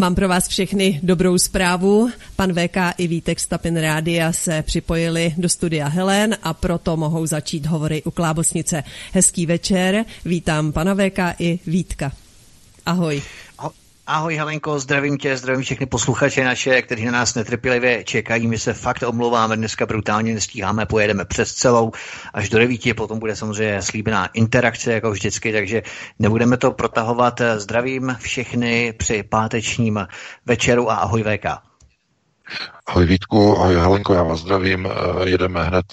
Mám pro vás všechny dobrou zprávu. Pan VK i Vítek Stapin Rádia se připojili do studia Helen a proto mohou začít hovory u Klábosnice. Hezký večer, vítám pana VK i Vítka. Ahoj. Ahoj Helenko, zdravím tě, zdravím všechny posluchače naše, kteří na nás netrpělivě čekají. My se fakt omlouváme, dneska brutálně nestíháme, pojedeme přes celou až do devíti, potom bude samozřejmě slíbená interakce, jako vždycky, takže nebudeme to protahovat. Zdravím všechny při pátečním večeru a ahoj VK. Ahoj Vítku, ahoj Helenko, já vás zdravím. Jedeme hned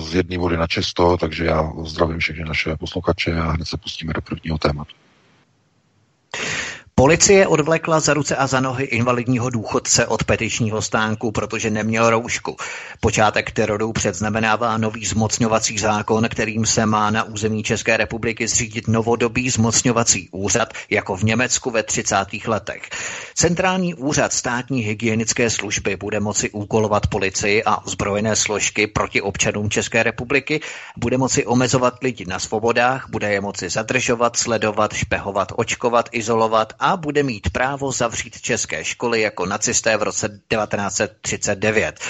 z jedné vody na čisto, takže já zdravím všechny naše posluchače a hned se pustíme do prvního tématu. Policie odvlekla za ruce a za nohy invalidního důchodce od petičního stánku, protože neměl roušku. Počátek teroru předznamenává nový zmocňovací zákon, kterým se má na území České republiky zřídit novodobý zmocňovací úřad, jako v Německu ve 30. letech. Centrální úřad státní hygienické služby bude moci úkolovat policii a ozbrojené složky proti občanům České republiky, bude moci omezovat lidi na svobodách, bude je moci zadržovat, sledovat, špehovat, očkovat, izolovat a a bude mít právo zavřít české školy jako nacisté v roce 1939.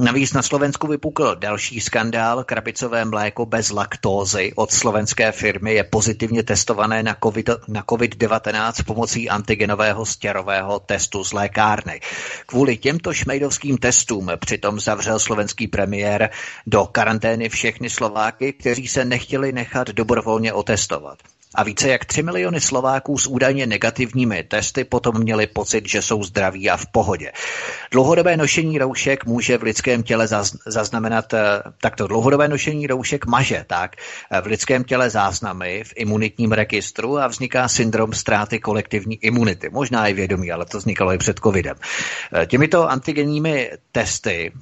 Navíc na Slovensku vypukl další skandál. Krabicové mléko bez laktózy od slovenské firmy je pozitivně testované na, COVID, na COVID-19 pomocí antigenového stěrového testu z lékárny. Kvůli těmto šmejdovským testům přitom zavřel slovenský premiér do karantény všechny Slováky, kteří se nechtěli nechat dobrovolně otestovat a více jak 3 miliony Slováků s údajně negativními testy potom měli pocit, že jsou zdraví a v pohodě. Dlouhodobé nošení roušek může v lidském těle zaznamenat eh, takto dlouhodobé nošení roušek maže tak eh, v lidském těle záznamy v imunitním registru a vzniká syndrom ztráty kolektivní imunity. Možná i vědomí, ale to vznikalo i před covidem. Eh, těmito antigenními testy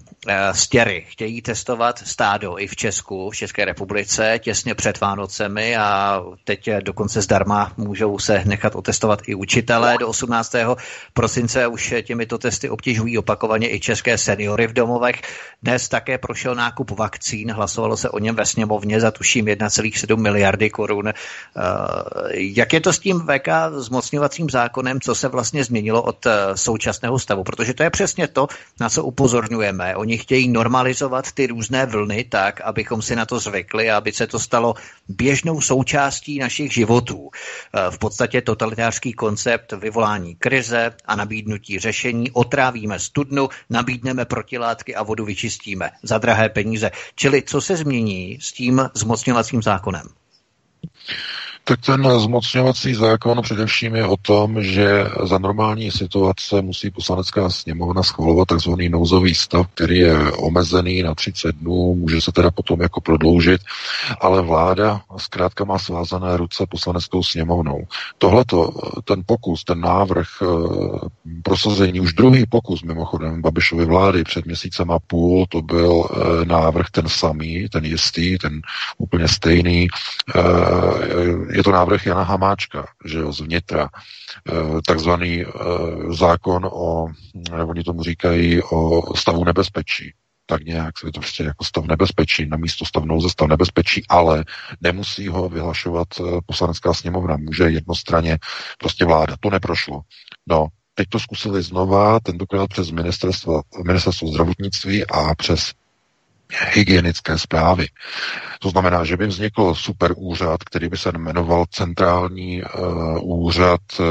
stěry chtějí testovat stádo i v Česku, v České republice těsně před Vánocemi a teď dokonce zdarma můžou se nechat otestovat i učitelé do 18. prosince. Už těmito testy obtěžují opakovaně i české seniory v domovech. Dnes také prošel nákup vakcín, hlasovalo se o něm ve sněmovně za tuším 1,7 miliardy korun. Eh, jak je to s tím VK zmocňovacím zákonem, co se vlastně změnilo od eh, současného stavu? Protože to je přesně to, na co upozorňujeme. Oni chtějí normalizovat ty různé vlny tak, abychom si na to zvykli a aby se to stalo běžnou součástí našich životů. Eh, v podstatě totalitářský koncept vyvolání krize a nabídnutí řešení. Otrávíme studnu, nabídneme protilátky a vodu vyčistíme za drahé peníze. Čili co se změní s tím zmocňovacím zákonem? Tak ten zmocňovací zákon především je o tom, že za normální situace musí poslanecká sněmovna schvalovat tzv. nouzový stav, který je omezený na 30 dnů, může se teda potom jako prodloužit, ale vláda zkrátka má svázané ruce poslaneckou sněmovnou. Tohleto, ten pokus, ten návrh eh, prosazení, už druhý pokus mimochodem Babišovy vlády před měsícem a půl, to byl eh, návrh ten samý, ten jistý, ten úplně stejný, eh, je to návrh Jana Hamáčka, že jo, z vnitra, eh, takzvaný eh, zákon o, oni tomu říkají, o stavu nebezpečí tak nějak se to prostě jako stav nebezpečí, na místo stav nouze stav nebezpečí, ale nemusí ho vyhlašovat eh, poslanecká sněmovna, může jednostranně prostě vláda. To neprošlo. No, teď to zkusili znova, tentokrát přes ministerstvo, ministerstvo zdravotnictví a přes hygienické zprávy. To znamená, že by vznikl super úřad, který by se jmenoval Centrální uh, úřad uh,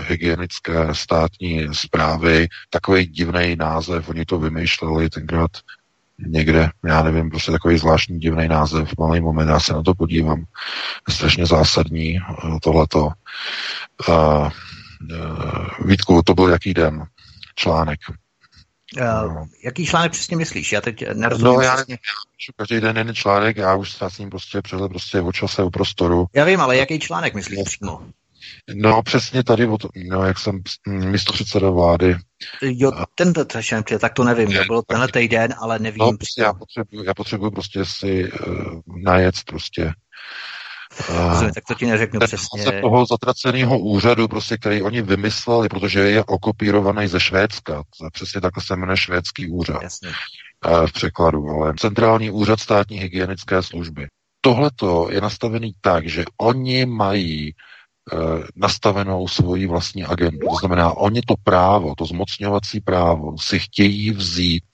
hygienické státní zprávy. Takový divný název, oni to vymýšleli tenkrát někde, já nevím, prostě takový zvláštní divný název, malý moment, já se na to podívám. Strašně zásadní uh, tohleto. Uh, uh, Vítku, to byl jaký den? Článek. Uh, jaký článek přesně myslíš? Já teď nerozumím. No, já, přesně. já každý den jeden článek, já už s ním prostě přehled prostě o čase, o prostoru. Já vím, ale jaký článek myslíš přímo? No přesně tady, no, jak jsem místo předseda vlády. Jo, tento třešen, tak to nevím, to bylo tenhle týden, ale nevím. No, prostě já potřebuji, já potřebuji prostě si uh, najet prostě Uh, tak to ti neřeknu přesně. toho zatraceného úřadu, prostě, který oni vymysleli, protože je okopírovaný ze Švédska. Přesně takhle se jmenuje švédský úřad. Jasně. Uh, v překladu, ale Centrální úřad státní hygienické služby. Tohle je nastavený tak, že oni mají uh, nastavenou svoji vlastní agendu. To znamená, oni to právo, to zmocňovací právo si chtějí vzít Eh,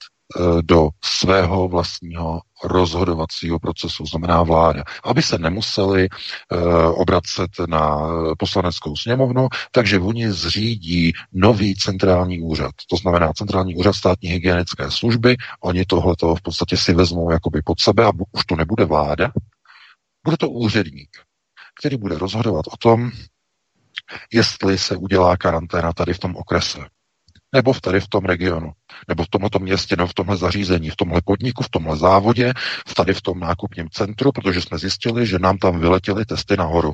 do svého vlastního rozhodovacího procesu, znamená vláda, aby se nemuseli uh, obracet na poslaneckou sněmovnu, takže oni zřídí nový centrální úřad. To znamená centrální úřad státní hygienické služby, oni tohleto v podstatě si vezmou jakoby pod sebe a už to nebude vláda, bude to úředník, který bude rozhodovat o tom, jestli se udělá karanténa tady v tom okrese nebo v tady v tom regionu, nebo v tomto městě, nebo v tomhle zařízení, v tomhle podniku, v tomhle závodě, v tady v tom nákupním centru, protože jsme zjistili, že nám tam vyletěly testy nahoru.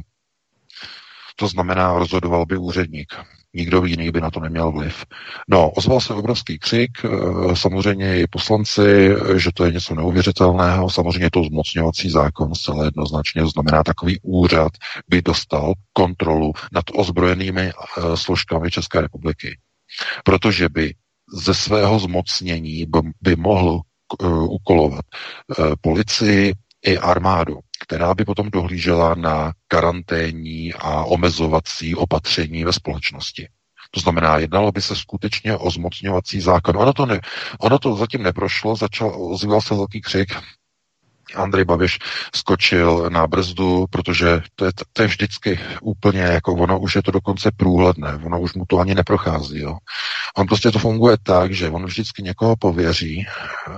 To znamená, rozhodoval by úředník. Nikdo jiný by na to neměl vliv. No, ozval se obrovský křik, eh, samozřejmě i poslanci, že to je něco neuvěřitelného, samozřejmě to zmocňovací zákon zcela jednoznačně, to znamená, takový úřad by dostal kontrolu nad ozbrojenými eh, složkami České republiky protože by ze svého zmocnění by mohl ukolovat uh, policii i armádu, která by potom dohlížela na karanténní a omezovací opatření ve společnosti. To znamená, jednalo by se skutečně o zmocňovací zákon. Ono to, ne, ono to zatím neprošlo, začal, ozýval se velký křik, Andrej Babiš skočil na brzdu, protože to je, to je vždycky úplně jako ono už je to dokonce průhledné, ono už mu to ani neprochází. Jo. On prostě to funguje tak, že on vždycky někoho pověří, eh,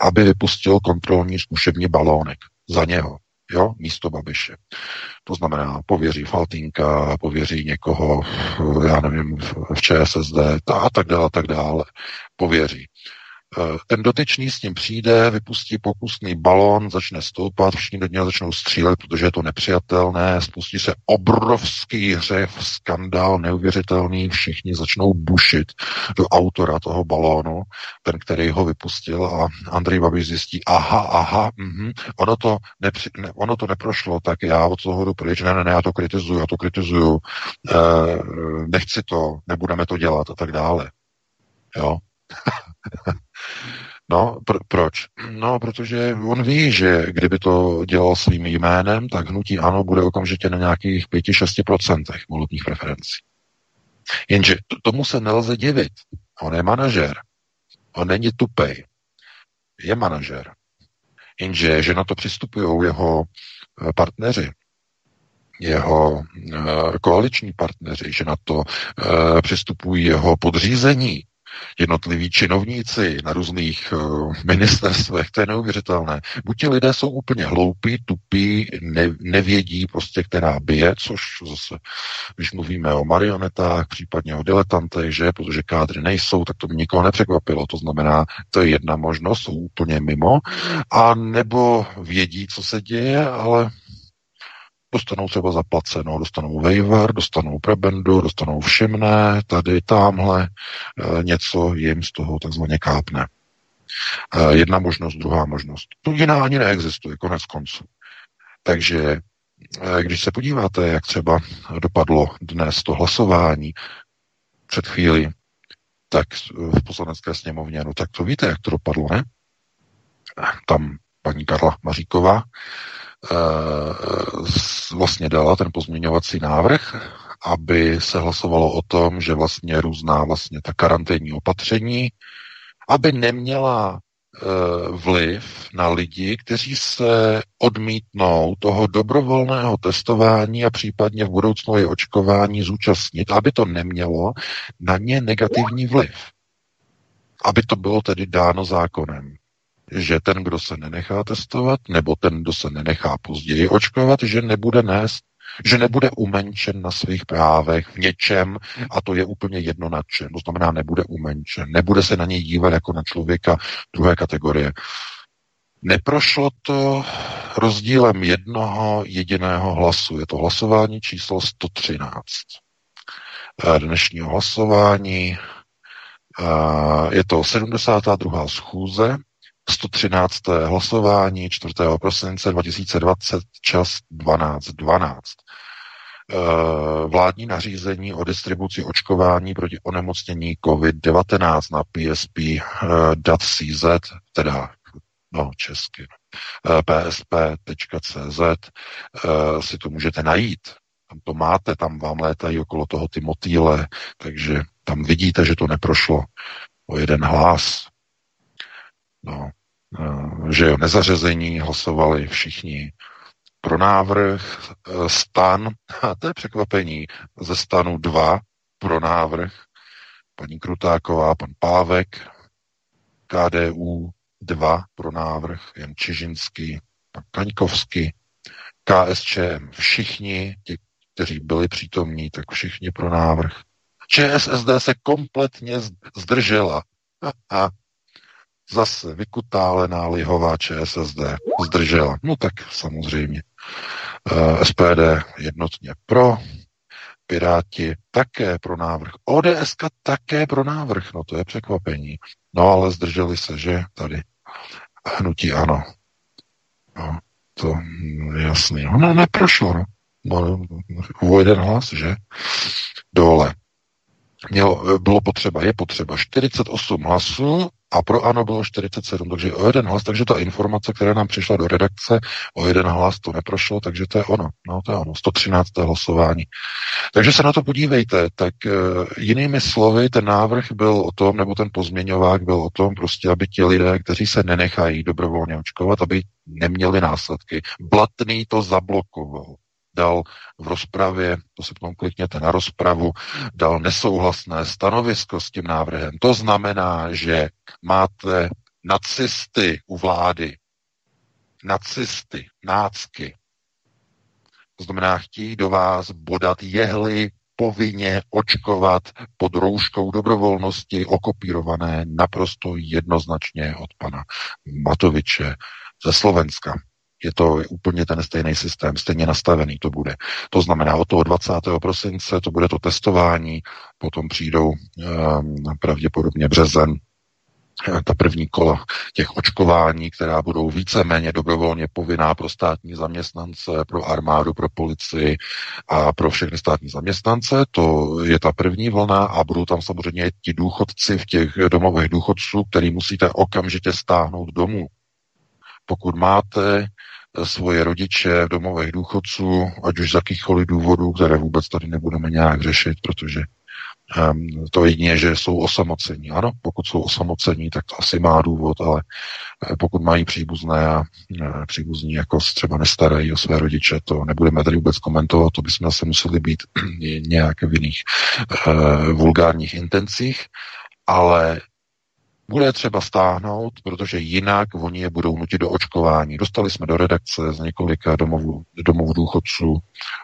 aby vypustil kontrolní zkušební balónek za něho, jo, místo Babiše. To znamená, pověří Faltínka, pověří někoho, já nevím, v ČSSD a tak dále, a tak dále. Pověří. Eh, ten dotyčný s ním přijde, vypustí pokusný balon, začne stoupat, všichni do něho začnou střílet, protože je to nepřijatelné, spustí se obrovský hřev, skandál neuvěřitelný, všichni začnou bušit do autora toho balónu, ten, který ho vypustil a Andrej Babiš zjistí, aha, aha, mm-hmm, ono, to nepři, ne, ono to neprošlo, tak já od toho jdu pryč, ne, ne, ne, já to kritizuju, já to kritizuju, e, nechci to, nebudeme to dělat a tak dále. Jo, No, pr- proč? No, protože on ví, že kdyby to dělal svým jménem, tak hnutí ano bude okamžitě na nějakých 5-6% volebních preferencí. Jenže tomu se nelze divit. On je manažer. On není tupej. Je manažer. Jenže, že na to přistupují jeho eh, partneři, jeho eh, koaliční partneři, že na to eh, přistupují jeho podřízení, jednotliví činovníci na různých uh, ministerstvech, to je neuvěřitelné. Buď ti lidé jsou úplně hloupí, tupí, ne, nevědí prostě, která bije, což zase, když mluvíme o marionetách, případně o diletantech, že, protože kádry nejsou, tak to by nikoho nepřekvapilo. To znamená, to je jedna možnost, jsou úplně mimo, a nebo vědí, co se děje, ale dostanou třeba zaplaceno, dostanou waiver, dostanou prebendu, dostanou všimné, tady, tamhle, e, něco jim z toho takzvaně kápne. E, jedna možnost, druhá možnost. To jiná ani neexistuje, konec konců. Takže e, když se podíváte, jak třeba dopadlo dnes to hlasování před chvíli, tak v poslanecké sněmovně, no tak to víte, jak to dopadlo, ne? Tam paní Karla Maříková vlastně dala ten pozměňovací návrh, aby se hlasovalo o tom, že vlastně různá vlastně ta karanténní opatření, aby neměla eh, vliv na lidi, kteří se odmítnou toho dobrovolného testování a případně v budoucnu i očkování zúčastnit, aby to nemělo na ně negativní vliv. Aby to bylo tedy dáno zákonem že ten, kdo se nenechá testovat, nebo ten, kdo se nenechá později očkovat, že nebude nést, že nebude umenčen na svých právech v něčem, a to je úplně jedno na čem. To znamená, nebude umenčen, nebude se na něj dívat jako na člověka druhé kategorie. Neprošlo to rozdílem jednoho jediného hlasu. Je to hlasování číslo 113. Eh, dnešního hlasování eh, je to 72. schůze, 113. hlasování 4. prosince 2020, čas 12.12. 12. Vládní nařízení o distribuci očkování proti onemocnění COVID-19 na PSP.CZ, eh, teda no česky, psp.cz, si to můžete najít. Tam to máte, tam vám létají okolo toho ty motýle, takže tam vidíte, že to neprošlo o jeden hlas. No, eh, že jo, nezařazení hlasovali všichni pro návrh, eh, stan, a to je překvapení, ze stanu dva pro návrh, paní Krutáková, pan Pávek, KDU dva pro návrh, Jan Čižinský, pan Kaňkovský, KSČM, všichni, ti, kteří byli přítomní, tak všichni pro návrh. ČSSD se kompletně zdržela. Zase vykutálená lihová ČSSD zdržela. No tak samozřejmě. Eh, SPD jednotně pro, Piráti také pro návrh, ODS také pro návrh, no to je překvapení. No ale zdrželi se, že tady hnutí ano. No, to je jasný. No neprošlo, no. no o jeden hlas, že? Dole. Mělo, bylo potřeba, je potřeba 48 hlasů a pro ANO bylo 47, takže o jeden hlas, takže ta informace, která nám přišla do redakce, o jeden hlas to neprošlo, takže to je ono, no to je ono, 113. hlasování. Takže se na to podívejte, tak uh, jinými slovy, ten návrh byl o tom, nebo ten pozměňovák byl o tom, prostě, aby ti lidé, kteří se nenechají dobrovolně očkovat, aby neměli následky. Blatný to zablokoval dal v rozpravě, to se potom klikněte na rozpravu, dal nesouhlasné stanovisko s tím návrhem. To znamená, že máte nacisty u vlády, nacisty, nácky. To znamená, chtějí do vás bodat jehly, povinně očkovat pod rouškou dobrovolnosti, okopírované naprosto jednoznačně od pana Matoviče ze Slovenska je to úplně ten stejný systém, stejně nastavený to bude. To znamená, od toho 20. prosince to bude to testování, potom přijdou um, pravděpodobně březen, eh, ta první kola těch očkování, která budou víceméně dobrovolně povinná pro státní zaměstnance, pro armádu, pro policii a pro všechny státní zaměstnance. To je ta první vlna a budou tam samozřejmě ti důchodci v těch domovech důchodců, který musíte okamžitě stáhnout domů. Pokud máte svoje rodiče v domovech důchodců, ať už z jakýchkoliv důvodů, které vůbec tady nebudeme nějak řešit, protože um, to jedině, že jsou osamocení. Ano, pokud jsou osamocení, tak to asi má důvod, ale eh, pokud mají příbuzné a uh, příbuzní jako třeba nestarají o své rodiče, to nebudeme tady vůbec komentovat, to bychom asi museli být nějak v jiných uh, vulgárních intencích, ale bude třeba stáhnout, protože jinak oni je budou nutit do očkování. Dostali jsme do redakce z několika domovů, domovů důchodců,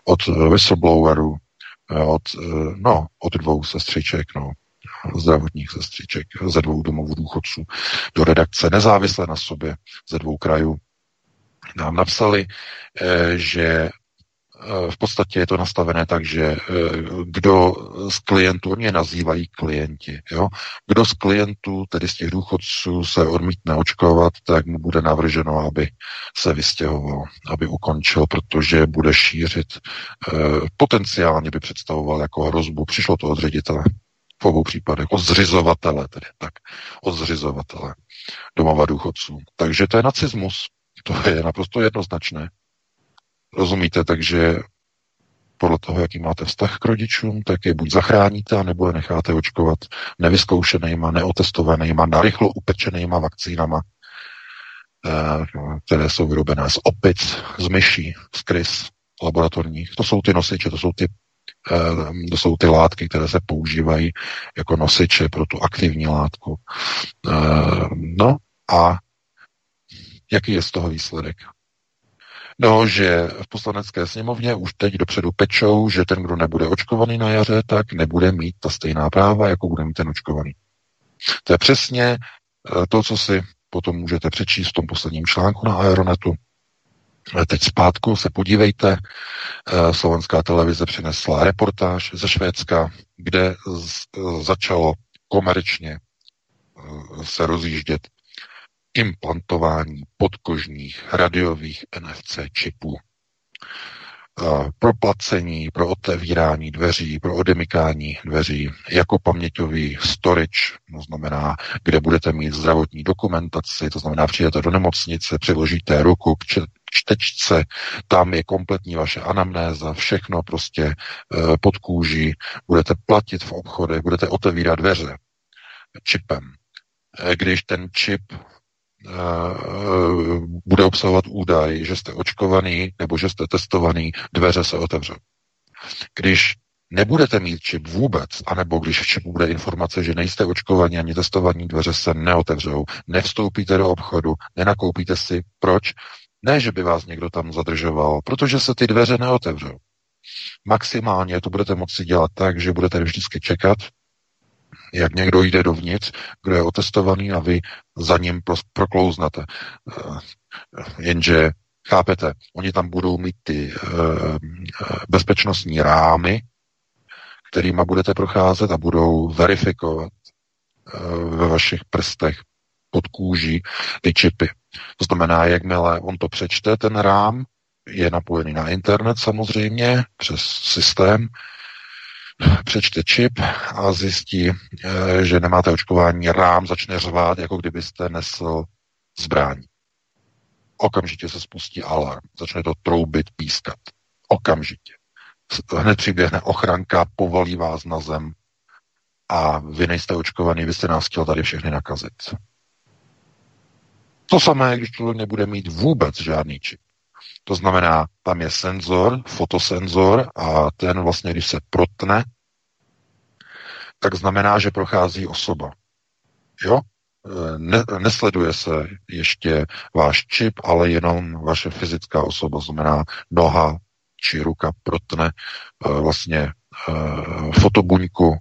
od whistleblowerů, eh, od, eh, no, od dvou sestřiček, no, zdravotních sestřiček ze dvou domovů důchodců do redakce, nezávisle na sobě ze dvou krajů. Nám napsali, eh, že Eh, v podstatě je to nastavené tak, že eh, kdo z klientů, je nazývají klienti, jo? kdo z klientů, tedy z těch důchodců, se odmítne očkovat, tak mu bude navrženo, aby se vystěhoval, aby ukončil, protože bude šířit, eh, potenciálně by představoval jako hrozbu. Přišlo to od ředitele v obou případech, od zřizovatele tedy, tak, od zřizovatele domova důchodců. Takže to je nacismus. To je naprosto jednoznačné. Rozumíte, takže podle toho, jaký máte vztah k rodičům, tak je buď zachráníte, nebo je necháte očkovat nevyzkoušenýma, neotestovanýma, narychlo upečenýma vakcínama, eh, které jsou vyrobené z opic, z myší, z krys laboratorních. To jsou ty nosiče, to jsou ty, eh, to jsou ty látky, které se používají jako nosiče pro tu aktivní látku. Eh, no a jaký je z toho výsledek? No, že v poslanecké sněmovně už teď dopředu pečou, že ten, kdo nebude očkovaný na jaře, tak nebude mít ta stejná práva, jako bude mít ten očkovaný. To je přesně eh, to, co si potom můžete přečíst v tom posledním článku na Aeronetu. Teď zpátku se podívejte, slovenská televize přinesla reportáž ze Švédska, kde začalo komerčně se rozjíždět implantování podkožních radiových NFC čipů pro placení, pro otevírání dveří, pro odemykání dveří, jako paměťový storage, to znamená, kde budete mít zdravotní dokumentaci, to znamená, přijdete do nemocnice, přiložíte ruku k čtečce, tam je kompletní vaše anamnéza, všechno prostě e, pod kůží, budete platit v obchodech, budete otevírat dveře čipem. E, když ten čip bude obsahovat údaj, že jste očkovaný nebo že jste testovaný, dveře se otevřou. Když nebudete mít čip vůbec, anebo když v čipu bude informace, že nejste očkovaní ani testovaní, dveře se neotevřou, nevstoupíte do obchodu, nenakoupíte si. Proč? Ne, že by vás někdo tam zadržoval, protože se ty dveře neotevřou. Maximálně to budete moci dělat tak, že budete vždycky čekat, jak někdo jde dovnitř, kdo je otestovaný a vy za ním proklouznete. Eh, jenže, chápete, oni tam budou mít ty eh, bezpečnostní rámy, kterými budete procházet a budou verifikovat eh, ve vašich prstech pod kůží ty čipy. To znamená, jakmile on to přečte, ten rám, je napojený na internet samozřejmě přes systém, přečte čip a zjistí, eh, že nemáte očkování, rám začne řvát, jako kdybyste nesl zbraň. Okamžitě se spustí alarm, začne to troubit, pískat. Okamžitě. Hned přiběhne ochranka, povalí vás na zem a vy nejste očkovaný, vy jste nás chtěl tady všechny nakazit. To samé, když člověk nebude mít vůbec žádný čip. To znamená, tam je senzor, fotosenzor a ten vlastně, když se protne, tak znamená, že prochází osoba. Jo? Ne, nesleduje se ještě váš čip, ale jenom vaše fyzická osoba, znamená noha či ruka protne eh, vlastně eh, fotobuňku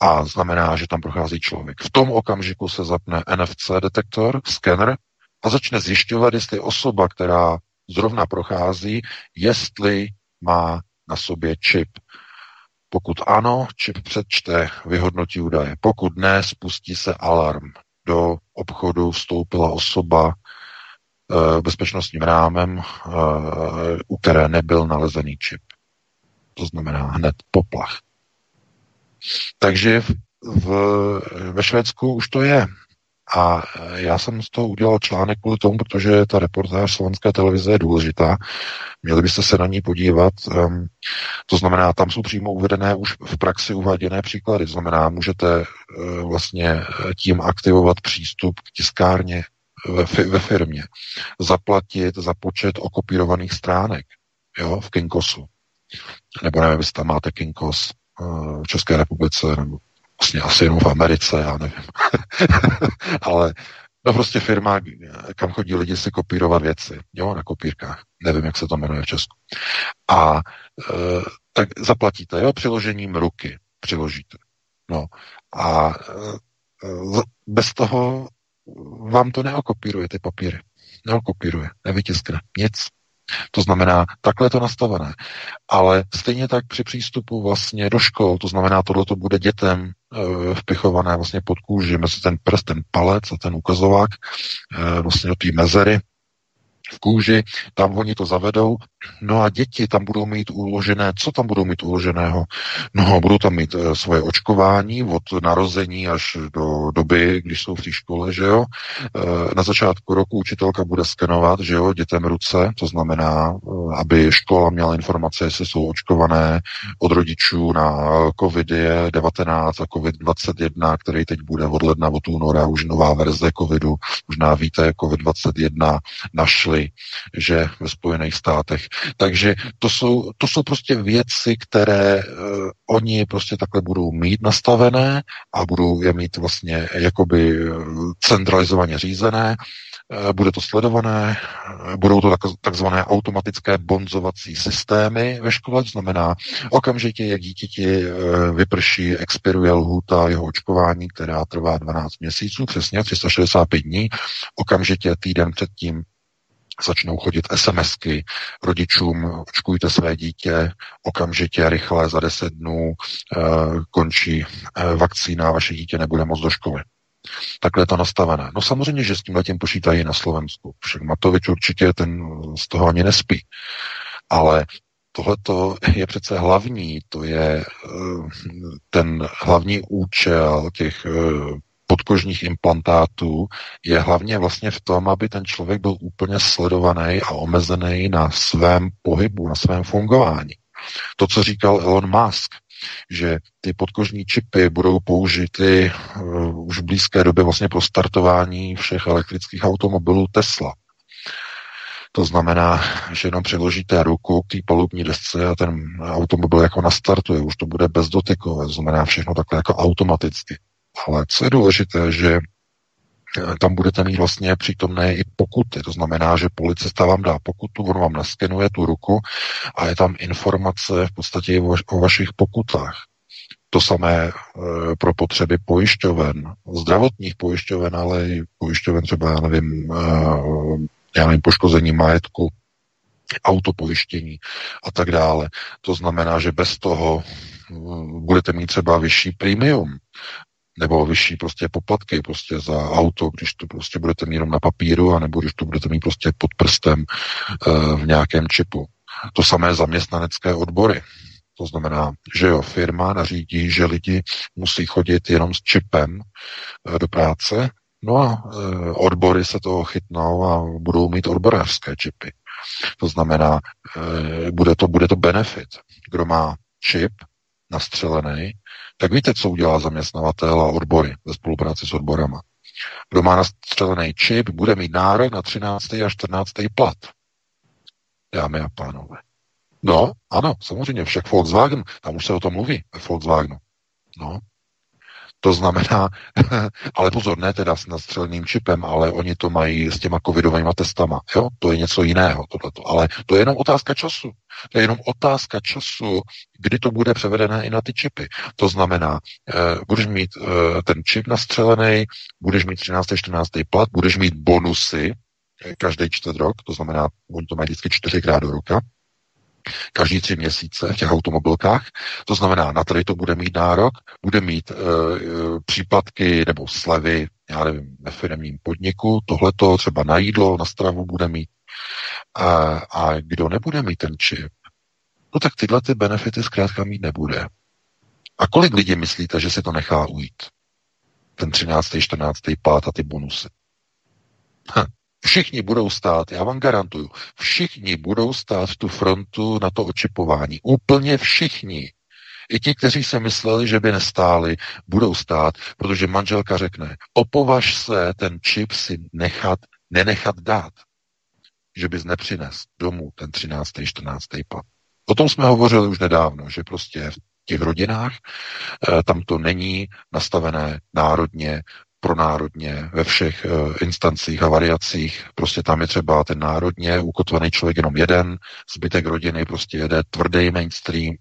a znamená, že tam prochází člověk. V tom okamžiku se zapne NFC detektor, skener a začne zjišťovat, jestli osoba, která zrovna prochází, jestli má na sobě čip. Pokud ano, čip přečte, vyhodnotí údaje. Pokud ne, spustí se alarm. Do obchodu vstoupila osoba e, bezpečnostním rámem, e, u které nebyl nalezený čip. To znamená hned poplach. Takže v, v, ve Švédsku už to je. A e, já jsem z toho udělal článek kvůli tomu, protože ta reportáž slovenské televize je důležitá. Měli byste se na ní podívat. To znamená, tam jsou přímo uvedené už v praxi uváděné příklady. To znamená, můžete uh, vlastně e, tím aktivovat přístup k tiskárně ve, fi- ve firmě, zaplatit za počet okopírovaných stránek jo, v Kinkosu. Nebo nevím, jestli tam máte Kinkos v České republice, nebo vlastně asi jenom v Americe, já nevím. Ale no prostě firma, kam chodí lidi si kopírovat věci, jo, na kopírkách. Nevím, jak se to jmenuje v Česku. A e, tak zaplatíte, jo, přiložením ruky přiložíte. No a e, bez toho vám to neokopíruje ty papíry. Neokopíruje, nevytiskne, nic. To znamená, takhle je to nastavené. Ale stejně tak při přístupu vlastně do škol, to znamená, tohle to bude dětem vpichované vlastně pod kůži mezi ten prst, ten palec a ten ukazovák e, vlastně do té mezery, v kůži, tam oni to zavedou, no a děti tam budou mít uložené, co tam budou mít uloženého? No, budou tam mít e, svoje očkování od narození až do doby, když jsou v té škole, že jo. E, na začátku roku učitelka bude skenovat, že jo, dětem ruce, to znamená, e, aby škola měla informace, jestli jsou očkované od rodičů na COVID-19 a COVID-21, který teď bude od ledna, od února, už nová verze COVIDu, možná víte, COVID-21 našli že ve Spojených státech. Takže to jsou, to jsou prostě věci, které uh, oni prostě takhle budou mít nastavené a budou je mít vlastně jakoby centralizovaně řízené Eh, bude to sledované, eh, budou to takzvané automatické bonzovací systémy ve škole, to znamená okamžitě, jak dítěti eh, vyprší, expiruje lhůta jeho očkování, která trvá 12 měsíců, přesně 365 dní, okamžitě týden předtím začnou chodit SMSky rodičům, očkujte své dítě, okamžitě, rychle, za 10 dnů e, končí e, vakcína, vaše dítě nebude moc do školy. Takhle je to nastavené. No samozřejmě, že s tím letím počítají na Slovensku. Však Matovič určitě ten z toho ani nespí. Ale tohleto je přece hlavní, to je eh, ten hlavní účel těch eh, podkožních implantátů je hlavně vlastně v tom, aby ten člověk byl úplně sledovaný a omezený na svém pohybu, na svém fungování. To, co říkal Elon Musk, že ty podkožní čipy budou použity uh, už v blízké době vlastně pro startování všech elektrických automobilů Tesla. To znamená, že jenom přiložíte ruku k té palubní desce a ten automobil jako nastartuje, už to bude bezdotykové, to znamená všechno takhle jako automaticky. Ale co je důležité, že Eh, tam budete mít vlastně přítomné i pokuty. To znamená, že policista vám dá pokutu, on vám naskenuje tu ruku a je tam informace v podstatě o vašich pokutách. To samé e, pro potřeby pojišťoven, zdravotních pojišťoven, ale i pojišťoven třeba, já nevím, e, já nevím, poškození majetku, autopojištění a tak dále. To znamená, že bez toho budete mít třeba vyšší premium nebo vyšší prostě poplatky prostě za auto, když to prostě budete mít jenom na papíru, anebo když to budete mít prostě pod prstem uh, v nějakém čipu. To samé zaměstnanecké odbory. To znamená, že jo, firma nařídí, že lidi musí chodit jenom s čipem uh, do práce, no a uh, odbory se toho chytnou a budou mít odborářské čipy. To znamená, bude to, bude to benefit. Kdo má čip nastřelený, tak víte, co udělá zaměstnavatel a odbory ve spolupráci s odborama. Kdo má nastřelený čip, bude mít nárok na 13. a 14. plat. Dámy a pánové. No, ano, samozřejmě, však Volkswagen, tam už se o tom mluví, ve Volkswagenu. No, to znamená, ale pozor, ne teda s nastřeleným čipem, ale oni to mají s těma covidovými testama. Jo? To je něco jiného, tohleto. Ale to je jenom otázka času. To je jenom otázka času, kdy to bude převedené i na ty čipy. To znamená, eh, budeš mít eh, ten čip nastřelený, budeš mít 13. 14. plat, budeš mít bonusy eh, každý čtvrt rok, to znamená, oni to mají vždycky čtyřikrát do roka, každý tři měsíce v těch automobilkách. To znamená, na tady to bude mít nárok, bude mít e, příplatky nebo slevy, já nevím, ve firmním podniku, tohleto třeba na jídlo, na stravu bude mít. A, a kdo nebude mít ten čip, no tak tyhle ty benefity zkrátka mít nebude. A kolik lidí myslíte, že si to nechá ujít? Ten 13., 14. pát a ty bonusy. Hm. Všichni budou stát, já vám garantuju, všichni budou stát v tu frontu na to očipování. Úplně všichni. I ti, kteří se mysleli, že by nestáli, budou stát, protože manželka řekne, opovaž se ten čip si nechat, nenechat dát, že bys nepřines domů ten 13. 14. plat. O tom jsme hovořili už nedávno, že prostě v těch rodinách eh, tam to není nastavené národně, pronárodně ve všech uh, instancích a variacích. Prostě tam je třeba ten národně ukotvený člověk jenom jeden, zbytek rodiny prostě jede tvrdý mainstream,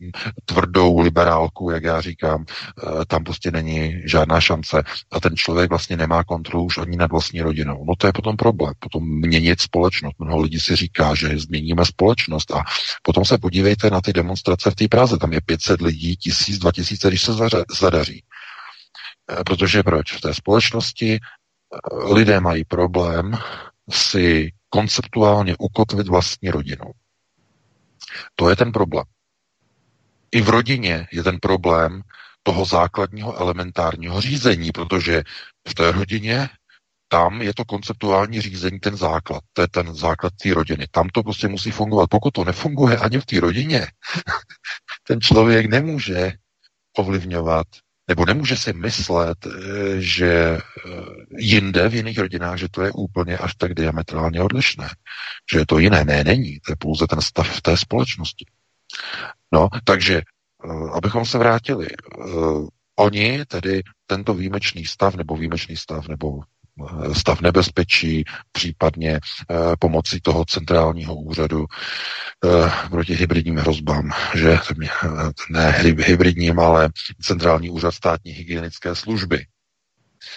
tvrdou liberálku, jak já říkám, uh, tam prostě není žádná šance a ten člověk vlastně nemá kontrolu už ani nad vlastní rodinou. No to je potom problém, potom měnit společnost. Mnoho lidí si říká, že změníme společnost a potom se podívejte na ty demonstrace v té Praze, tam je 500 lidí, 1000, 2000, když se zadaří. Eh, protože proč? V té společnosti eh, lidé mají problém si konceptuálně ukotvit vlastní rodinu. To je ten problém. I v rodině je ten problém toho základního elementárního řízení, protože v té rodině tam je to konceptuální řízení ten základ, to je ten základ té rodiny. Tam to prostě musí fungovat. Pokud to nefunguje ani v té rodině, ten člověk nemůže ovlivňovat nebo nemůže si myslet, eh, že eh, jinde v jiných rodinách, že to je úplně až tak diametrálně odlišné. Že je to jiné. Ne, není. To je pouze ten stav v té společnosti. No, takže, eh, abychom se vrátili. Oni tedy tento výjimečný stav, nebo výjimečný stav, nebo stav nebezpečí, případně pomocí toho centrálního úřadu proti hybridním hrozbám, že ne hybridním, ale centrální úřad státní hygienické služby.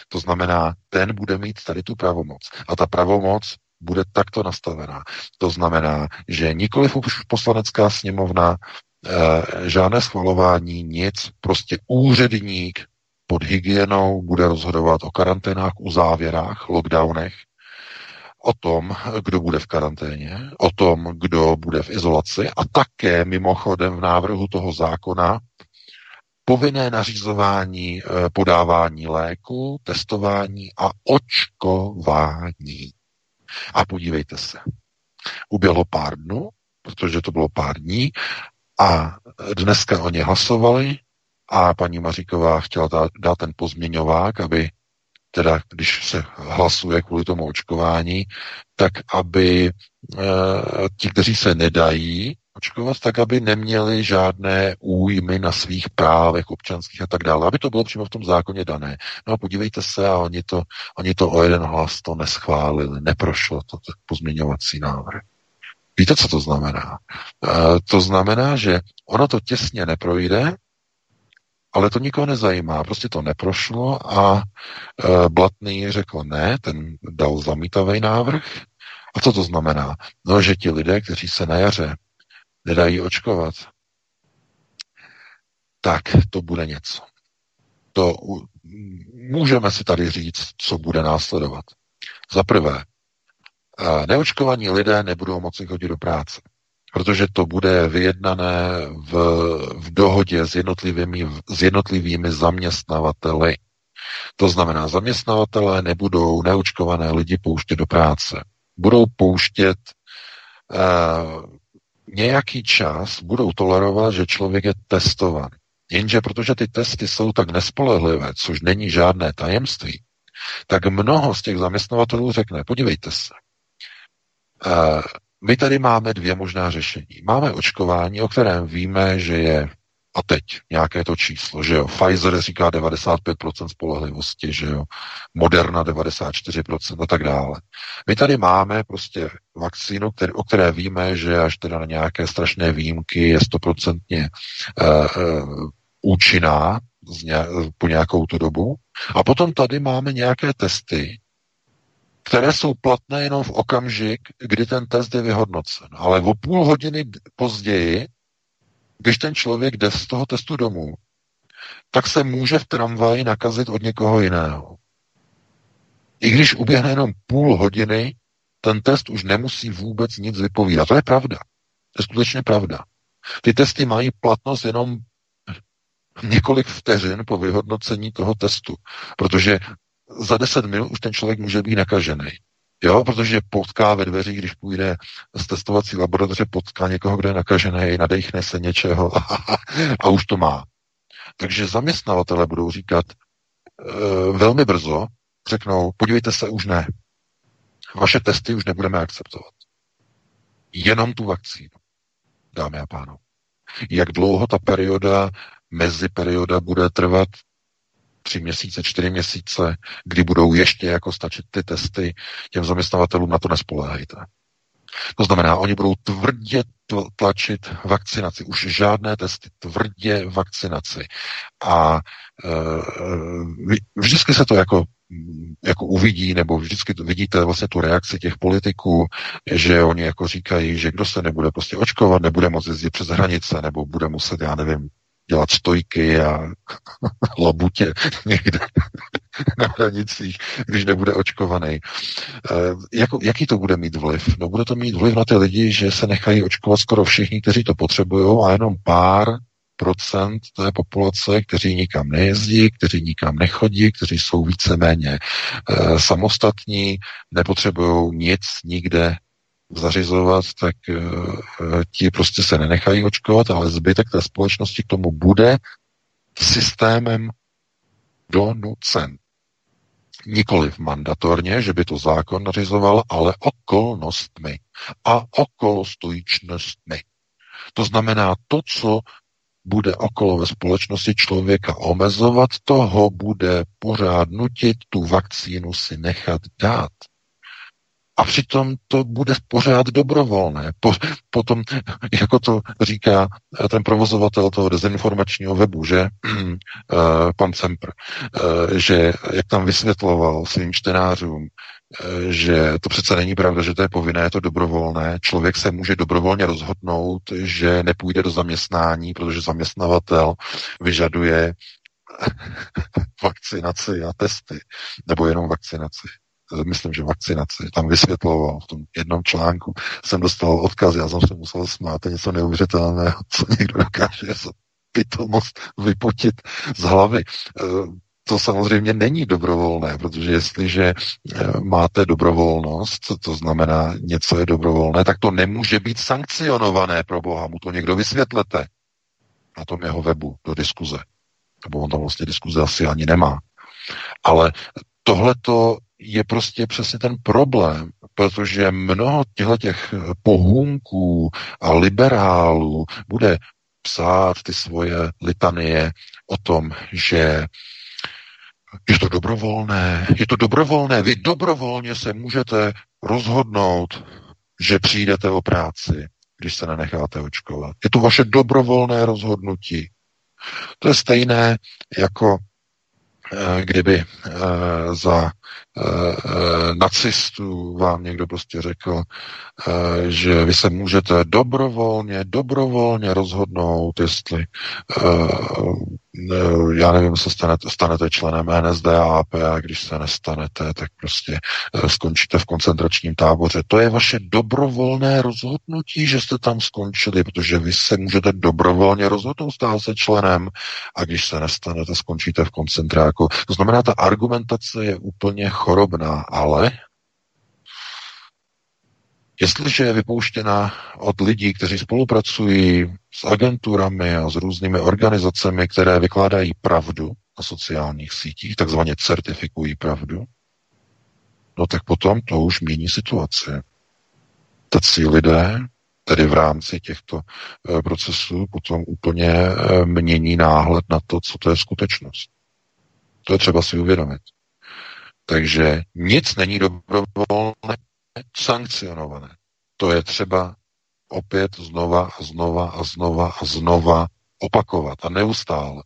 To znamená, ten bude mít tady tu pravomoc. A ta pravomoc bude takto nastavená. To znamená, že nikoliv už poslanecká sněmovna, žádné schvalování, nic, prostě úředník pod hygienou bude rozhodovat o karanténách, závěrách, lockdownech, o tom, kdo bude v karanténě, o tom, kdo bude v izolaci a také mimochodem v návrhu toho zákona povinné nařizování eh, podávání léku, testování a očkování. A podívejte se, uběhlo pár dnů, protože to bylo pár dní, a dneska oni hlasovali a paní Maříková chtěla dát ten pozměňovák, aby teda když se hlasuje kvůli tomu očkování, tak aby e, ti, kteří se nedají očkovat, tak aby neměli žádné újmy na svých právech občanských a tak dále, aby to bylo přímo v tom zákoně dané. No a podívejte se, a oni to, oni to o jeden hlas to neschválili, neprošlo to pozměňovací návrh. Víte, co to znamená? E, to znamená, že ono to těsně neprojde, ale to nikoho nezajímá. Prostě to neprošlo a e, Blatný řekl ne, ten dal zamítavý návrh. A co to znamená? No, že ti lidé, kteří se na jaře nedají očkovat, tak to bude něco. To můžeme si tady říct, co bude následovat. Za prvé, e, neočkovaní lidé nebudou moci chodit do práce protože to bude vyjednané v, v dohodě s jednotlivými, s jednotlivými zaměstnavateli. To znamená, zaměstnavatelé nebudou neočkované lidi pouštět do práce. Budou pouštět uh, nějaký čas, budou tolerovat, že člověk je testovan. Jenže protože ty testy jsou tak nespolehlivé, což není žádné tajemství, tak mnoho z těch zaměstnavatelů řekne, podívejte se, uh, my tady máme dvě možná řešení. Máme očkování, o kterém víme, že je a teď nějaké to číslo, že jo, Pfizer říká 95% spolehlivosti, že jo, Moderna 94% a tak dále. My tady máme prostě vakcínu, který, o které víme, že až teda na nějaké strašné výjimky je stoprocentně uh, účinná ně, po nějakou tu dobu. A potom tady máme nějaké testy, které jsou platné jenom v okamžik, kdy ten test je vyhodnocen. Ale o půl hodiny později, když ten člověk jde z toho testu domů, tak se může v tramvaji nakazit od někoho jiného. I když uběhne jenom půl hodiny, ten test už nemusí vůbec nic vypovídat. To je pravda. To je skutečně pravda. Ty testy mají platnost jenom několik vteřin po vyhodnocení toho testu, protože za 10 minut už ten člověk může být nakažený. Jo, protože potká ve dveřích, když půjde z testovací laboratoře, potká někoho, kdo je nakažený, nadechne se něčeho a už to má. Takže zaměstnavatele budou říkat e, velmi brzo, řeknou, podívejte se, už ne. Vaše testy už nebudeme akceptovat. Jenom tu vakcínu, dámy a pánové. Jak dlouho ta perioda, mezi perioda bude trvat, tři měsíce, čtyři měsíce, kdy budou ještě jako stačit ty testy, těm zaměstnavatelům na to nespoléhejte. To znamená, oni budou tvrdě tlačit vakcinaci, už žádné testy, tvrdě vakcinaci. A e, vždycky se to jako, jako uvidí, nebo vždycky vidíte vlastně tu reakci těch politiků, že oni jako říkají, že kdo se nebude prostě očkovat, nebude moct jezdit přes hranice, nebo bude muset, já nevím, dělat stojky a labutě někde na hranicích, když nebude očkovaný. E, jako, jaký to bude mít vliv? No bude to mít vliv na ty lidi, že se nechají očkovat skoro všichni, kteří to potřebují a jenom pár procent té populace, kteří nikam nejezdí, kteří nikam nechodí, kteří jsou víceméně e, samostatní, nepotřebují nic nikde zařizovat, tak uh, ti prostě se nenechají očkovat, ale zbytek té společnosti k tomu bude systémem donucen. Nikoliv mandatorně, že by to zákon nařizoval, ale okolnostmi a okolostojičnostmi. To znamená to, co bude okolo ve společnosti člověka omezovat, toho bude pořád nutit tu vakcínu si nechat dát. A přitom to bude pořád dobrovolné. Po, potom, jako to říká ten provozovatel toho dezinformačního webu, že eh, pan Cempr, eh, že jak tam vysvětloval svým čtenářům, eh, že to přece není pravda, že to je povinné, je to dobrovolné. Člověk se může dobrovolně rozhodnout, že nepůjde do zaměstnání, protože zaměstnavatel vyžaduje vakcinaci a testy, nebo jenom vakcinaci myslím, že vakcinaci, tam vysvětloval v tom jednom článku, jsem dostal odkaz, já jsem se musel smát, to je něco neuvěřitelného, co někdo dokáže pitomost vypotit z hlavy. Eh, to samozřejmě není dobrovolné, protože jestliže eh, máte dobrovolnost, to znamená něco je dobrovolné, tak to nemůže být sankcionované pro Boha. Mu to někdo vysvětlete na tom jeho webu do diskuze. Nebo on tam vlastně diskuze asi ani nemá. Ale tohleto je prostě přesně ten problém, protože mnoho těchto těch pohůnků a liberálů bude psát ty svoje litanie o tom, že je to dobrovolné, je to dobrovolné, vy dobrovolně se můžete rozhodnout, že přijdete o práci, když se nenecháte očkovat. Je to vaše dobrovolné rozhodnutí. To je stejné jako kdyby eh, za Eh, nacistů vám někdo prostě řekl, eh, že vy se můžete dobrovolně, dobrovolně rozhodnout, jestli eh, já nevím, se stanete, stanete členem NSDAP a když se nestanete, tak prostě skončíte v koncentračním táboře. To je vaše dobrovolné rozhodnutí, že jste tam skončili, protože vy se můžete dobrovolně rozhodnout stát se členem a když se nestanete, skončíte v koncentráku. To znamená, ta argumentace je úplně chorobná, ale jestliže je vypouštěna od lidí, kteří spolupracují s agenturami a s různými organizacemi, které vykládají pravdu na sociálních sítích, takzvaně certifikují pravdu, no tak potom to už mění situaci. Tací lidé, tedy v rámci těchto e, procesů, potom úplně e, mění náhled na to, co to je skutečnost. To je třeba si uvědomit. Takže nic není dobrovolné sankcionované. To je třeba opět znova a znova a znova a znova opakovat a neustále.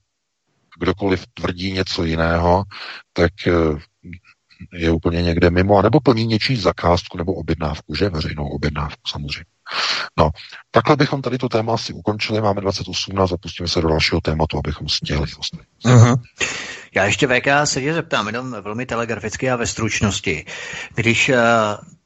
Kdokoliv tvrdí něco jiného, tak eh, je úplně někde mimo, nebo plní něčí zakázku nebo objednávku, že? Veřejnou objednávku samozřejmě. No, takhle bychom tady to téma asi ukončili, máme 28 a zapustíme se do dalšího tématu, abychom stihli Uh-huh. Já ještě VK se tě zeptám, jenom velmi telegraficky a ve stručnosti. Když uh,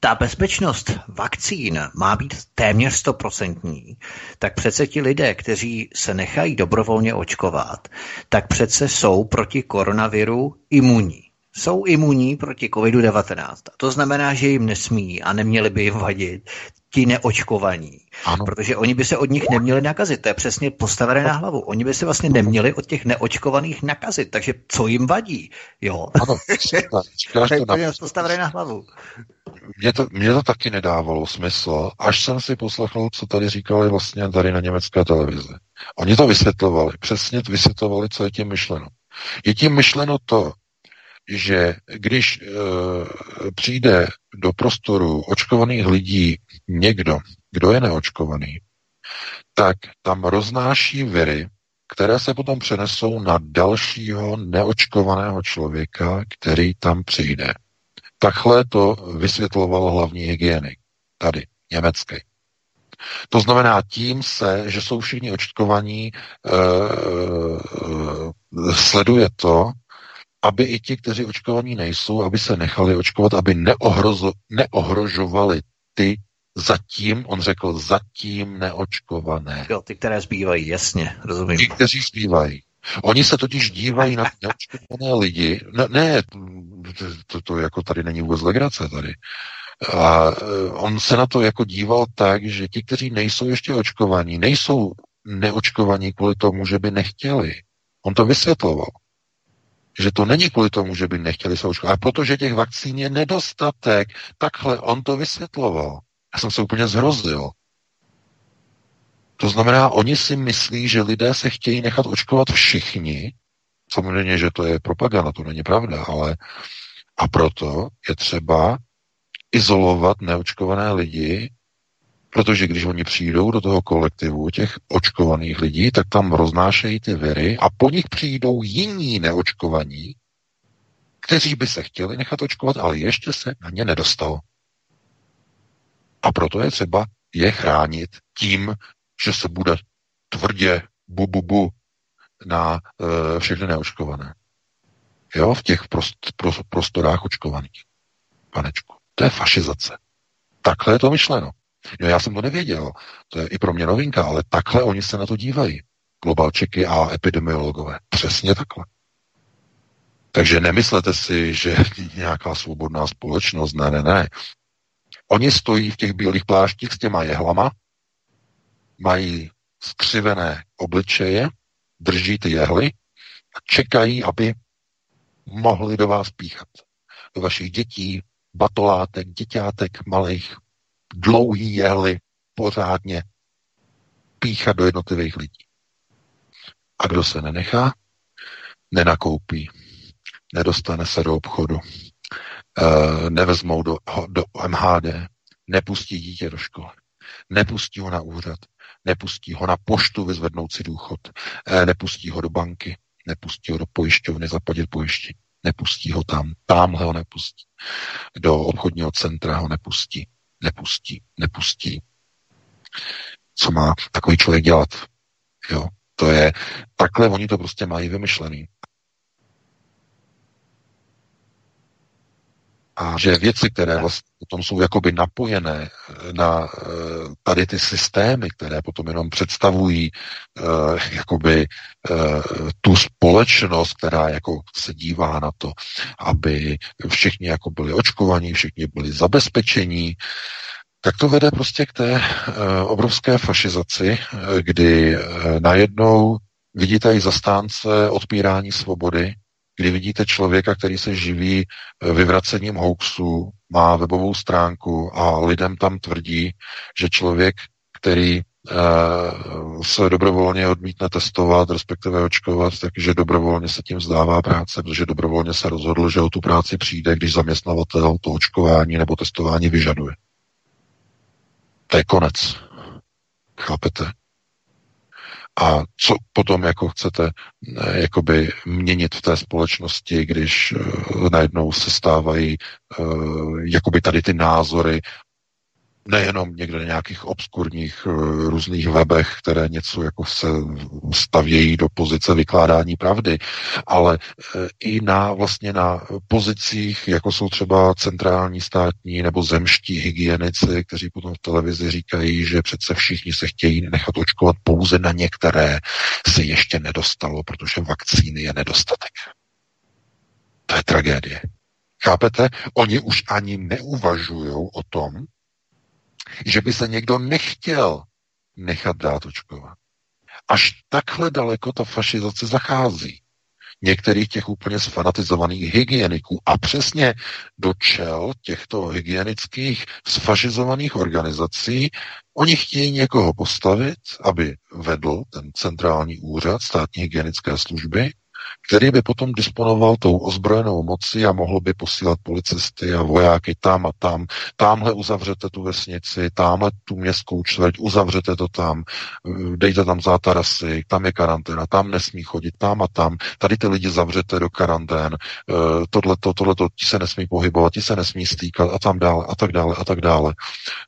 ta bezpečnost vakcín má být téměř stoprocentní, tak přece ti lidé, kteří se nechají dobrovolně očkovat, tak přece jsou proti koronaviru imunní jsou imunní proti COVID-19. To znamená, že jim nesmí a neměli by jim vadit ti neočkovaní. Ano. Protože oni by se od nich neměli nakazit. To je přesně postavené na hlavu. Oni by se vlastně neměli od těch neočkovaných nakazit. Takže co jim vadí? Jo. Ano, to, to na... postavené na hlavu. Mně to, mě to taky nedávalo smysl, až jsem si poslechl, co tady říkali vlastně tady na německé televizi. Oni to vysvětlovali, přesně vysvětlovali, co je tím myšleno. Je tím myšleno to, že když e, přijde do prostoru očkovaných lidí někdo, kdo je neočkovaný, tak tam roznáší viry, které se potom přenesou na dalšího neočkovaného člověka, který tam přijde. Takhle to vysvětloval hlavní hygienik, tady, německý. To znamená tím se, že jsou všichni očkovaní, e, e, sleduje to, aby i ti, kteří očkovaní nejsou, aby se nechali očkovat, aby neohrozo, neohrožovali ty zatím, on řekl, zatím neočkované. Jo, ty, které zbývají, jasně, rozumím. Ti, kteří zbývají. Oni se totiž dívají na neočkované lidi. Ne, ne to, to jako tady není vůbec legrace tady. A e, on se na to jako díval tak, že ti, kteří nejsou ještě očkovaní, nejsou neočkovaní kvůli tomu, že by nechtěli. On to vysvětloval že to není kvůli tomu, že by nechtěli se očkovat, ale protože těch vakcín je nedostatek. Takhle on to vysvětloval. Já jsem se úplně zhrozil. To znamená, oni si myslí, že lidé se chtějí nechat očkovat všichni. Samozřejmě, že to je propaganda, to není pravda, ale a proto je třeba izolovat neočkované lidi, protože když oni přijdou do toho kolektivu těch očkovaných lidí, tak tam roznášejí ty viry a po nich přijdou jiní neočkovaní, kteří by se chtěli nechat očkovat, ale ještě se na ně nedostalo. A proto je třeba je chránit tím, že se bude tvrdě bu, bu, bu na e, všechny neočkované. Jo, v těch prost, prost, prostorách očkovaných. Panečku. To je fašizace. Takhle je to myšleno. Jo, já jsem to nevěděl. To je i pro mě novinka, ale takhle oni se na to dívají. Globalčeky a epidemiologové. Přesně takhle. Takže nemyslete si, že nějaká svobodná společnost, ne, ne, ne. Oni stojí v těch bílých pláštích s těma jehlama, mají skřivené obličeje, drží ty jehly a čekají, aby mohli do vás píchat. Do vašich dětí, batolátek, děťátek malých, dlouhý jehly, pořádně píchat do jednotlivých lidí. A kdo se nenechá, nenakoupí, nedostane se do obchodu, nevezmou do, do MHD, nepustí dítě do školy, nepustí ho na úřad, nepustí ho na poštu vyzvednout si důchod, e, nepustí ho do banky, nepustí ho do pojišťovny zaplatit pojištění, nepustí ho tam, tamhle ho nepustí, do obchodního centra ho nepustí, nepustí, nepustí. Co má takový člověk dělat? Jo, to je, takhle oni to prostě mají vymyšlený. A že věci, které vlastně potom jsou jakoby napojené eh, na eh, tady ty systémy, které potom jenom představují uh, jakoby uh, tu společnost, která jako se dívá na to, aby všichni jako byli očkovaní, všichni byli zabezpečení, tak to vede prostě k té obrovské fašizaci, kdy uh, najednou vidíte i zastánce odpírání svobody, kdy vidíte člověka, který se živí eh, vyvracením hoaxů, má webovou stránku a lidem tam tvrdí, že člověk, který uh, se dobrovolně odmítne testovat, respektive očkovat, takže dobrovolně se tím vzdává práce, protože dobrovolně se rozhodl, že o tu práci přijde, když zaměstnavatel to očkování nebo testování vyžaduje. To je konec. Chápete? A co potom jako chcete eh, jakoby měnit v té společnosti, když uh, najednou se stávají uh, jakoby tady ty názory nejenom někde na nějakých obskurních uh, různých webech, které něco jako se stavějí do pozice vykládání pravdy, ale uh, i na vlastně na pozicích, jako jsou třeba centrální státní nebo zemští hygienici, kteří potom v televizi říkají, že přece všichni se chtějí nechat očkovat pouze na některé se ještě nedostalo, protože vakcíny je nedostatek. To je tragédie. Chápete? Oni už ani neuvažují o tom, že by se někdo nechtěl nechat dát očkovat. Až takhle daleko ta fašizace zachází. Některých těch úplně sfanatizovaných hygieniků a přesně do čel těchto hygienických sfašizovaných organizací oni chtějí někoho postavit, aby vedl ten centrální úřad státní hygienické služby který by potom disponoval tou ozbrojenou mocí a mohl by posílat policisty a vojáky tam a tam. Tamhle uzavřete tu vesnici, tamhle tu městskou čtvrť, uzavřete to tam, dejte tam zátarasy, tam je karanténa, tam nesmí chodit, tam a tam. Tady ty lidi zavřete do karantén, eh, tohleto, tohleto, ti se nesmí pohybovat, ti se nesmí stýkat a tam dále, a tak dále, a tak dále.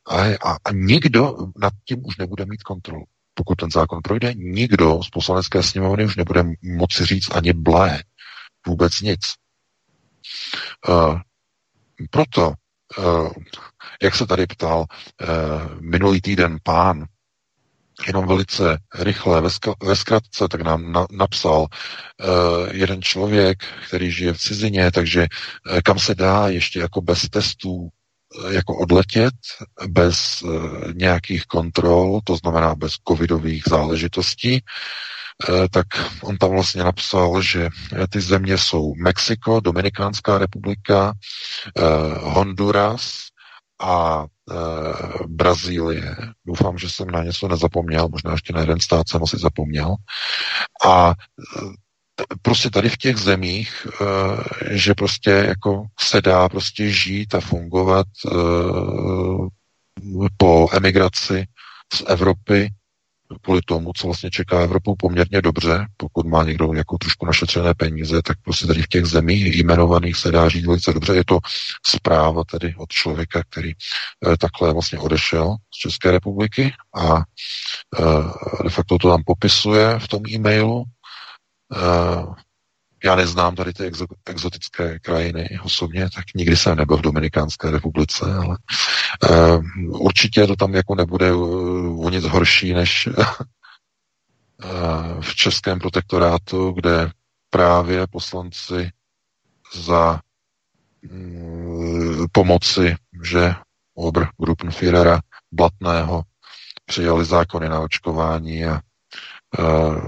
A, a, a nikdo nad tím už nebude mít kontrolu pokud ten zákon projde, nikdo z poslanecké sněmovny už nebude moci říct ani blé. Vůbec nic. Uh, proto, uh, jak se tady ptal uh, minulý týden pán, jenom velice rychle, ve, zkratce, tak nám na, napsal uh, jeden člověk, který žije v cizině, takže uh, kam se dá ještě jako bez testů jako odletět bez eh, nějakých kontrol, to znamená bez covidových záležitostí, eh, tak on tam vlastně napsal, že ty země jsou Mexiko, Dominikánská republika, eh, Honduras a Brazílie. Doufám, že jsem na něco nezapomněl, možná ještě na jeden stát jsem asi zapomněl. A prostě tady v těch zemích, e, že prostě jako se dá prostě žít a fungovat e, po emigraci z Evropy kvůli tomu, co vlastně čeká Evropu poměrně dobře, pokud má někdo jako trošku našetřené peníze, tak prostě tady v těch zemích jmenovaných se dá žít velice dobře. Je to zpráva tedy od člověka, který eh, takhle vlastně odešel z České republiky a eh, de facto to tam popisuje v tom e-mailu. Eh, já neznám tady ty exo, exotické krajiny osobně, tak nikdy jsem nebyl v Dominikánské republice, ale uh, určitě to tam jako nebude uh, o nic horší než uh, v českém protektorátu, kde právě poslanci za uh, pomoci, že Obr Gruppenführera Blatného přijali zákony na očkování a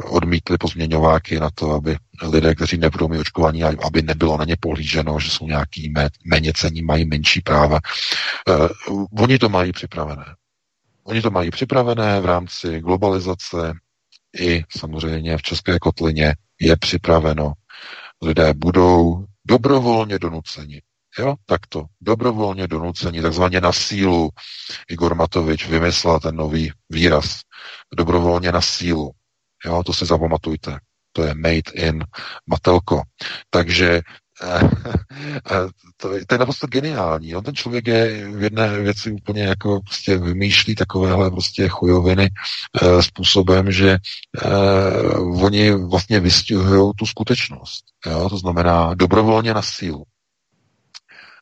odmítli pozměňováky na to, aby lidé, kteří nebudou mít očkování, aby nebylo na ně pohlíženo, že jsou nějaký méně cení, mají menší práva. Uh, oni to mají připravené. Oni to mají připravené v rámci globalizace i samozřejmě v České kotlině je připraveno. Lidé budou dobrovolně donuceni. Jo, takto. Dobrovolně donuceni, takzvaně na sílu. Igor Matovič vymyslel ten nový výraz. Dobrovolně na sílu. Jo, to si zapamatujte. To je made in Matelko. Takže eh, eh, to, to je naprosto geniální. On ten člověk je v jedné věci úplně jako prostě vymýšlí takovéhle prostě chujoviny e, způsobem, že e, oni vlastně vystihují tu skutečnost. Jo? To znamená dobrovolně na sílu.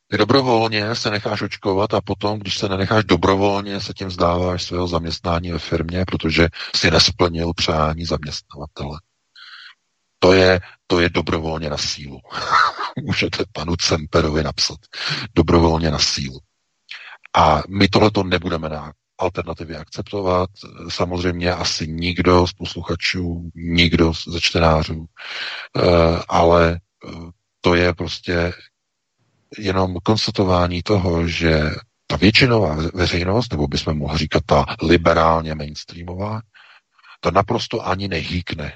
Ty dobrovolně se necháš očkovat a potom, když se nenecháš dobrovolně, se tím zdáváš svého zaměstnání ve firmě, protože si nesplnil přání zaměstnavatele. To je, to je dobrovolně na sílu. Můžete panu Cemperovi napsat. Dobrovolně na sílu. A my tohleto nebudeme na alternativě akceptovat. Samozřejmě asi nikdo z posluchačů, nikdo ze čtenářů, eh, ale eh, to je prostě jenom konstatování toho, že ta většinová veřejnost, nebo bychom mohli říkat ta liberálně mainstreamová, ta naprosto ani nehýkne.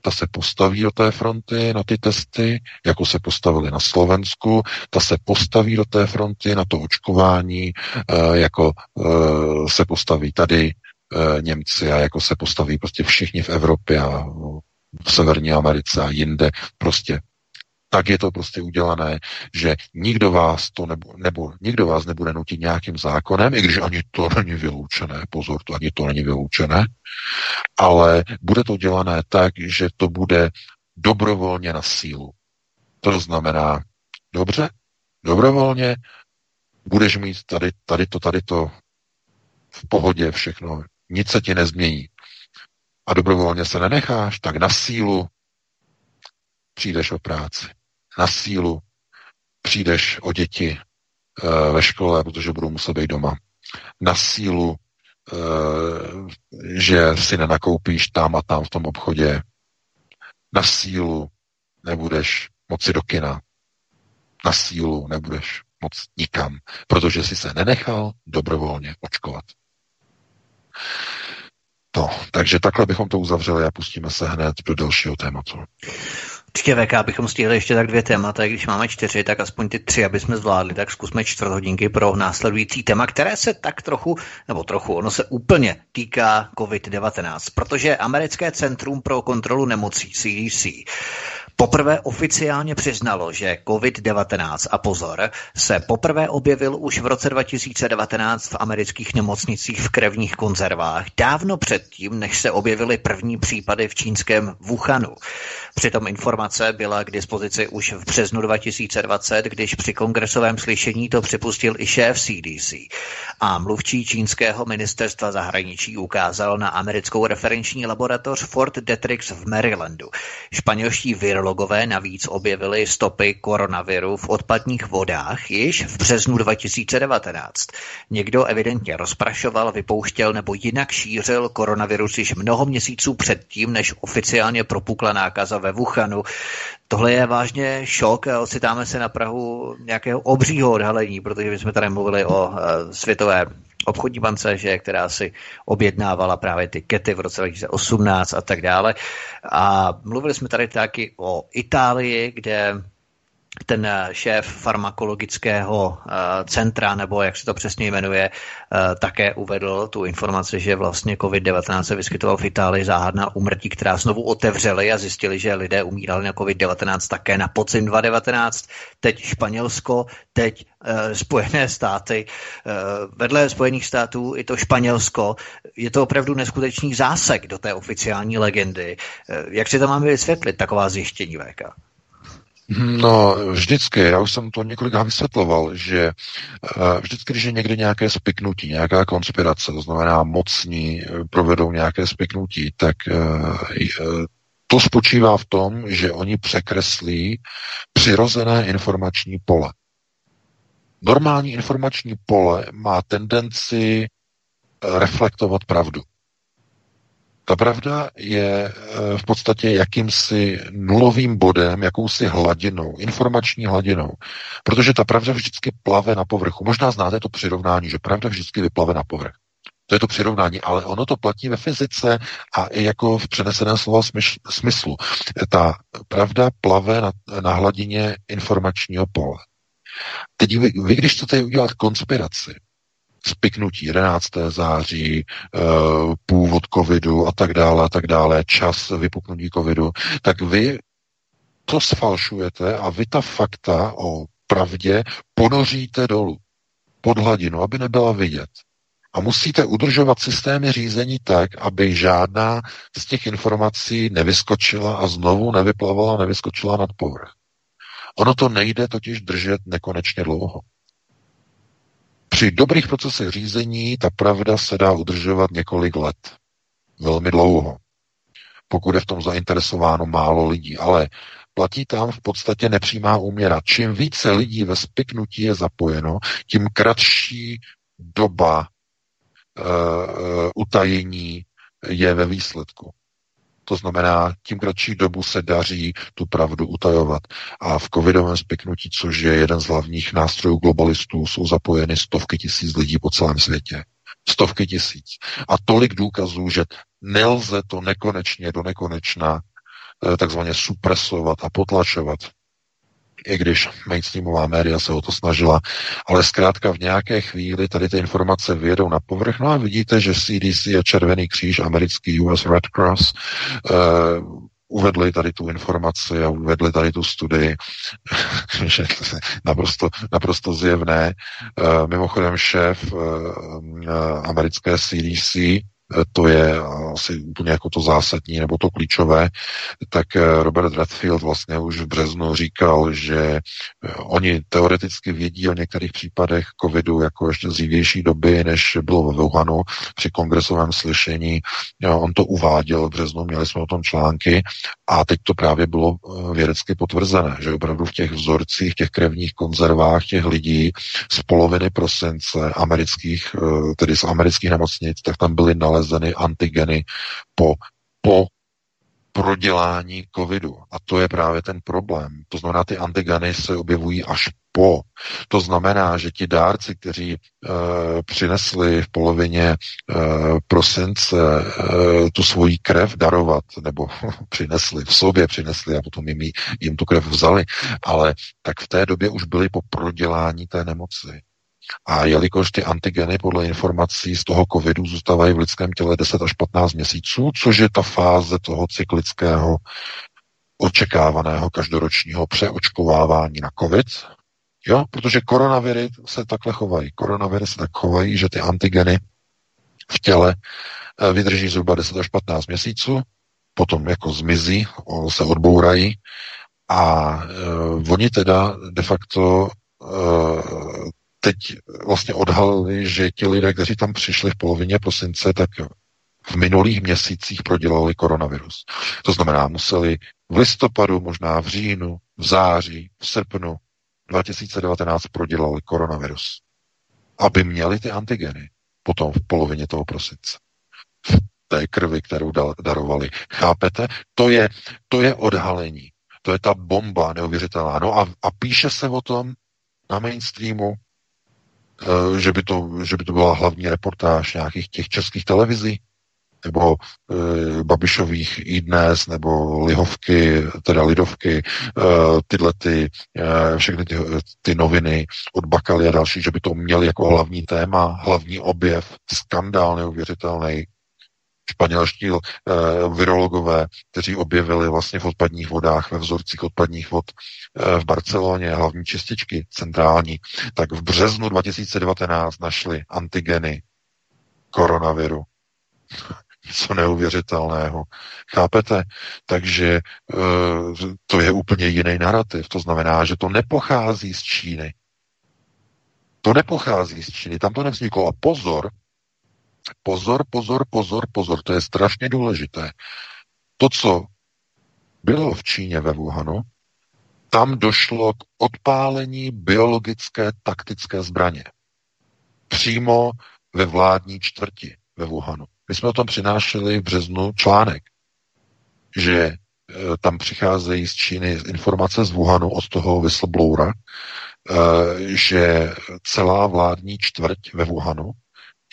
Ta se postaví do té fronty na ty testy, jako se postavili na Slovensku, ta se postaví do té fronty na to očkování, eh, jako eh, se postaví tady eh, Němci a jako se postaví prostě všichni v Evropě a v Severní Americe a jinde. Prostě tak je to prostě udělané, že nikdo vás to nebo, nebo nikdo vás nebude nutit nějakým zákonem, i když ani to není vyloučené, pozor, to ani to není vyloučené, ale bude to dělané tak, že to bude dobrovolně na sílu. To znamená, dobře, dobrovolně budeš mít tady, tady to, tady to v pohodě všechno, nic se ti nezmění. A dobrovolně se nenecháš, tak na sílu přijdeš o práci na sílu přijdeš o děti e, ve škole, protože budou muset být doma. Na sílu, e, že si nenakoupíš tam a tam v tom obchodě. Na sílu nebudeš moci do kina. Na sílu nebudeš moc nikam, protože si se nenechal dobrovolně očkovat. To, takže takhle bychom to uzavřeli a pustíme se hned do dalšího tématu. Určitě VK bychom stihli ještě tak dvě témata, když máme čtyři, tak aspoň ty tři, aby jsme zvládli, tak zkusme čtvrt hodinky pro následující téma, které se tak trochu, nebo trochu, ono se úplně týká COVID-19, protože Americké centrum pro kontrolu nemocí CDC poprvé oficiálně přiznalo, že COVID-19 a pozor se poprvé objevil už v roce 2019 v amerických nemocnicích v krevních konzervách, dávno předtím, než se objevily první případy v čínském Wuhanu. Přitom informace byla k dispozici už v březnu 2020, když při kongresovém slyšení to připustil i šéf CDC. A mluvčí čínského ministerstva zahraničí ukázal na americkou referenční laboratoř Fort Detrix v Marylandu. Španělští virologové meteorologové navíc objevili stopy koronaviru v odpadních vodách již v březnu 2019. Někdo evidentně rozprašoval, vypouštěl nebo jinak šířil koronavirus již mnoho měsíců předtím, než oficiálně propukla nákaza ve Wuhanu. Tohle je vážně šok a ocitáme se na Prahu nějakého obřího odhalení, protože my jsme tady mluvili o uh, světové obchodní bance, že, která si objednávala právě ty kety v roce 2018 a tak dále. A mluvili jsme tady taky o Itálii, kde ten eh, šéf farmakologického eh, centra, nebo jak se to přesně jmenuje, eh, také uvedl tu informaci, že vlastně COVID-19 se vyskytoval v Itálii záhadná umrtí, která znovu otevřeli a zjistili, že lidé umírali na COVID-19 také na podzim 2019, teď Španělsko, teď Spojené státy, vedle Spojených států i to Španělsko. Je to opravdu neskutečný zásek do té oficiální legendy. Jak si to máme vysvětlit, taková zjištění VK? No, vždycky, já už jsem to několikrát vysvětloval, že uh, vždycky, když je někde nějaké spiknutí, nějaká konspirace, to znamená mocní eh, provedou nějaké spiknutí, tak uh, to spočívá v tom, že oni překreslí přirozené informační pole. Normální informační pole má tendenci reflektovat pravdu. Ta pravda je eh, v podstatě jakýmsi nulovým bodem, jakousi hladinou, informační hladinou. Protože ta pravda vždycky plave na povrchu. Možná znáte to přirovnání, že pravda vždycky vyplave na povrch. To je to přirovnání, ale ono to platí ve fyzice a i jako v přeneseném slova smyslu. Ta pravda plave na, na hladině informačního pole. Teď vy, vy když chcete udělat konspiraci, spiknutí 11. září, eh, původ covidu a tak dále a tak dále, čas vypuknutí covidu, tak vy to sfalšujete a vy ta fakta o pravdě ponoříte dolů pod hladinu, aby nebyla vidět. A musíte udržovat systémy řízení tak, aby žádná z těch informací nevyskočila a znovu nevyplavala, nevyskočila nad povrch. Ono to nejde totiž držet nekonečně dlouho. Při dobrých procesech řízení ta pravda se dá udržovat několik let. Velmi dlouho. Pokud je v tom zainteresováno málo lidí. Ale platí tam v podstatě nepřímá úměra. Čím více lidí ve spiknutí je zapojeno, tím kratší doba uh, utajení je ve výsledku. To znamená, tím kratší dobu se daří tu pravdu utajovat. A v covidovém spiknutí, což je jeden z hlavních nástrojů globalistů, jsou zapojeny stovky tisíc lidí po celém světě. Stovky tisíc. A tolik důkazů, že nelze to nekonečně do nekonečna eh, takzvaně supresovat a potlačovat i když mainstreamová média se o to snažila, ale zkrátka v nějaké chvíli tady ty informace vyjedou na povrch, no a vidíte, že CDC a Červený kříž, americký US Red Cross, uh, uvedli tady tu informaci a uvedli tady tu studii, že naprosto, naprosto zjevné. Uh, mimochodem šéf uh, americké CDC to je asi úplně jako to zásadní nebo to klíčové, tak eh, Robert Redfield vlastně už v březnu říkal, že eh, oni teoreticky vědí o některých případech covidu jako ještě z dřívější doby, než bylo ve Wuhanu při kongresovém slyšení. On to uváděl v březnu, měli jsme o tom články a teď to právě bylo eh, vědecky potvrzené, že opravdu v těch vzorcích, těch krevních konzervách těch lidí z poloviny prosince amerických, tedy z amerických nemocnic, tak tam byly nalezeny nalezeny antigeny po, po prodělání covidu. A to je právě ten problém. To znamená, ty antigeny se objevují až po. To znamená, že ti dárci, kteří e, přinesli v polovině e, prosince e, tu svoji krev darovat, nebo přinesli v sobě, přinesli a potom jim, jim tu krev vzali, ale tak v té době už byli po prodělání té nemoci. A jelikož ty antigeny podle informací z toho covidu zůstávají v lidském těle 10 až 15 měsíců, což je ta fáze toho cyklického očekávaného každoročního přeočkovávání na covid, jo, protože koronaviry se takhle chovají. Koronaviry se tak chovají, že ty antigeny v těle eh, vydrží zhruba 10 až 15 měsíců, potom jako zmizí, se odbourají a uh, oni teda de facto uh, teď vlastně odhalili, že ti lidé, kteří tam přišli v polovině prosince, tak v minulých měsících prodělali koronavirus. To znamená, museli v listopadu, možná v říjnu, v září, v srpnu 2019 prodělali koronavirus. Aby měli ty antigeny potom v polovině toho prosince. V té krvi, kterou darovali. Chápete? To je, to je odhalení. To je ta bomba neuvěřitelná. No a, a píše se o tom na mainstreamu, že by, to, že by to byla hlavní reportáž nějakých těch českých televizí nebo e, Babišových i dnes, nebo Lihovky, teda Lidovky, e, tyhle ty, e, všechny ty, ty noviny od Bakaly a další, že by to měli jako hlavní téma, hlavní objev, skandál neuvěřitelný. Španělští e, virologové, kteří objevili vlastně v odpadních vodách, ve vzorcích odpadních vod e, v Barceloně, hlavní čističky centrální, tak v březnu 2019 našli antigeny koronaviru něco neuvěřitelného. Chápete? Takže e, to je úplně jiný narrativ. To znamená, že to nepochází z Číny. To nepochází z Číny. Tam to nevzniklo. A pozor, pozor, pozor, pozor, pozor, to je strašně důležité. To, co bylo v Číně ve Wuhanu, tam došlo k odpálení biologické taktické zbraně. Přímo ve vládní čtvrti ve Wuhanu. My jsme o tom přinášeli v březnu článek, že e, tam přicházejí z Číny informace z Wuhanu od toho whistleblowera, e, že celá vládní čtvrť ve Wuhanu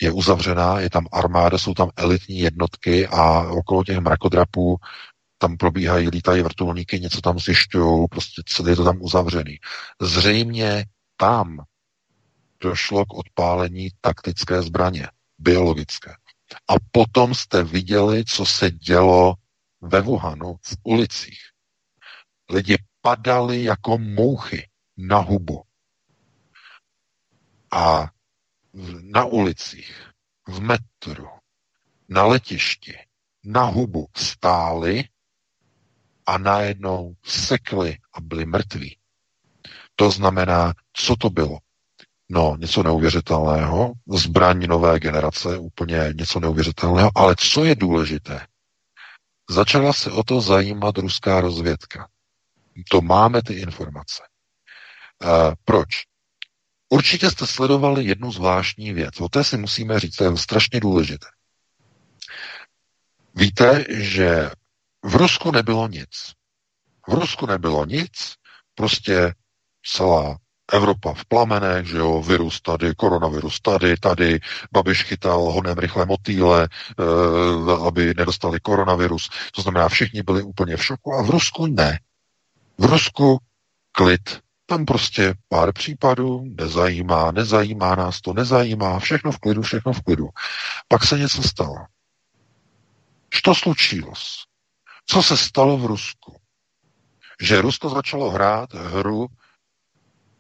je uzavřená, je tam armáda, jsou tam elitní jednotky a okolo těch mrakodrapů tam probíhají, lítají vrtulníky, něco tam zjišťují, prostě celé je to tam uzavřený. Zřejmě tam došlo k odpálení taktické zbraně, biologické. A potom jste viděli, co se dělo ve Wuhanu v ulicích. Lidi padali jako mouchy na hubu. A na ulicích, v metru, na letišti, na hubu stáli a najednou sekli a byli mrtví. To znamená, co to bylo? No, něco neuvěřitelného, zbraň nové generace, úplně něco neuvěřitelného, ale co je důležité? Začala se o to zajímat ruská rozvědka. To máme ty informace. Uh, proč? Určitě jste sledovali jednu zvláštní věc. O té si musíme říct, to je strašně důležité. Víte, že v Rusku nebylo nic. V Rusku nebylo nic, prostě celá Evropa v plamenech, že jo, virus tady, koronavirus tady, tady, Babiš chytal honem rychle motýle, e, aby nedostali koronavirus. To znamená, všichni byli úplně v šoku a v Rusku ne. V Rusku klid. Tam prostě pár případů, nezajímá, nezajímá nás to, nezajímá, všechno v klidu, všechno v klidu. Pak se něco stalo. Co slučilo? Co se stalo v Rusku? Že Rusko začalo hrát hru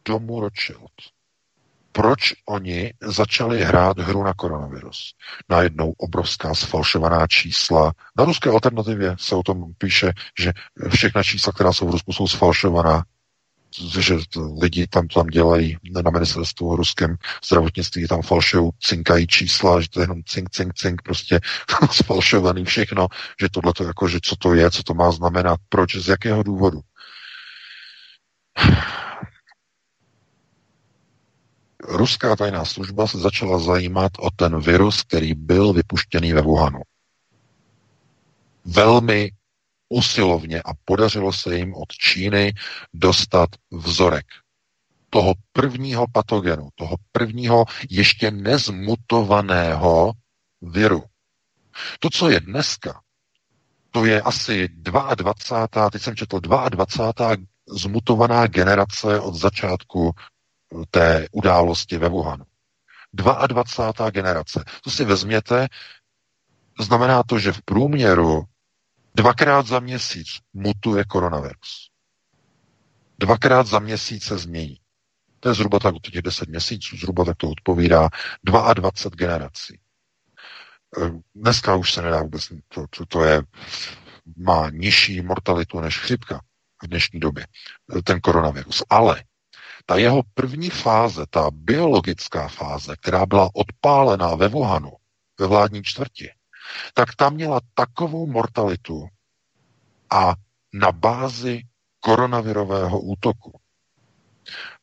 domu Rothschild. Proč oni začali hrát hru na koronavirus? Najednou obrovská sfalšovaná čísla. Na ruské alternativě se o tom píše, že všechna čísla, která jsou v Rusku, jsou sfalšovaná že lidi tam tam dělají na ministerstvu ruském zdravotnictví, tam falšují, cinkají čísla, že to je jenom cink, cink, cink, prostě sfalšovaný všechno, že tohle to jako, že co to je, co to má znamenat, proč, z jakého důvodu. ruská tajná služba se začala zajímat o ten virus, který byl vypuštěný ve Wuhanu. Velmi usilovně a podařilo se jim od Číny dostat vzorek toho prvního patogenu, toho prvního ještě nezmutovaného viru. To, co je dneska, to je asi 22. teď jsem četl 22. zmutovaná generace od začátku té události ve Wuhanu. 22. generace. To si vezměte, znamená to, že v průměru dvakrát za měsíc mutuje koronavirus. Dvakrát za měsíc se změní. To je zhruba tak těch 10 měsíců, zhruba tak to odpovídá 22 generací. Dneska už se nedá vůbec, to, to, to je, má nižší mortalitu než chřipka v dnešní době, ten koronavirus. Ale ta jeho první fáze, ta biologická fáze, která byla odpálená ve Wuhanu, ve vládní čtvrti, tak tam měla takovou mortalitu a na bázi koronavirového útoku.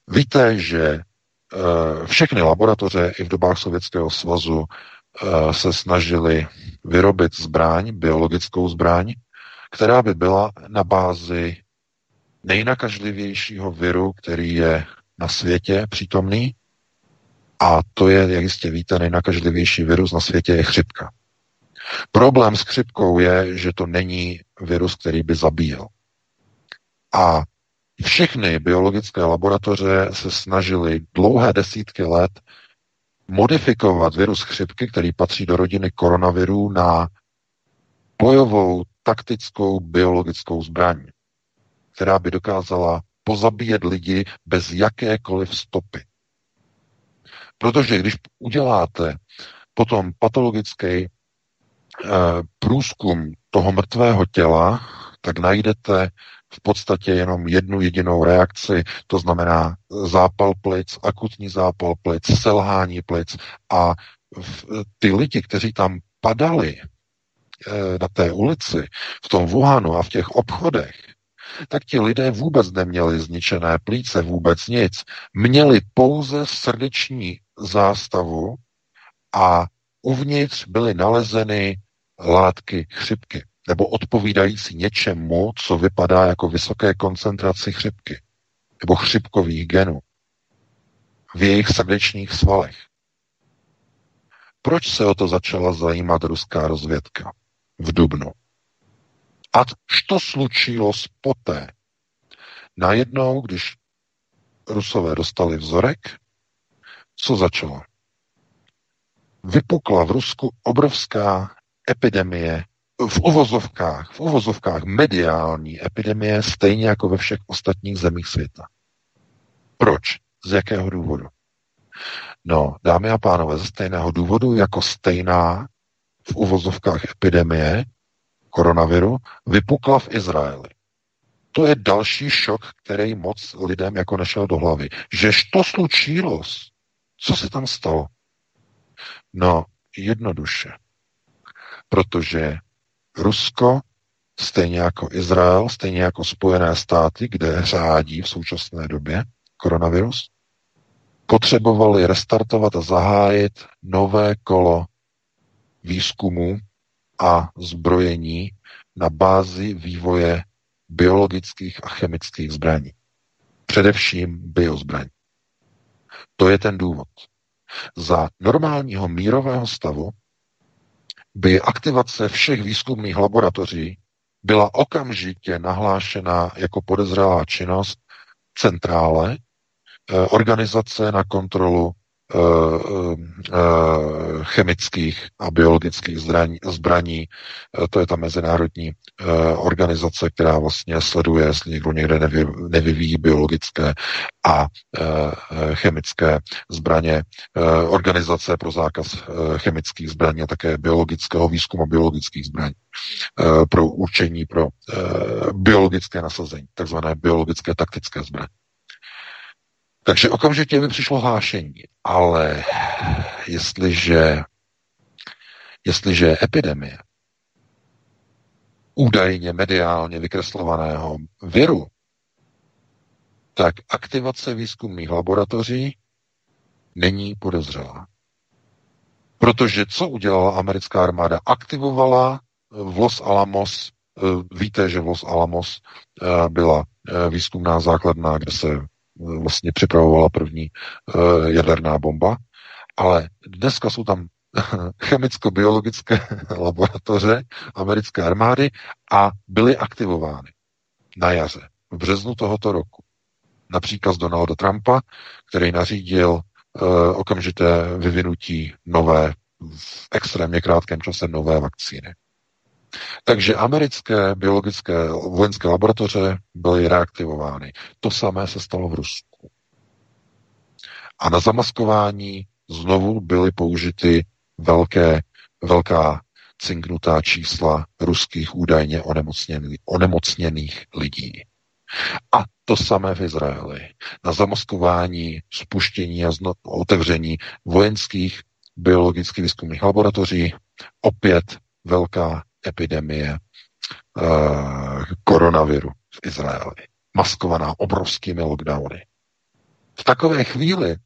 Víte, že eh, všechny laboratoře i v dobách Sovětského svazu eh, se snažili vyrobit zbraň, biologickou zbraň, která by byla na bázi nejnakažlivějšího viru, který je na světě přítomný, a to je, jak jistě víte, nejnakažlivější virus na světě je chřipka. Problém s chřipkou je, že to není virus, který by zabíjel. A všechny biologické laboratoře se snažily dlouhé desítky let modifikovat virus chřipky, který patří do rodiny koronavirů, na bojovou taktickou biologickou zbraň, která by dokázala pozabíjet lidi bez jakékoliv stopy. Protože když uděláte potom patologický průzkum toho mrtvého těla, tak najdete v podstatě jenom jednu jedinou reakci, to znamená zápal plic, akutní zápal plic, selhání plic a ty lidi, kteří tam padali e, na té ulici, v tom Wuhanu a v těch obchodech, tak ti lidé vůbec neměli zničené plíce, vůbec nic. Měli pouze srdeční zástavu a uvnitř byly nalezeny látky chřipky, nebo odpovídající něčemu, co vypadá jako vysoké koncentraci chřipky, nebo chřipkových genů v jejich srdečních svalech. Proč se o to začala zajímat ruská rozvědka v Dubnu? A to slučilo poté? Najednou, když Rusové dostali vzorek, co začalo? Vypukla v Rusku obrovská epidemie, v uvozovkách, v uvozovkách mediální epidemie, stejně jako ve všech ostatních zemích světa. Proč? Z jakého důvodu? No, dámy a pánové, ze stejného důvodu, jako stejná v uvozovkách epidemie koronaviru vypukla v Izraeli. To je další šok, který moc lidem jako nešel do hlavy. Žež to slučilo, co se tam stalo? No, jednoduše. Protože Rusko, stejně jako Izrael, stejně jako Spojené státy, kde řádí v současné době koronavirus, potřebovali restartovat a zahájit nové kolo výzkumu a zbrojení na bázi vývoje biologických a chemických zbraní. Především biozbraní. To je ten důvod. Za normálního mírového stavu by aktivace všech výzkumných laboratoří byla okamžitě nahlášena jako podezřelá činnost centrále, eh, organizace na kontrolu chemických a biologických zbraní. Eh, to je ta mezinárodní organizace, která vlastně sleduje, jestli někdo někde nevy, nevyvíjí biologické a chemické zbraně. Organizace pro zákaz chemických zbraní a také biologického výzkumu biologických zbraní pro určení pro biologické nasazení, takzvané biologické taktické zbraně. Takže okamžitě mi přišlo hlášení. Ale jestliže, jestliže epidemie údajně mediálně vykreslovaného viru, tak aktivace výzkumných laboratoří není podezřelá. Protože co udělala americká armáda? Aktivovala v Los Alamos, eh, víte, že v Los Alamos eh, byla eh, výzkumná základna, kde se vlastně připravovala první uh, jaderná bomba, ale dneska jsou tam chemicko-biologické laboratoře americké armády a byly aktivovány na jaře, v březnu tohoto roku. Například z Donalda Trumpa, který nařídil uh, okamžité vyvinutí nové, v extrémně krátkém čase nové vakcíny. Takže americké biologické vojenské laboratoře byly reaktivovány. To samé se stalo v Rusku. A na zamaskování znovu byly použity velké, velká cinknutá čísla ruských údajně onemocněných, onemocněných lidí. A to samé v Izraeli. Na zamaskování, spuštění a otevření vojenských biologických výzkumných laboratoří opět velká epidemie koronaviru v Izraeli. Maskovaná obrovskými lockdowny. V takové chvíli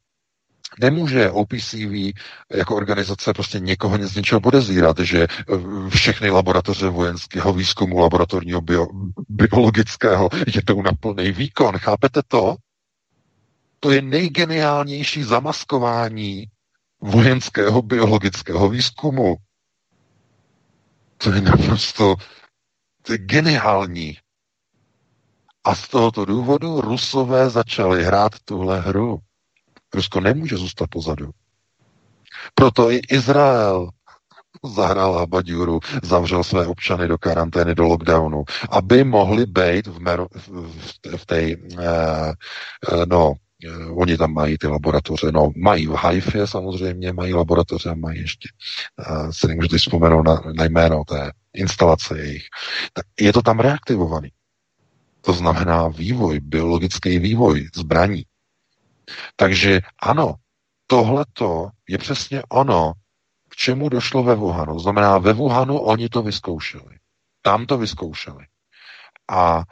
Nemůže OPCV jako organizace prostě někoho z něčeho podezírat, že eh, všechny laboratoře vojenského výzkumu laboratorního bio, biologického jedou na plný výkon. Chápete to? To je nejgeniálnější zamaskování vojenského biologického výzkumu. To je naprosto to je geniální. A z tohoto důvodu Rusové začali hrát tuhle hru. Rusko nemůže zůstat pozadu. Proto i Izrael zahrál Habadjuru, zavřel své občany do karantény, do lockdownu, aby mohli být v, mero, v, v té, eh, eh, no, oni tam mají ty laboratoře, no, mají v Haifě samozřejmě, mají laboratoře a mají ještě, eh, se nemůžete vzpomenout na, na jméno té instalace jejich. Tak je to tam reaktivovaný. To znamená vývoj, biologický vývoj zbraní. Takže ano, tohleto je přesně ono, k čemu došlo ve Wuhanu. Znamená, ve Wuhanu oni to vyzkoušeli. Tam to vyzkoušeli. A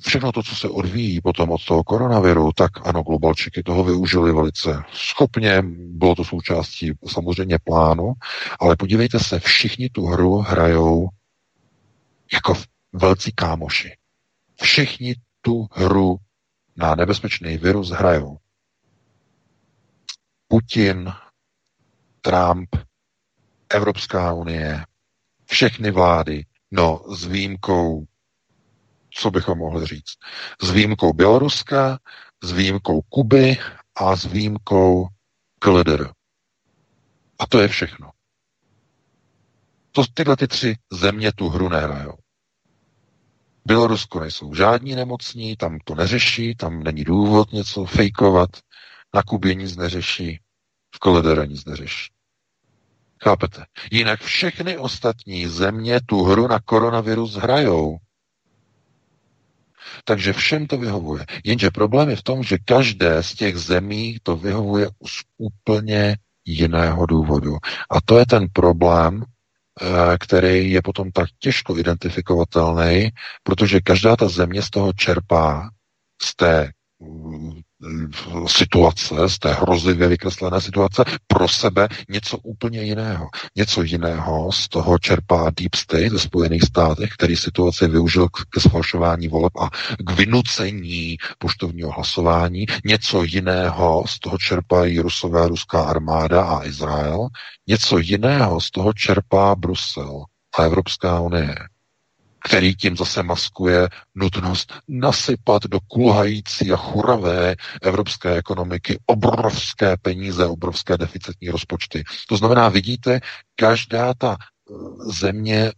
všechno to, co se odvíjí potom od toho koronaviru, tak ano, globalčiky toho využili velice schopně, bylo to součástí samozřejmě plánu, ale podívejte se, všichni tu hru hrajou jako velcí kámoši. Všichni tu hru na nebezpečný virus hrajou. Putin, Trump, Evropská unie, všechny vlády, no s výjimkou, co bychom mohli říct, s výjimkou Běloruska, s výjimkou Kuby a s výjimkou KLDR. A to je všechno. To, tyhle ty tři země tu hru nehrajou. Bělorusko nejsou žádní nemocní, tam to neřeší, tam není důvod něco fejkovat, na Kubě nic neřeší, v Koledere nic neřeší. Chápete? Jinak všechny ostatní země tu hru na koronavirus hrajou. Takže všem to vyhovuje. Jenže problém je v tom, že každé z těch zemí to vyhovuje z úplně jiného důvodu. A to je ten problém, Eh, který je potom tak těžko identifikovatelný, protože každá ta země z toho čerpá z té mm, situace, z té hrozivě vykreslené situace pro sebe něco úplně jiného. Něco jiného z toho čerpá Deep State ve Spojených státech, který situaci využil ke sfalšování voleb a k vynucení poštovního hlasování. Něco jiného z toho čerpají rusové, ruská armáda a Izrael. Něco jiného z toho čerpá Brusel a Evropská unie který tím zase maskuje nutnost nasypat do kulhající a churavé evropské ekonomiky obrovské peníze, obrovské deficitní rozpočty. To znamená, vidíte, každá ta eh, země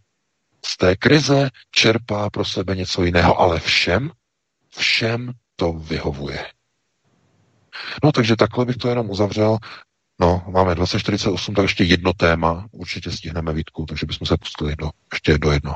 z té krize čerpá pro sebe něco jiného, ale všem, všem to vyhovuje. No takže takhle bych to jenom uzavřel. No, máme 2048, tak ještě jedno téma, určitě stihneme výtku, takže bychom se pustili do, ještě do jedno.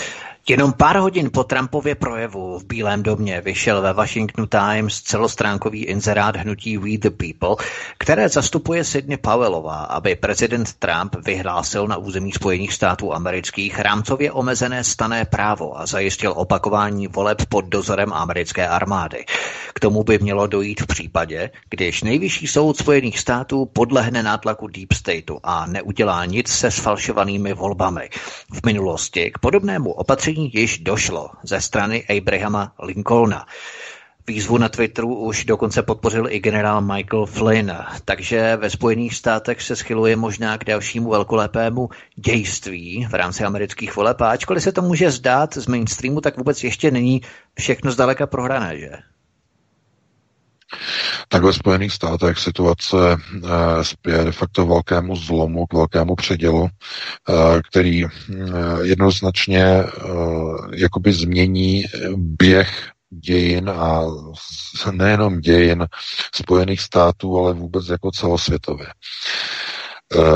Jenom pár hodin po Trumpově projevu v Bílém domě vyšel ve Washington Times celostránkový inzerát hnutí We the People, které zastupuje Sidney Powellová, aby prezident Trump vyhlásil na území Spojených států amerických rámcově omezené stané právo a zajistil opakování voleb pod dozorem americké armády. K tomu by mělo dojít v případě, když nejvyšší soud Spojených států podlehne nátlaku Deep Stateu a neudělá nic se sfalšovanými volbami. V minulosti k podobnému opatření opatření již došlo ze strany Abrahama Lincolna. Výzvu na Twitteru už dokonce podpořil i generál Michael Flynn, takže ve Spojených státech se schyluje možná k dalšímu velkolepému dějství v rámci amerických voleb. A ačkoliv se to může zdát z mainstreamu, tak vůbec ještě není všechno zdaleka prohrané, že? Tak ve Spojených státech situace eh, spěje de facto velkému zlomu, k velkému předělu, eh, který eh, jednoznačně jakoby změní běh dějin a nejenom dějin Spojených států, ale vůbec jako celosvětově.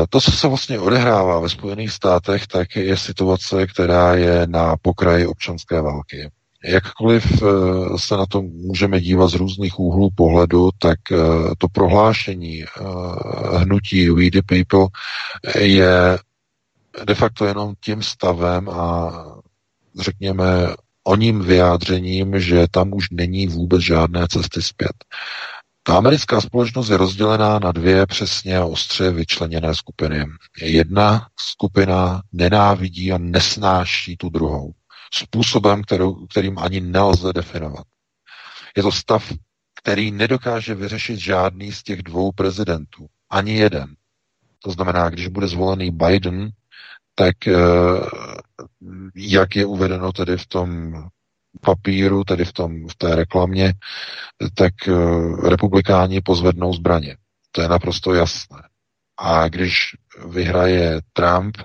To, co se vlastně odehrává ve Spojených státech, tak je situace, která je na pokraji občanské války. Jakkoliv eh, se na to můžeme dívat z různých úhlů pohledu, tak eh, to prohlášení eh, hnutí We the People je de facto jenom tím stavem a řekněme o ním vyjádřením, že tam už není vůbec žádné cesty zpět. Ta americká společnost je rozdělená na dvě přesně ostře vyčleněné skupiny. Jedna skupina nenávidí a nesnáší tu druhou způsobem, kterou, kterým ani nelze definovat. Je to stav, který nedokáže vyřešit žádný z těch dvou prezidentů. Ani jeden. To znamená, když bude zvolený Biden, tak eh, jak je uvedeno tedy v tom papíru, tedy v, tom, v té reklamě, tak eh, republikáni pozvednou zbraně. To je naprosto jasné. A když vyhraje Trump,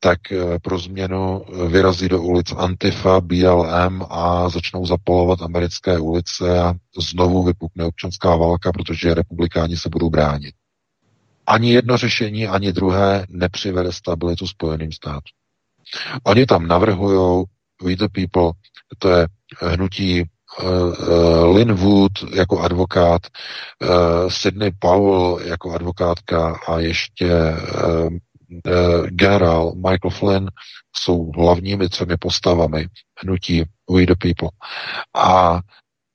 tak eh, pro změnu vyrazí do ulic Antifa, BLM a začnou zapalovat americké ulice a znovu vypukne občanská válka, protože republikáni se budou bránit. Ani jedno řešení, ani druhé nepřivede stabilitu Spojeným státům. Oni tam navrhují We the People, to je hnutí uh, Lynn Wood jako advokát, uh, Sidney Powell jako advokátka a ještě uh, uh, generál Michael Flynn jsou hlavními třemi postavami hnutí We the People. A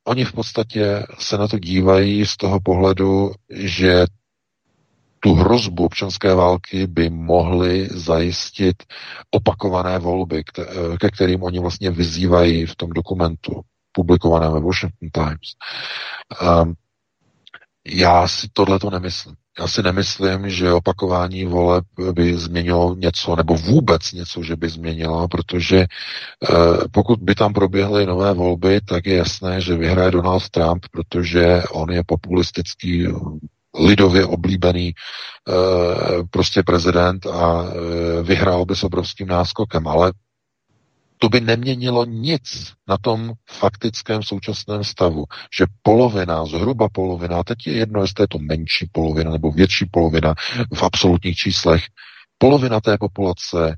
oni v podstatě se na to dívají z toho pohledu, že tu hrozbu občanské války by mohly zajistit opakované volby, ke kterým oni vlastně vyzývají v tom dokumentu publikovaném ve Washington Times. Um, já si tohle to nemyslím. Já si nemyslím, že opakování voleb by změnilo něco, nebo vůbec něco, že by změnilo, protože uh, pokud by tam proběhly nové volby, tak je jasné, že vyhraje Donald Trump, protože on je populistický lidově oblíbený eh, prostě prezident a eh, vyhrál by s obrovským náskokem, ale to by neměnilo nic na tom faktickém současném stavu, že polovina, zhruba polovina, teď je jedno, jestli je to menší polovina nebo větší polovina v absolutních číslech, polovina té populace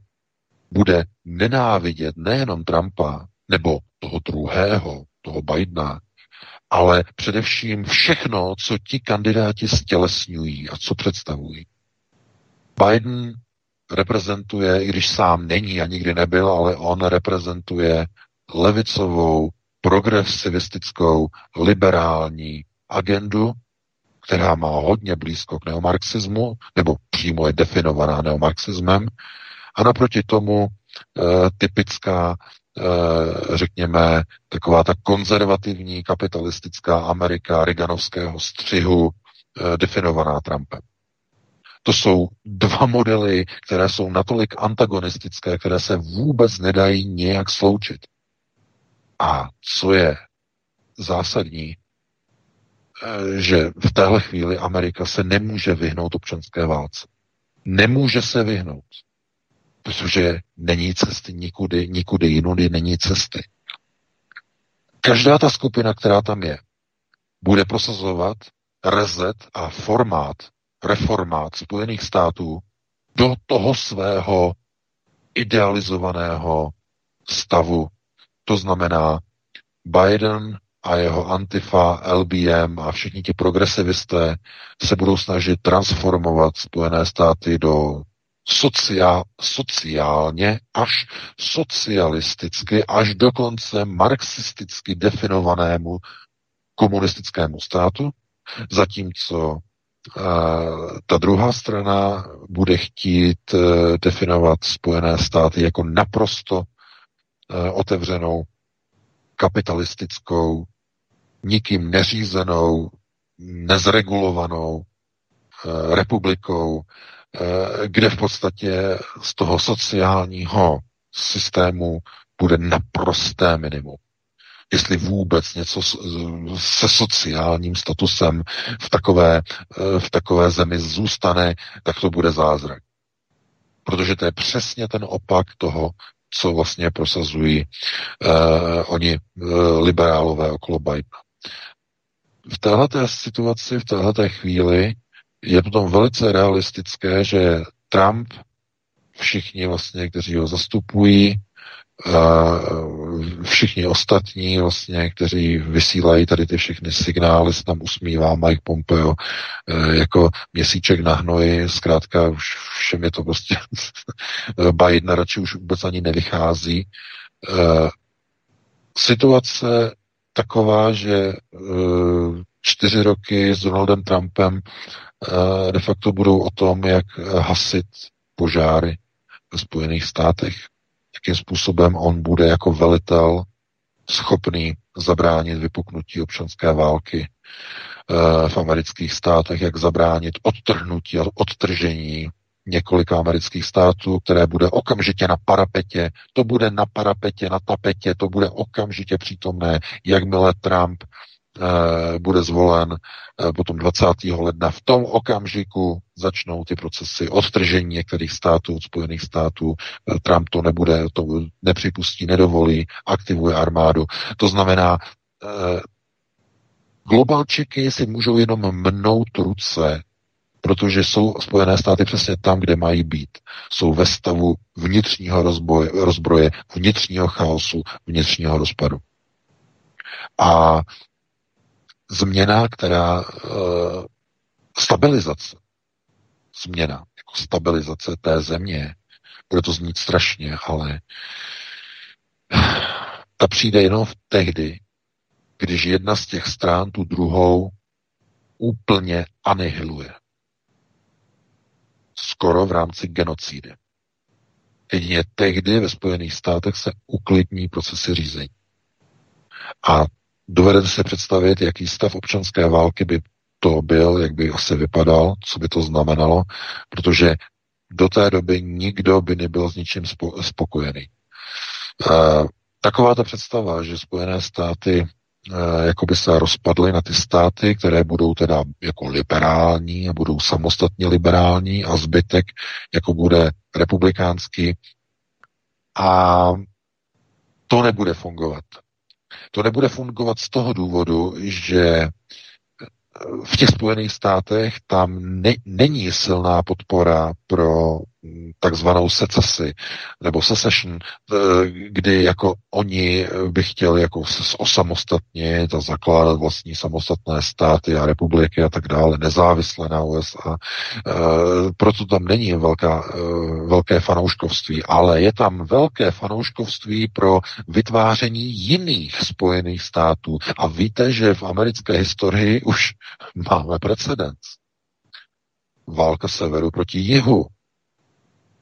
bude nenávidět nejenom Trumpa nebo toho druhého, toho Bidena, ale především všechno, co ti kandidáti stělesňují a co představují. Biden reprezentuje, i když sám není a nikdy nebyl, ale on reprezentuje levicovou, progresivistickou, liberální agendu, která má hodně blízko k neomarxismu, nebo přímo je definovaná neomarxismem, a naproti tomu e, typická Eh, řekněme, taková ta konzervativní kapitalistická Amerika Reaganovského střihu eh, definovaná Trumpem. To jsou dva modely, které jsou natolik antagonistické, které se vůbec nedají nějak sloučit. A co je zásadní, eh, že v téhle chvíli Amerika se nemůže vyhnout občanské válce. Nemůže se vyhnout protože není cesty nikudy, nikudy jinudy není cesty. Každá ta skupina, která tam je, bude prosazovat rezet a formát, reformát Spojených států do toho svého idealizovaného stavu. To znamená, Biden a jeho Antifa, LBM a všichni ti progresivisté se budou snažit transformovat Spojené státy do sociál, sociálně až socialisticky, až dokonce marxisticky definovanému komunistickému státu, zatímco ta druhá strana bude chtít uh, definovat Spojené státy jako naprosto uh, otevřenou, kapitalistickou, nikým neřízenou, nezregulovanou republikou, Eh, kde v podstatě z toho sociálního systému bude naprosté minimum. Jestli vůbec něco se sociálním statusem v takové, eh, v takové zemi zůstane, tak to bude zázrak. Protože to je přesně ten opak toho, co vlastně prosazují uh, oni uh, liberálové okolo Bidena. V této situaci, v této chvíli je potom velice realistické, že Trump, všichni vlastně, kteří ho zastupují, všichni ostatní, vlastně, kteří vysílají tady ty všechny signály, se tam usmívá Mike Pompeo jako měsíček na hnoji, zkrátka už všem je to prostě Biden radši už vůbec ani nevychází. Situace taková, že čtyři roky s Donaldem Trumpem de facto budou o tom, jak hasit požáry ve Spojených státech jakým způsobem on bude jako velitel schopný zabránit vypuknutí občanské války eh, v amerických státech, jak zabránit odtrhnutí a odtržení několika amerických států, které bude okamžitě na parapetě, to bude na parapetě, na tapetě, to bude okamžitě přítomné, jakmile Trump bude zvolen eh, potom 20. ledna. V tom okamžiku začnou ty procesy odtržení některých států od Spojených států. Eh, Trump to nebude, to nepřipustí, nedovolí, aktivuje armádu. To znamená, globalčiky si můžou jenom mnout ruce, protože jsou Spojené státy přesně tam, kde mají být. Jsou ve stavu vnitřního rozboje, rozbroje, vnitřního chaosu, vnitřního rozpadu. A změna, která uh, stabilizace, změna, jako stabilizace té země, bude to znít strašně, ale ta přijde jenom v tehdy, když jedna z těch strán tu druhou úplně anihiluje. Skoro v rámci genocidy. Jedině tehdy ve Spojených státech se uklidní procesy řízení. A Dovedete si představit, jaký stav občanské války by to byl, jak by asi vypadal, co by to znamenalo, protože do té doby nikdo by nebyl s ničím spokojený. Uh, taková ta představa, že Spojené státy uh, jako by se rozpadly na ty státy, které budou teda jako liberální a budou samostatně liberální a zbytek jako bude republikánský a to nebude fungovat. To nebude fungovat z toho důvodu, že v těch Spojených státech tam ne, není silná podpora pro takzvanou secesi nebo secession, eh, kdy jako oni by chtěli jako osamostatnit a zakládat vlastní samostatné státy a republiky a tak dále, nezávisle na USA. Eh, proto tam není velká, eh, velké fanouškovství, ale je tam velké fanouškovství pro vytváření jiných spojených států. A víte, že v americké historii už máme precedens. Válka severu proti jihu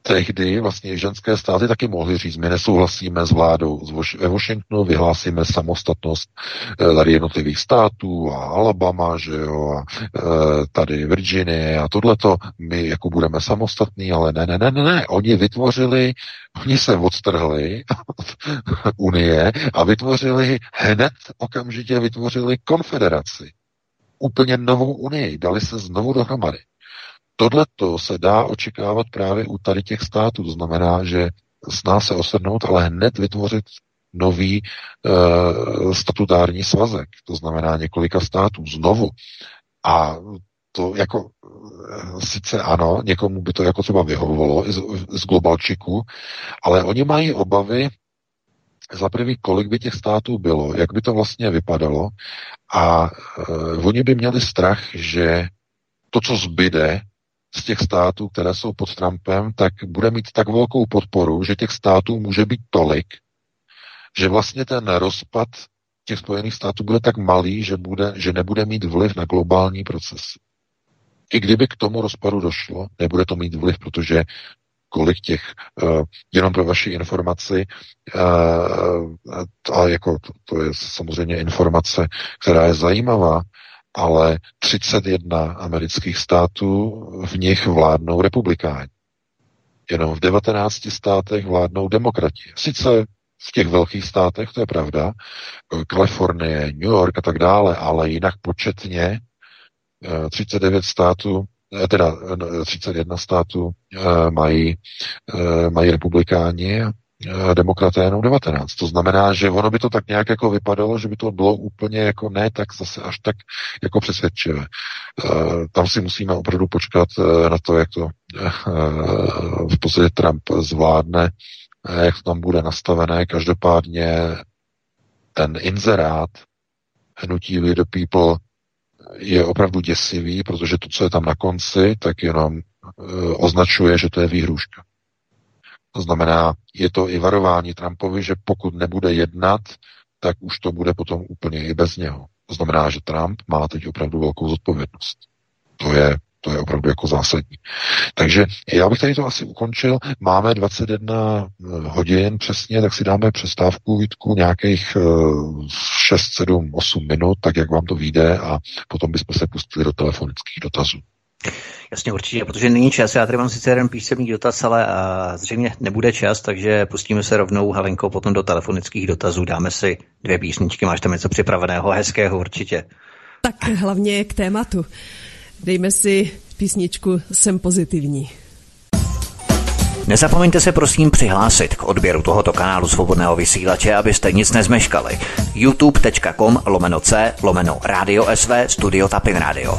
tehdy vlastně ženské státy taky mohly říct, my nesouhlasíme s vládou ve Washingtonu, vyhlásíme samostatnost eh, tady jednotlivých států a Alabama, že jo, a eh, tady Virginie a tohleto, my jako budeme samostatní, ale ne, ne, ne, ne, ne, oni vytvořili, oni se odstrhli Unie a vytvořili hned okamžitě vytvořili konfederaci. Úplně novou Unii, dali se znovu dohromady. Tohle se dá očekávat právě u tady těch států. To znamená, že sná se osednout, ale hned vytvořit nový e, statutární svazek. To znamená několika států znovu. A to jako eh, sice ano, někomu by to jako třeba vyhovovalo z, z globalčiku, ale oni mají obavy za prvý, kolik by těch států bylo, jak by to vlastně vypadalo a e, oni by měli strach, že to, co zbyde, z těch států, které jsou pod Trumpem, tak bude mít tak velkou podporu, že těch států může být tolik, že vlastně ten rozpad těch Spojených států bude tak malý, že, bude, že nebude mít vliv na globální proces. I kdyby k tomu rozpadu došlo, nebude to mít vliv, protože kolik těch, uh, jenom pro vaši informaci, uh, a jako to, to je samozřejmě informace, která je zajímavá, ale 31 amerických států v nich vládnou republikáni. Jenom v 19 státech vládnou demokrati. Sice v těch velkých státech, to je pravda, Kalifornie, New York a tak dále, ale jinak početně 39 eh, států, eh, teda 31 eh, států mají, mají republikáni demokraté jenom 19. To znamená, že ono by to tak nějak jako vypadalo, že by to bylo úplně jako ne tak zase až tak jako přesvědčivé. Eh, tam si musíme opravdu počkat eh, na to, jak to v podstatě Trump zvládne jak to tam bude nastavené. Každopádně ten inzerát hnutí We the People je opravdu děsivý, protože to, co je tam na konci, tak jenom označuje, že to je výhruška. To znamená, je to i varování Trumpovi, že pokud nebude jednat, tak už to bude potom úplně i bez něho. To znamená, že Trump má teď opravdu velkou zodpovědnost. To je to je opravdu jako zásadní. Takže já bych tady to asi ukončil. Máme 21 eh, hodin přesně, tak si dáme přestávku Vítku nějakých 6, 7, 8 minut, tak jak vám to vyjde a potom bychom se pustili do telefonických dotazů. Jasně, určitě, protože není čas. Já tady mám sice jeden písemný dotaz, ale a zřejmě nebude čas, takže pustíme se rovnou, Helenko, potom do telefonických dotazů. Dáme si dvě písničky. Máš tam něco připraveného, hezkého určitě. Tak hlavně k tématu. Dejme si písničku Jsem pozitivní. Nezapomeňte se prosím přihlásit k odběru tohoto kanálu Svobodného vysílače, abyste nic nezmeškali. youtube.com lomeno c lomeno radio sv studio tapin radio.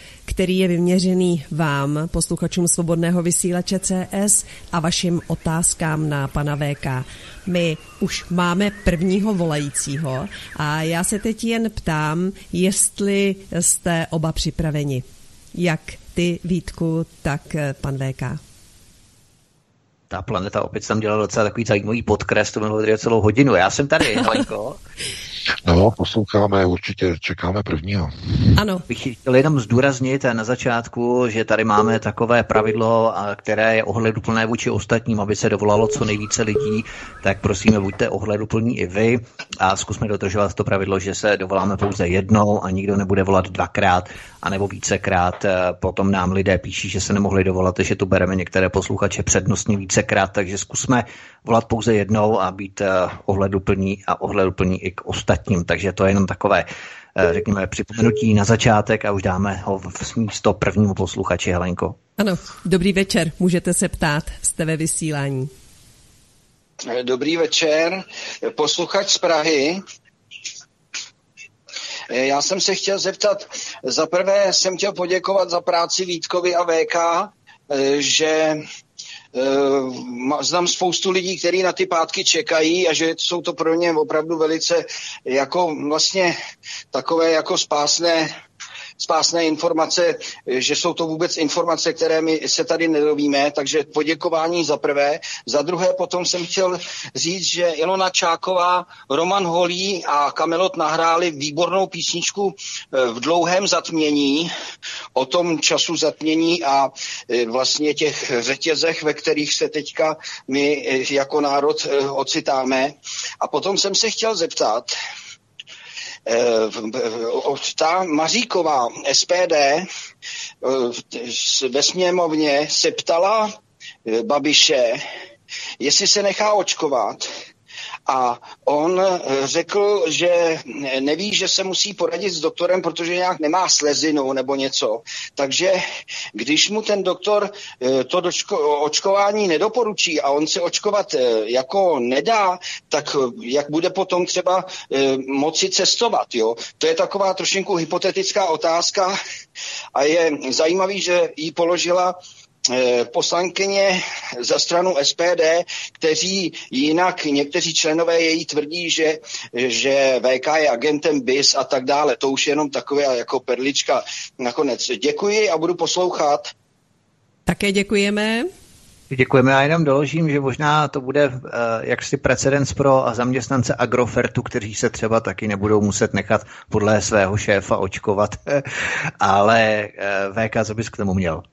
který je vyměřený vám, posluchačům Svobodného vysílače CS a vašim otázkám na pana VK. My už máme prvního volajícího a já se teď jen ptám, jestli jste oba připraveni. Jak ty, Vítku, tak pan VK. Ta planeta opět tam dělala docela takový zajímavý podkres, to bylo celou hodinu. Já jsem tady, Helenko. No, posloucháme, určitě čekáme prvního. Ano. Bych chtěl jenom zdůraznit na začátku, že tady máme takové pravidlo, které je ohleduplné vůči ostatním, aby se dovolalo co nejvíce lidí, tak prosíme, buďte ohleduplní i vy a zkusme dodržovat to pravidlo, že se dovoláme pouze jednou a nikdo nebude volat dvakrát anebo vícekrát. Potom nám lidé píší, že se nemohli dovolat, že tu bereme některé posluchače přednostně vícekrát, takže zkusme volat pouze jednou a být ohleduplní a ohleduplní i k ostatním ostatním. Takže to je jenom takové, eh, řekněme, připomenutí na začátek a už dáme ho v místo prvnímu posluchači, Helenko. Ano, dobrý večer, můžete se ptát, jste ve vysílání. Dobrý večer, posluchač z Prahy. Eh, já jsem se chtěl zeptat, za prvé jsem chtěl poděkovat za práci Vítkovi a VK, eh, že Eh, znám spoustu lidí, kteří na ty pátky čekají a že jsou to pro ně opravdu velice jako vlastně takové jako spásné spásné informace, že jsou to vůbec informace, které my se tady nedovíme, takže poděkování za prvé. Za druhé potom jsem chtěl říct, že Ilona Čáková, Roman Holí a Kamelot nahráli výbornou písničku eh, v dlouhém zatmění, o tom času zatmění a eh, vlastně těch řetězech, ve kterých se teďka my eh, jako národ ocitáme. A potom jsem se chtěl zeptat, ta Maříková SPD eh, ve sněmovně se ptala eh, Babiše, jestli se nechá očkovat a on eh, řekl, že neví, že se musí poradit s doktorem, protože nějak nemá slezinu nebo něco. Takže když mu ten doktor eh, to dočko, očkování nedoporučí a on se očkovat eh, jako nedá, tak jak bude potom třeba moci cestovat? Jo? To je taková trošinku hypotetická otázka a je zajímavý, že ji položila poslankyně za stranu SPD, kteří jinak někteří členové její tvrdí, že, že VK je agentem BIS a tak dále. To už je jenom takové jako perlička nakonec. Děkuji a budu poslouchat. Také děkujeme. Děkujeme. Já jenom doložím, že možná to bude uh, jaksi precedens pro zaměstnance Agrofertu, kteří se třeba taky nebudou muset nechat podle svého šéfa očkovat. Ale uh, VK, co bys k tomu měl?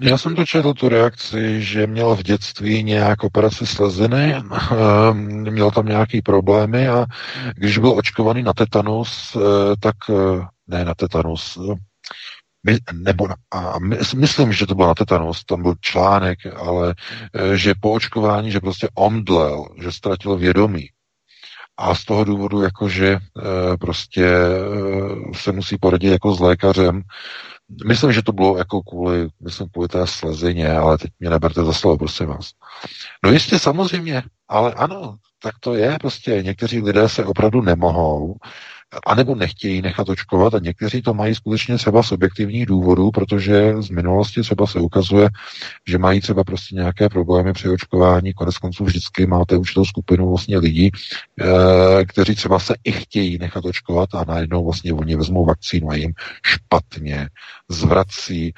Já jsem to četl tu reakci, že měl v dětství nějak operaci sleziny, ehm, měl tam nějaký problémy a když byl očkovaný na tetanus, eh, tak eh, ne na tetanus, my, nebo a my, myslím, že to bylo na tetanus, tam byl článek, ale eh, že po očkování, že prostě omdlel, že ztratil vědomí. a z toho důvodu, jakože prostě se musí poradit jako s lékařem. Myslím, že to bylo jako kvůli, myslím, kvůli té slezině, ale teď mě neberte za slovo, prosím vás. No jistě, samozřejmě, ale ano, tak to je prostě. Někteří lidé se opravdu nemohou anebo nechtějí nechat očkovat. A někteří to mají skutečně třeba z objektivních důvodů, protože z minulosti třeba se ukazuje, že mají třeba prostě nějaké problémy při očkování. Konec konců vždycky máte určitou skupinu vlastně lidí, e, kteří třeba se i chtějí nechat očkovat a najednou vlastně oni vezmou vakcínu a jim špatně zvrací, e,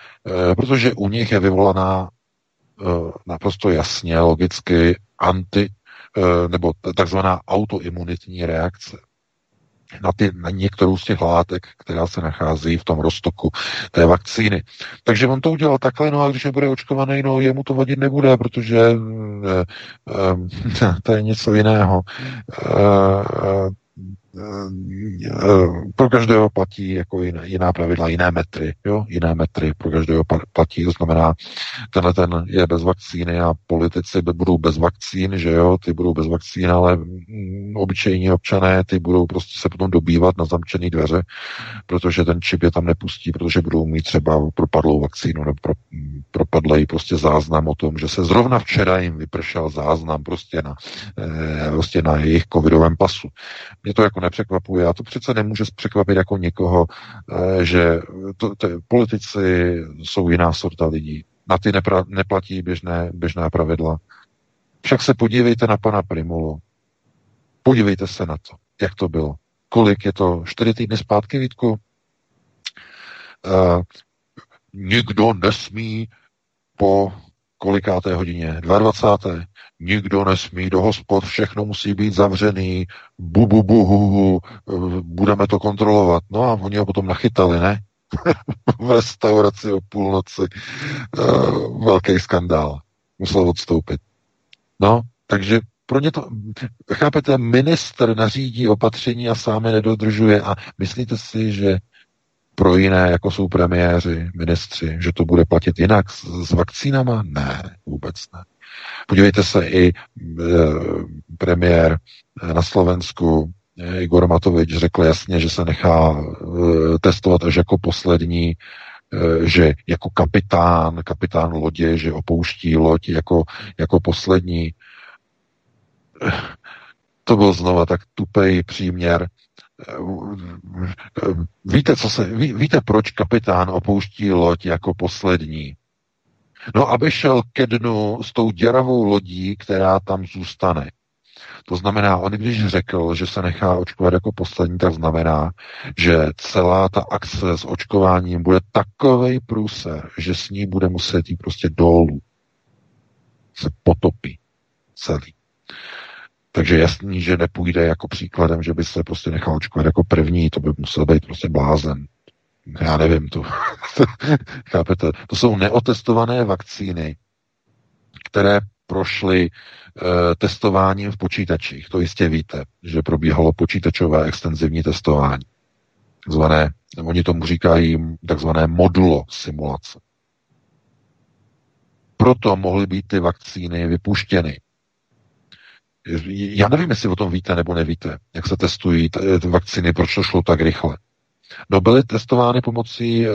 protože u nich je vyvolaná e, naprosto jasně, logicky anti nebo takzvaná autoimunitní reakce na, ty, na některou z těch látek, která se nachází v tom roztoku té vakcíny. Takže on to udělal takhle, no a když nebude očkovaný, no jemu to vadit nebude, protože e, e, to je něco jiného. E, pro každého platí jako jiná, jiná pravidla, jiné metry, jo? jiné metry pro každého platí, to znamená, tenhle ten je bez vakcíny a politici budou bez vakcín, že jo, ty budou bez vakcín, ale mm, obyčejní občané, ty budou prostě se potom dobývat na zamčený dveře, protože ten čip je tam nepustí, protože budou mít třeba propadlou vakcínu nebo pro, propadlej prostě záznam o tom, že se zrovna včera jim vypršel záznam prostě na, eh, prostě na jejich covidovém pasu. Mě to jako nepřekvapuje. A to přece nemůže překvapit jako někoho, eh, že to, to, politici jsou jiná sorta lidí. Na ty nepra, neplatí běžné, běžná pravidla. Však se podívejte na pana Primulu. Podívejte se na to, jak to bylo. Kolik je to? Čtyři týdny zpátky, Vítku? Uh, nikdo nesmí po kolikáté hodině? 22 nikdo nesmí do hospod, všechno musí být zavřený, bu, bu, bu, hu, hu, budeme to kontrolovat. No a oni ho potom nachytali, ne? v restauraci o půlnoci. Uh, velký skandál. Musel odstoupit. No, takže pro ně to, chápete, minister nařídí opatření a sám je nedodržuje a myslíte si, že pro jiné, jako jsou premiéři, ministři, že to bude platit jinak s, s vakcínama? Ne, vůbec ne. Podívejte se i e, premiér e, na Slovensku e, Igor Matovič řekl jasně, že se nechá e, testovat až jako poslední, e, že jako kapitán, kapitán lodě, že opouští loď jako, jako poslední. To byl znova tak tupej příměr. Víte, co se, ví, víte, proč kapitán opouští loď jako poslední? No, aby šel ke dnu s tou děravou lodí, která tam zůstane. To znamená, on když řekl, že se nechá očkovat jako poslední, tak znamená, že celá ta akce s očkováním bude takovej průser, že s ní bude muset jít prostě dolů. Se potopí celý. Takže jasný, že nepůjde jako příkladem, že by se prostě nechal očkovat jako první, to by musel být prostě blázen já nevím, to, chápete, to jsou neotestované vakcíny, které prošly e, testováním v počítačích. To jistě víte, že probíhalo počítačové extenzivní testování. Takzvané, oni tomu říkají takzvané modulo simulace. Proto mohly být ty vakcíny vypuštěny. Já nevím, jestli o tom víte nebo nevíte, jak se testují ty vakcíny, proč to šlo tak rychle. No byly testovány pomocí e,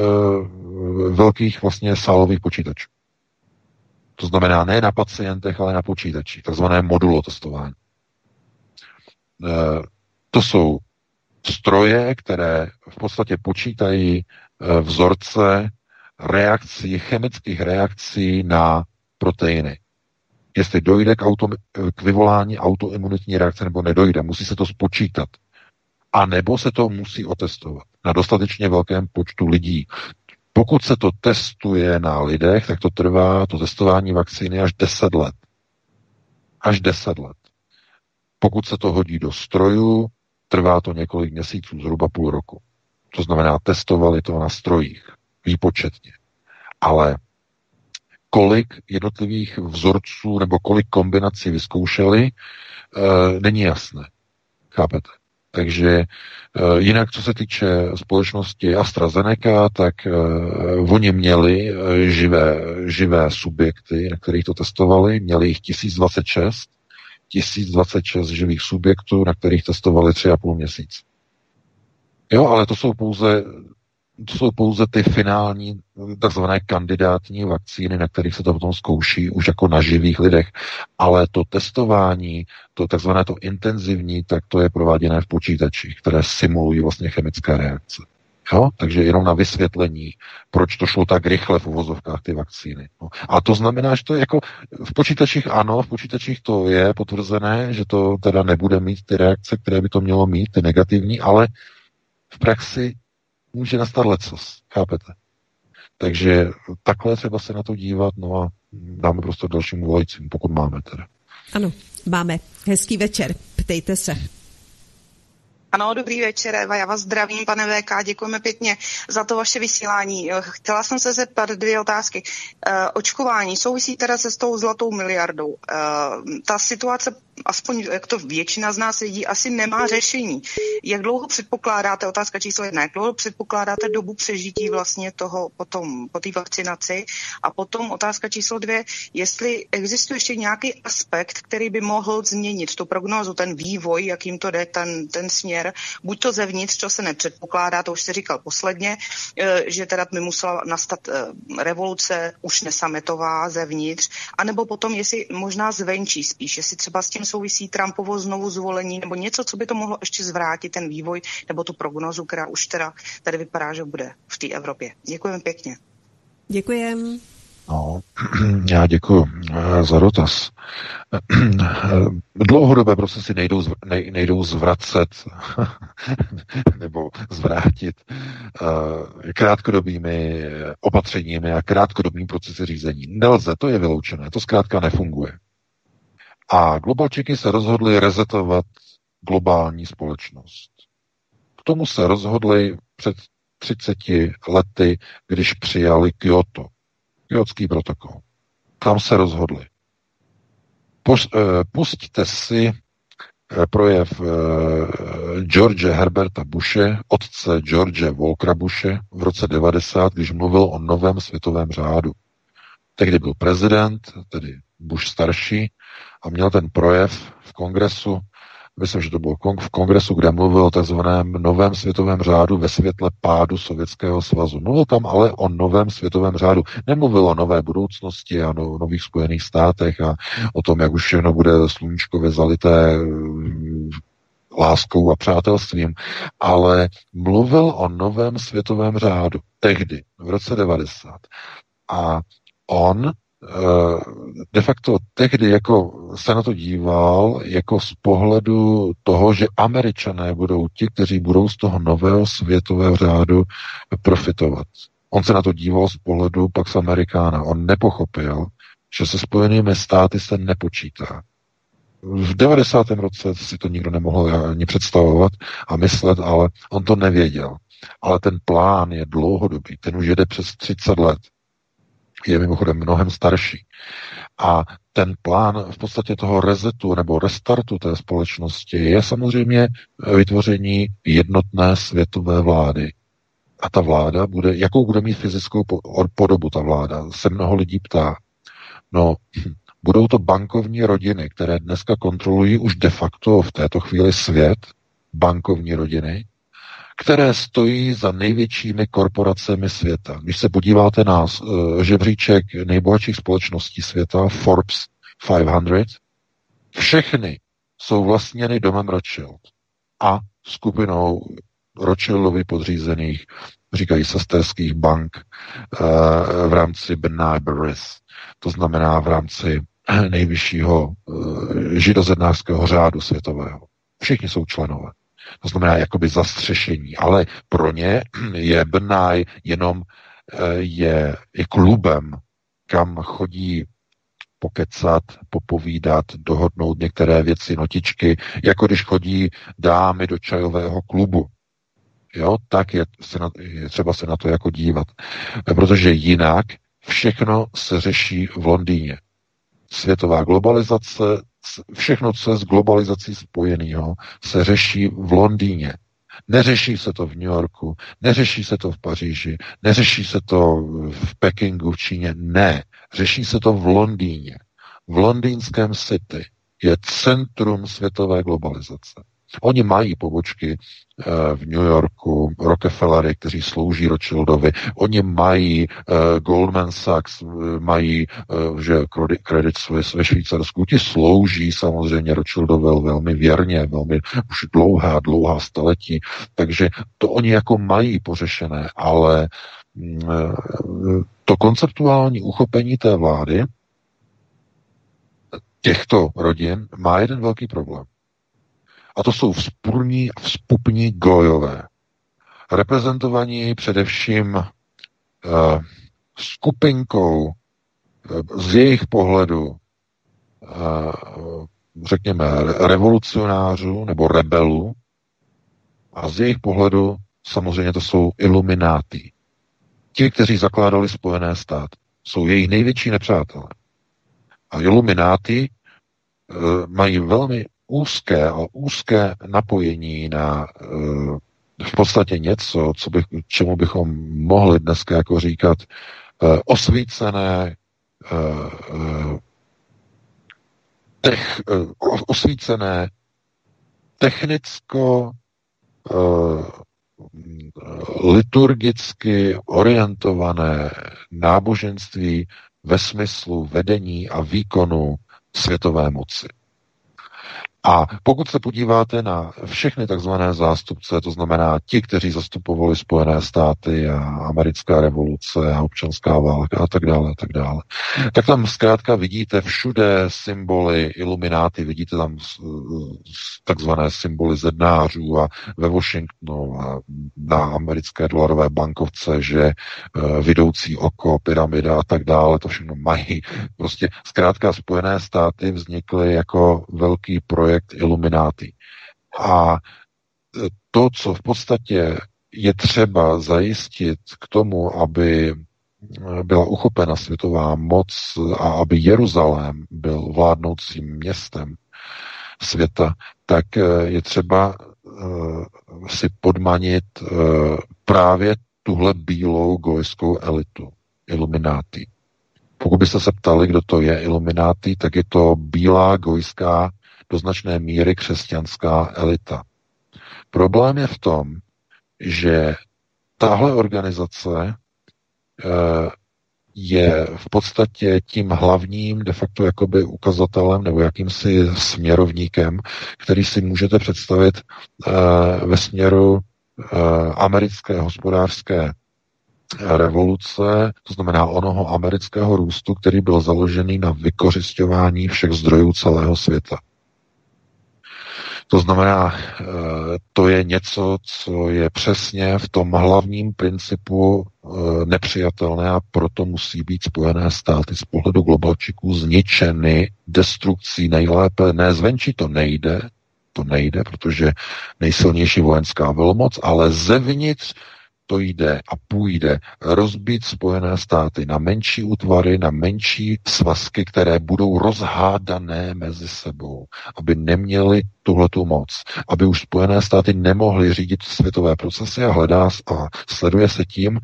velkých vlastně sálových počítačů. To znamená ne na pacientech, ale na počítačích, takzvané modulo testování. E, to jsou stroje, které v podstatě počítají e, vzorce reakcí, chemických reakcí na proteiny. Jestli dojde k, auto, k vyvolání autoimunitní reakce nebo nedojde, musí se to spočítat. A nebo se to musí otestovat na dostatečně velkém počtu lidí. Pokud se to testuje na lidech, tak to trvá, to testování vakcíny až 10 let. Až 10 let. Pokud se to hodí do strojů, trvá to několik měsíců, zhruba půl roku. To znamená, testovali to na strojích, výpočetně. Ale kolik jednotlivých vzorců nebo kolik kombinací vyzkoušeli, e, není jasné. Chápete? Takže eh, jinak, co se týče společnosti AstraZeneca, tak uh, oni měli živé, živé subjekty, na kterých to testovali, měli jich 1026, 1026 živých subjektů, na kterých testovali 3,5 měsíc. Jo, ale to jsou pouze to jsou pouze ty finální takzvané kandidátní vakcíny, na kterých se to potom zkouší už jako na živých lidech. Ale to testování, to takzvané to intenzivní, tak to je prováděné v počítačích, které simulují vlastně chemické reakce. Jo? Takže jenom na vysvětlení, proč to šlo tak rychle v uvozovkách ty vakcíny. No. A to znamená, že to je jako v počítačích ano, v počítačích to je potvrzené, že to teda nebude mít ty reakce, které by to mělo mít, ty negativní, ale v praxi může nastat lecos, chápete? Takže takhle třeba se na to dívat, no a dáme prostě dalšímu volajícímu, pokud máme teda. Ano, máme. Hezký večer, ptejte se. Ano, dobrý večer, Eva, já vás zdravím, pane VK, děkujeme pěkně za to vaše vysílání. Chtěla jsem se zeptat dvě otázky. E, očkování souvisí teda se s tou zlatou miliardou. E, ta situace aspoň jak to většina z nás vidí, asi nemá řešení. Jak dlouho předpokládáte, otázka číslo jedna, jak dlouho předpokládáte dobu přežití vlastně toho potom, po té vakcinaci? A potom otázka číslo dvě, jestli existuje ještě nějaký aspekt, který by mohl změnit tu prognózu, ten vývoj, jakým to jde, ten, ten směr, buď to zevnitř, co se nepředpokládá, to už jste říkal posledně, eh, že teda by musela nastat eh, revoluce už nesametová zevnitř, anebo potom, jestli možná zvenčí spíš, jestli třeba s tím čím souvisí Trumpovo znovu zvolení, nebo něco, co by to mohlo ještě zvrátit ten vývoj, nebo tu prognozu, která už teda tady vypadá, že bude v té Evropě. Děkujeme pěkně. Děkujem. No, já děkuji eh, za dotaz. Dlouhodobé procesy nejdou, nejdou zvracet nebo zvrátit eh, krátkodobými opatřeními a krátkodobými procesy řízení. Nelze, to je vyloučené, to zkrátka nefunguje. A globalčiky se rozhodli rezetovat globální společnost. K tomu se rozhodli před 30 lety, když přijali Kyoto, Kyotský protokol. Tam se rozhodli. Eh, pusťte si eh, projev eh, George Herberta Bushe, otce George Volkra Bushe v roce 90, když mluvil o novém světovém řádu. Tehdy byl prezident, tedy Bush starší, a měl ten projev v kongresu, myslím, že to bylo v kongresu, kde mluvil o tzv. novém světovém řádu ve světle pádu Sovětského svazu. Mluvil tam ale o novém světovém řádu. Nemluvil o nové budoucnosti a no, nových spojených státech a o tom, jak už všechno bude sluníčkově zalité mm, láskou a přátelstvím, ale mluvil o novém světovém řádu tehdy, v roce 90. A on de facto tehdy jako se na to díval jako z pohledu toho, že američané budou ti, kteří budou z toho nového světového řádu profitovat. On se na to díval z pohledu Pax Amerikána. On nepochopil, že se spojenými státy se nepočítá. V 90. roce si to nikdo nemohl ani představovat a myslet, ale on to nevěděl. Ale ten plán je dlouhodobý, ten už jede přes 30 let je mimochodem mnohem starší. A ten plán v podstatě toho rezetu nebo restartu té společnosti je samozřejmě vytvoření jednotné světové vlády. A ta vláda bude, jakou bude mít fyzickou podobu ta vláda, se mnoho lidí ptá. No, budou to bankovní rodiny, které dneska kontrolují už de facto v této chvíli svět, bankovní rodiny, které stojí za největšími korporacemi světa. Když se podíváte na uh, žebříček nejbohatších společností světa, Forbes 500, všechny jsou vlastněny domem Rothschild a skupinou Rothschildovi podřízených, říkají sesterských bank uh, v rámci Benabaris, to znamená v rámci nejvyššího uh, židozednářského řádu světového. Všichni jsou členové. To znamená jakoby zastřešení. Ale pro ně je Brnaj jenom eh, je, je klubem, kam chodí pokecat, popovídat, dohodnout některé věci, notičky, jako když chodí dámy do čajového klubu. Jo, tak je, se na, je třeba se na to jako dívat. Protože jinak všechno se řeší v Londýně. Světová globalizace, všechno, co je s globalizací spojeného, se řeší v Londýně. Neřeší se to v New Yorku, neřeší se to v Paříži, neřeší se to v Pekingu, v Číně, ne. Řeší se to v Londýně, v londýnském city. je centrum světové globalizace. Oni mají pobočky eh, v New Yorku, Rockefellery, kteří slouží Rothschildovi. Oni mají uh, Goldman Sachs, eh, mají uh, že Credit Suisse ve Švýcarsku. Ti slouží samozřejmě Rothschildovi velmi věrně, velmi už dlouhá, dlouhá staletí. Takže to oni jako mají pořešené, ale uh, to konceptuální uchopení té vlády těchto rodin má jeden velký problém. A to jsou vzpůrní a vzpupní gojové. Reprezentovaní především uh, skupinkou uh, z jejich pohledu, uh, řekněme, revolucionářů nebo rebelů, a z jejich pohledu samozřejmě to jsou ilumináty. Ti, kteří zakládali Spojené státy, jsou jejich největší nepřátelé. A ilumináty mají velmi úzké a úzké napojení na uh, v podstatě něco, co bych, čemu bychom mohli dneska jako říkat uh, osvícené uh, tech, osvícené technicko liturgicky orientované náboženství ve smyslu vedení a výkonu světové moci. A pokud se podíváte na všechny takzvané zástupce, to znamená ti, kteří zastupovali Spojené státy a americká revoluce a občanská válka a tak dále, a tak dále, tak tam zkrátka vidíte všude symboly ilumináty, vidíte tam takzvané symboly zednářů a ve Washingtonu a na americké dolarové bankovce, že e, vidoucí oko, pyramida a tak dále, to všechno mají. Prostě zkrátka Spojené státy vznikly jako velký projekt projekt Illuminati. A to, co v podstatě je třeba zajistit k tomu, aby byla uchopena světová moc a aby Jeruzalém byl vládnoucím městem světa, tak je třeba si podmanit právě tuhle bílou gojskou elitu, ilumináty. Pokud byste se ptali, kdo to je ilumináty, tak je to bílá gojská do značné míry křesťanská elita. Problém je v tom, že tahle organizace eh, je v podstatě tím hlavním de facto jakoby ukazatelem nebo jakýmsi směrovníkem, který si můžete představit eh, ve směru eh, americké hospodářské revoluce, to znamená onoho amerického růstu, který byl založený na vykořišťování všech zdrojů celého světa. To znamená, eh, to je něco, co je přesně v tom hlavním principu eh, nepřijatelné a proto musí být Spojené státy z pohledu globalčiků zničeny destrukcí nejlépe. Ne zvenčí to nejde, to nejde, protože nejsilnější vojenská velmoc, ale zevnitř to jde a půjde rozbít Spojené státy na menší útvary, na menší svazky, které budou rozhádané mezi sebou, aby neměli tuhletu moc, aby už Spojené státy nemohly řídit světové procesy a hledá a sleduje se tím,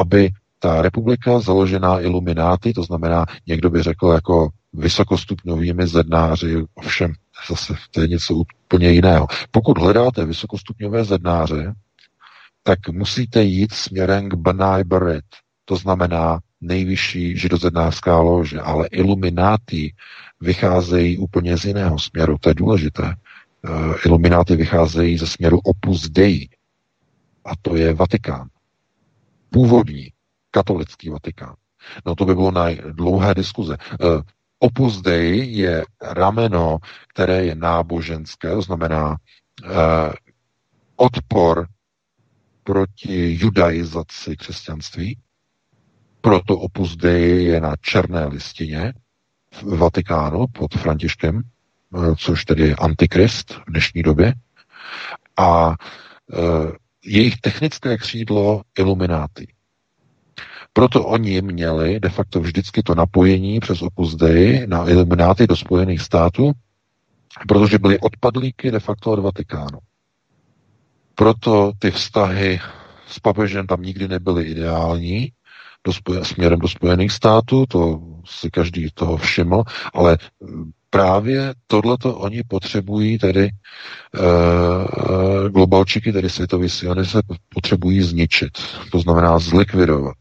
aby ta republika založená ilumináty, to znamená, někdo by řekl jako vysokostupňovými zednáři, ovšem zase to je něco úplně jiného. Pokud hledáte vysokostupňové zednáře, tak musíte jít směrem k B'nai Beret, to znamená nejvyšší židozednářská lože, ale ilumináty vycházejí úplně z jiného směru, to je důležité. Uh, ilumináty vycházejí ze směru Opus Dei, a to je Vatikán. Původní katolický Vatikán. No to by bylo na dlouhé diskuze. Uh, Opus Dei je rameno, které je náboženské, to znamená uh, odpor proti judaizaci křesťanství. Proto Opus Dei je na černé listině v Vatikánu pod Františkem, eh, což tedy je antikrist v dnešní době. A e, jejich technické křídlo ilumináty. Proto oni měli de facto vždycky to napojení přes Opus Dei na ilumináty do Spojených států, protože byli odpadlíky de facto od Vatikánu. Proto ty vztahy s papežem tam nikdy nebyly ideální, do spoje, směrem do Spojených států, to si každý toho všiml, ale právě tohleto oni potřebují, tedy uh, globalčiky, tedy světoví siony se potřebují zničit, to znamená zlikvidovat.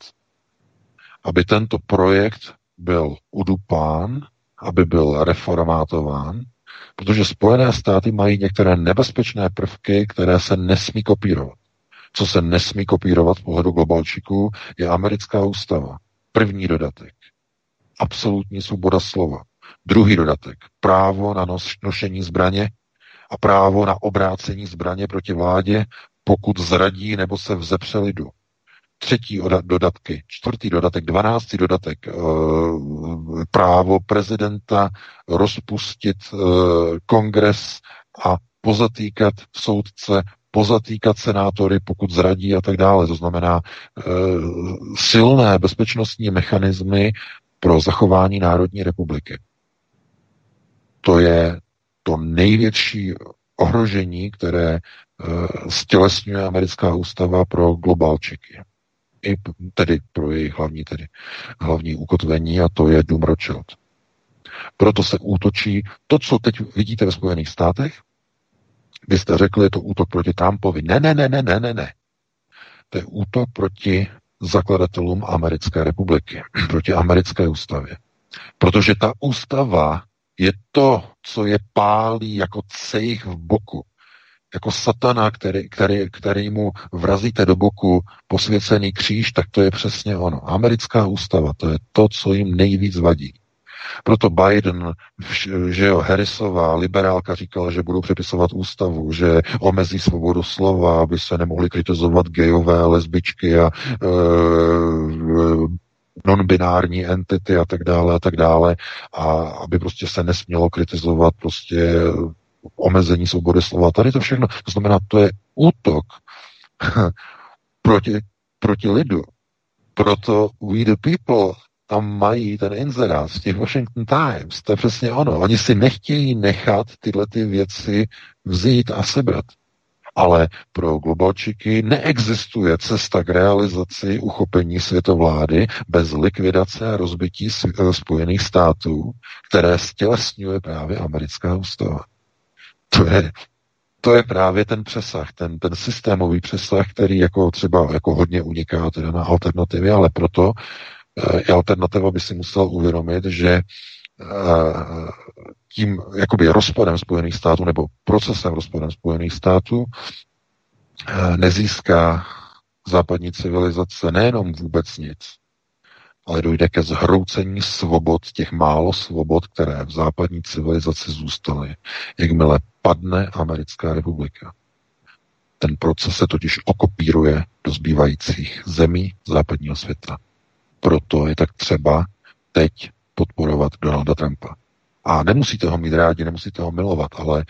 Aby tento projekt byl udupán, aby byl reformátován, protože Spojené státy mají některé nebezpečné prvky, které se nesmí kopírovat. Co se nesmí kopírovat z pohledu globalčiků, je americká ústava. První dodatek. Absolutní svoboda slova. Druhý dodatek. Právo na nošení zbraně a právo na obrácení zbraně proti vládě, pokud zradí nebo se vzepře lidu třetí dodatky, čtvrtý dodatek, dvanáctý dodatek, eh, právo prezidenta rozpustit eh, kongres a pozatýkat soudce, pozatýkat senátory, pokud zradí a tak dále. To znamená eh, silné bezpečnostní mechanismy pro zachování Národní republiky. To je to největší ohrožení, které stělesňuje americká ústava pro globalčiky i tedy pro jejich hlavní, tedy, hlavní ukotvení a to je Dům Rothschild. Proto se útočí to, co teď vidíte ve Spojených státech. Vy jste řekli, je to útok proti Trumpovi. Ne, ne, ne, ne, ne, ne, ne. To je útok proti zakladatelům Americké republiky, proti americké ústavě. Protože ta ústava je to, co je pálí jako cejch v boku jako satana, který, který, který mu vrazíte do boku posvěcený kříž, tak to je přesně ono. Americká ústava, to je to, co jim nejvíc vadí. Proto Biden, že jo, Harrisová, liberálka říkala, že budou přepisovat ústavu, že omezí svobodu slova, aby se nemohli kritizovat gejové, lesbičky a e, non-binární entity a tak dále a tak dále a aby prostě se nesmělo kritizovat prostě omezení svobody slova. Tady to všechno, to znamená, to je útok proti, proti lidu. Proto we the people tam mají ten inzerát z těch Washington Times. To je přesně ono. Oni si nechtějí nechat tyhle ty věci vzít a sebrat. Ale pro globalčiky neexistuje cesta k realizaci uchopení světovlády bez likvidace a rozbití Spojených států, které stělesňuje právě americká ústava. To je, to je právě ten přesah, ten, ten systémový přesah, který jako třeba jako hodně uniká teda na alternativy, ale proto e, alternativa by si musel uvědomit, že e, tím jakoby rozpadem Spojených států nebo procesem rozpadem Spojených států e, nezíská západní civilizace nejenom vůbec nic, ale dojde ke zhroucení svobod, těch málo svobod, které v západní civilizaci zůstaly, jakmile padne Americká republika. Ten proces se totiž okopíruje do zbývajících zemí západního světa. Proto je tak třeba teď podporovat Donalda Trumpa. A nemusíte ho mít rádi, nemusíte ho milovat, ale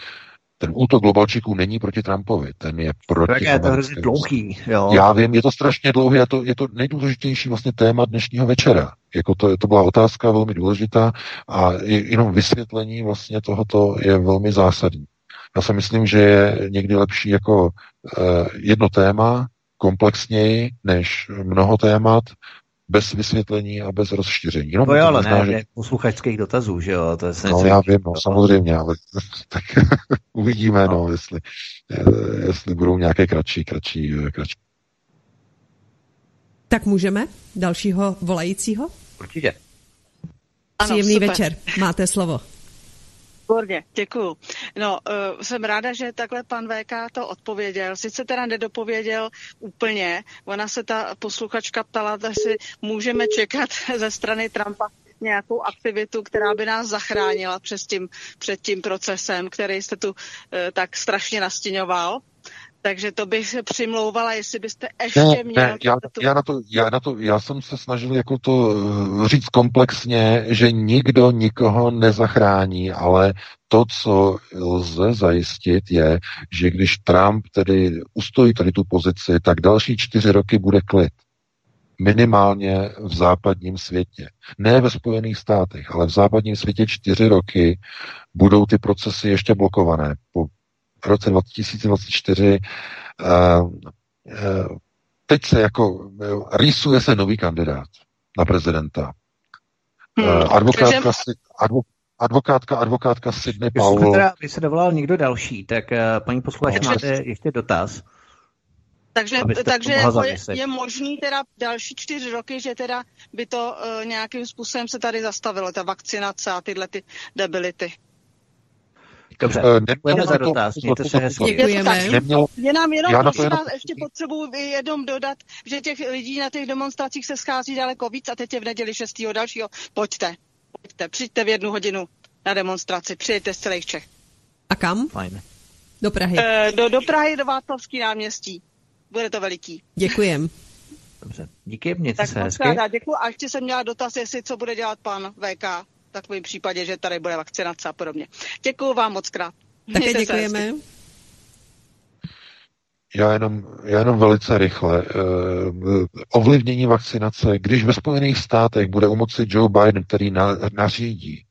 ten útok globalčíků není proti Trumpovi, ten je proti Tak je to hrozně dlouhý. Jo. Já vím, je to strašně dlouhý a to, je to nejdůležitější vlastně téma dnešního večera. Jako to, to byla otázka velmi důležitá a jenom vysvětlení vlastně tohoto je velmi zásadní. Já si myslím, že je někdy lepší jako uh, jedno téma komplexněji než mnoho témat, bez vysvětlení a bez rozšíření. No, to je ale ne, že... posluchačských dotazů, že jo? To je no já vím, no, samozřejmě, ale tak uvidíme, no, no jestli, jestli budou nějaké kratší, kratší, kratší. Tak můžeme dalšího volajícího? Určitě. Příjemný ano, večer, máte slovo. Výborně, děkuju. No, uh, jsem ráda, že takhle pan VK to odpověděl. Sice teda nedopověděl úplně. Ona se ta posluchačka ptala, si můžeme čekat ze strany Trumpa nějakou aktivitu, která by nás zachránila před tím, před tím procesem, který jste tu uh, tak strašně nastěňoval. Takže to bych se přimlouvala, jestli byste ještě ne, měl... Ne, já, tu... já, na to, já, na to, já jsem se snažil jako to eh, říct komplexně, že nikdo nikoho nezachrání, ale to, co lze zajistit, je, že když Trump tedy ustojí tady tu pozici, tak další čtyři roky bude klid. Minimálně v západním světě. Ne ve Spojených státech, ale v západním světě čtyři roky budou ty procesy ještě blokované. Po v roce 2024 uh, uh, teď se jako rýsuje se nový kandidát na prezidenta. Hmm, advokátka, si, advo, advokátka, advokátka Sydney Jestli Powell. teda, by se dovolal někdo další, tak paní posluchač, Takže- máte ještě dotaz? Takže, takže jako je, je možný teda další čtyři roky, že teda by to uh, nějakým způsobem se tady zastavilo, ta vakcinace a tyhle ty debility. Dobře, Eh, děkujeme za dotaz, mějte se hezky. Děkujeme. Nemělo, Jenom, jenom Já na to jenom- ještě potřebuji jenom dodat, že těch lidí na těch demonstracích se schází daleko víc a teď je v neděli 6. dalšího. Pojďte, pojďte, přijďte v jednu hodinu na demonstraci, přijďte z celých Čech. A kam? Fajn. Do Prahy. E, do, do Prahy, do Václavský náměstí. Bude to veliký. Děkujem. Dobře, díky, mějte Tak se moc hezky. děkuji. A ještě jsem měla dotaz, jestli co bude dělat pan VK v takovém případě, že tady bude vakcinace a podobně. Děkuji vám moc krát. Také Mějte hezky. děkujeme. Já jenom, já jenom velice rychle. Uh, ovlivnění vakcinace, když ve Spojených státech bude u moci Joe Biden, který na, nařídí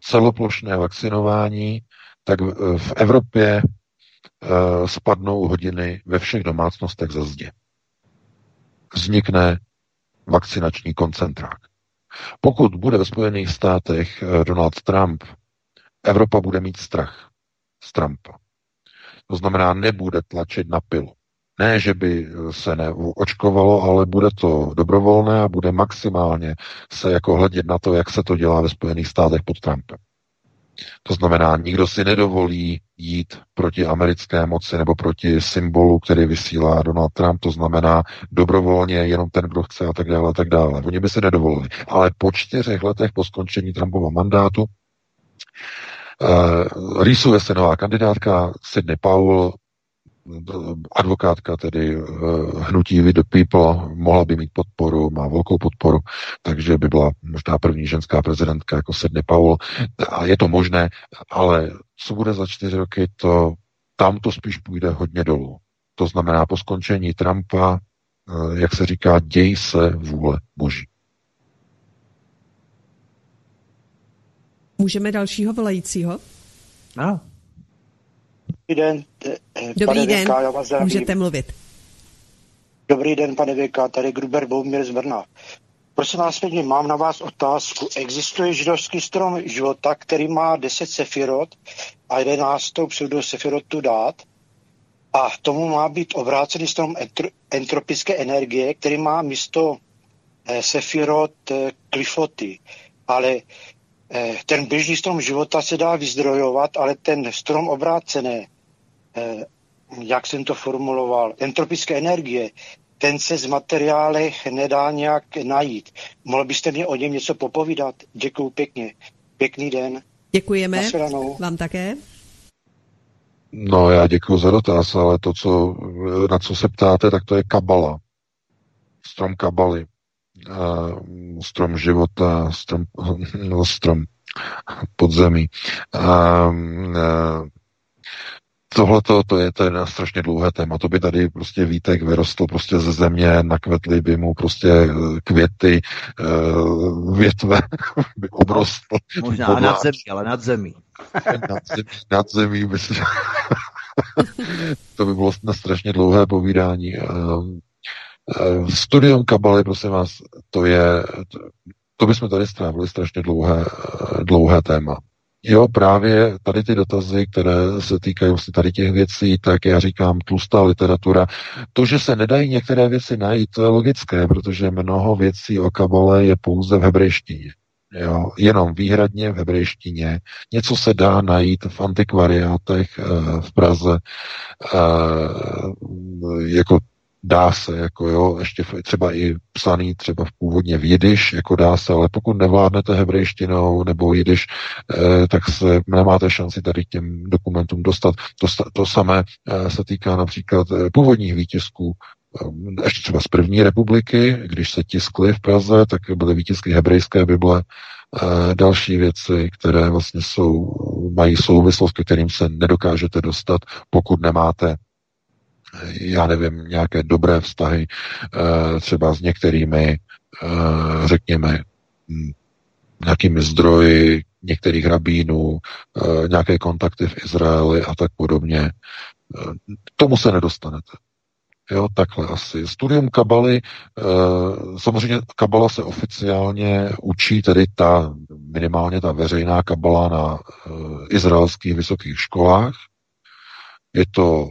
celoplošné vakcinování, tak v, v Evropě uh, spadnou hodiny ve všech domácnostech za zdě. Vznikne vakcinační koncentrák. Pokud bude ve Spojených státech eh, Donald Trump, Evropa bude mít strach z Trumpa. To znamená, nebude tlačit na pilu. Ne, že by se neočkovalo, ale bude to dobrovolné a bude maximálně se jako hledět na to, jak se to dělá ve Spojených státech pod Trumpem. To znamená, nikdo si nedovolí jít proti americké moci nebo proti symbolu, který vysílá Donald Trump, to znamená dobrovolně jenom ten, kdo chce a tak dále a tak dále. Oni by se nedovolili. Ale po čtyřech letech po skončení Trumpova mandátu uh, rýsuje se nová kandidátka Sydney Powell, advokátka tedy uh, hnutí We the People, mohla by mít podporu, má velkou podporu, takže by byla možná první ženská prezidentka jako Sydney Powell. A je to možné, ale co bude za čtyři roky, to tam to spíš půjde hodně dolů. To znamená po skončení Trumpa, uh, jak se říká, děj se vůle boží. Můžeme dalšího volajícího? No, den, eh, eh, Dobrý pane den, vás zdravím. můžete mluvit. Dobrý den, pane VK, tady Gruber Boumír z Brna. Prosím vás, pěkně, mám na vás otázku. Existuje židovský strom života, který má 10 sefirot a 11. pseudo sefirotu dát a tomu má být obrácený strom entro, entropické energie, který má místo eh, sefirot eh, klifoty. Ale eh, ten běžný strom života se dá vyzdrojovat, ale ten strom obrácené eh, jak jsem to formuloval, entropické energie, ten se z materiálech nedá nějak najít. Mohl byste mě o něm něco popovídat? Děkuju pěkně. Pěkný den. Děkujeme. Vám také. No, já děkuji za dotaz, ale to, co, na co se ptáte, tak to je kabala. Strom kabaly. Uh, strom života, strom, no, strom podzemí. Uh, uh, Tohle to je, to je na strašně dlouhé téma. To by tady prostě výtek vyrostl prostě ze země, nakvetly by mu prostě eh, květy, eh, větve by obrostl. možná Podlá- nad zemí, ale nad zemí. nad zemí, nad zemí by si... to by bylo na strašně dlouhé povídání. Ehm, ehm, Studium kabaly, prosím vás, to je, to, to bychom tady strávili strašně dlouhé, eh, dlouhé téma. Jo, právě tady ty dotazy, které se týkají vlastně tady těch věcí, tak já říkám tlustá literatura. To, že se nedají některé věci najít, to je logické, protože mnoho věcí o kabale je pouze v hebrejštině. Jo, jenom výhradně v hebrejštině. Něco se dá najít v antikvariátech eh, v Praze, eh, jako dá se, jako jo, ještě třeba i psaný třeba v původně v jidiš, jako dá se, ale pokud nevládnete hebrejštinou nebo jidiš, eh, tak se nemáte šanci tady k těm dokumentům dostat. To, to samé eh, se týká například eh, původních výtisků, eh, ještě třeba z první republiky, když se tiskly v Praze, tak byly výtisky hebrejské Bible, eh, další věci, které vlastně jsou, mají souvislost, ke kterým se nedokážete dostat, pokud nemáte já nevím, nějaké dobré vztahy eh, třeba s některými, eh, řekněme, hm, nějakými zdroji některých rabínů, eh, nějaké kontakty v Izraeli a tak podobně. Tomu se nedostanete. Jo, takhle asi. Studium kabaly, samozřejmě kabala se oficiálně učí, tedy ta minimálně ta veřejná kabala na izraelských vysokých školách. Je to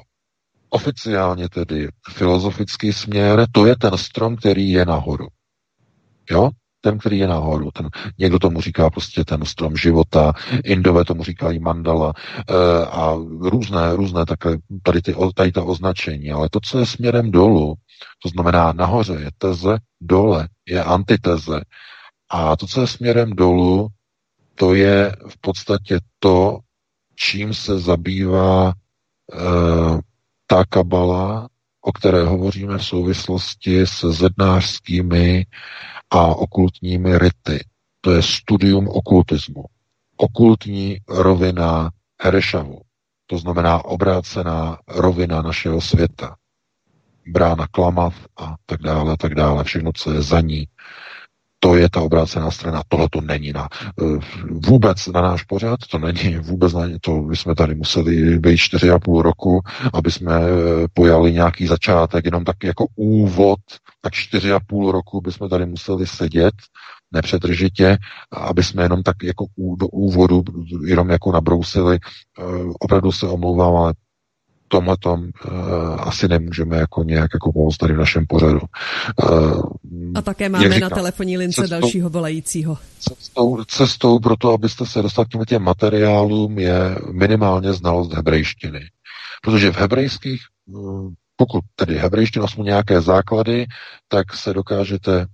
oficiálně tedy filozofický směr, to je ten strom, který je nahoru. Jo? Ten, který je nahoru. Ten, někdo tomu říká prostě ten strom života, Indové tomu říkají mandala e, a různé, různé takové, tady, ty, tady ta označení. Ale to, co je směrem dolů, to znamená nahoře je teze, dole je antiteze. A to, co je směrem dolů, to je v podstatě to, čím se zabývá e, ta kabala, o které hovoříme v souvislosti se zednářskými a okultními rity. To je studium okultismu. Okultní rovina Herešavu. To znamená obrácená rovina našeho světa. Brána Klamav a tak dále, a tak dále. Všechno, co je za ní, to je ta obrácená strana. Tohle to není na, eh, vůbec na náš pořad, to není vůbec na to, by jsme tady museli být čtyři a půl roku, aby jsme eh, pojali nějaký začátek, jenom tak jako úvod, tak čtyři a půl roku bychom tady museli sedět nepřetržitě, aby jsme jenom tak jako do úvodu jenom jako nabrousili. Eh, opravdu se omlouvám, ale tomhle tom uh, asi nemůžeme jako nějak jako pomoct tady v našem pořadu. Uh, a také máme říkám, na telefonní lince cestou, dalšího volajícího. Cestou, cestou pro to, abyste se dostali k těm materiálům, je minimálně znalost hebrejštiny. Protože v hebrejských pokud tedy hebrejština aspoň nějaké základy, tak se dokážete e,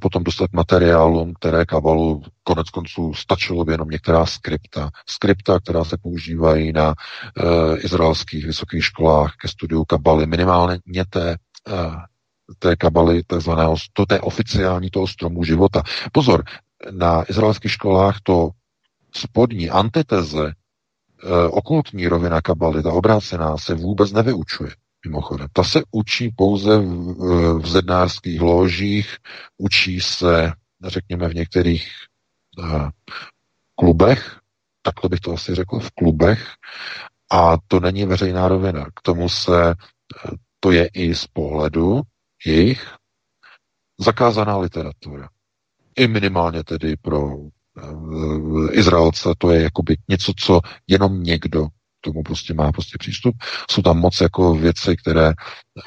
potom dostat materiálům, které kabalu konec konců stačilo by jenom některá skripta. Skripta, která se používají na e, izraelských vysokých školách ke studiu kabaly, minimálně té, e, té kabaly, takzvaného, to té oficiální toho stromu života. Pozor, na izraelských školách to spodní antiteze okultní rovina kabaly, ta obrácená, se vůbec nevyučuje mimochodem. Ta se učí pouze v, v zednářských ložích, učí se, řekněme, v některých uh, klubech, takhle bych to asi řekl, v klubech, a to není veřejná rovina. K tomu se, to je i z pohledu jejich zakázaná literatura. I minimálně tedy pro uh, Izraelce to je jakoby něco, co jenom někdo tomu prostě má prostě přístup. Jsou tam moc jako věci, které,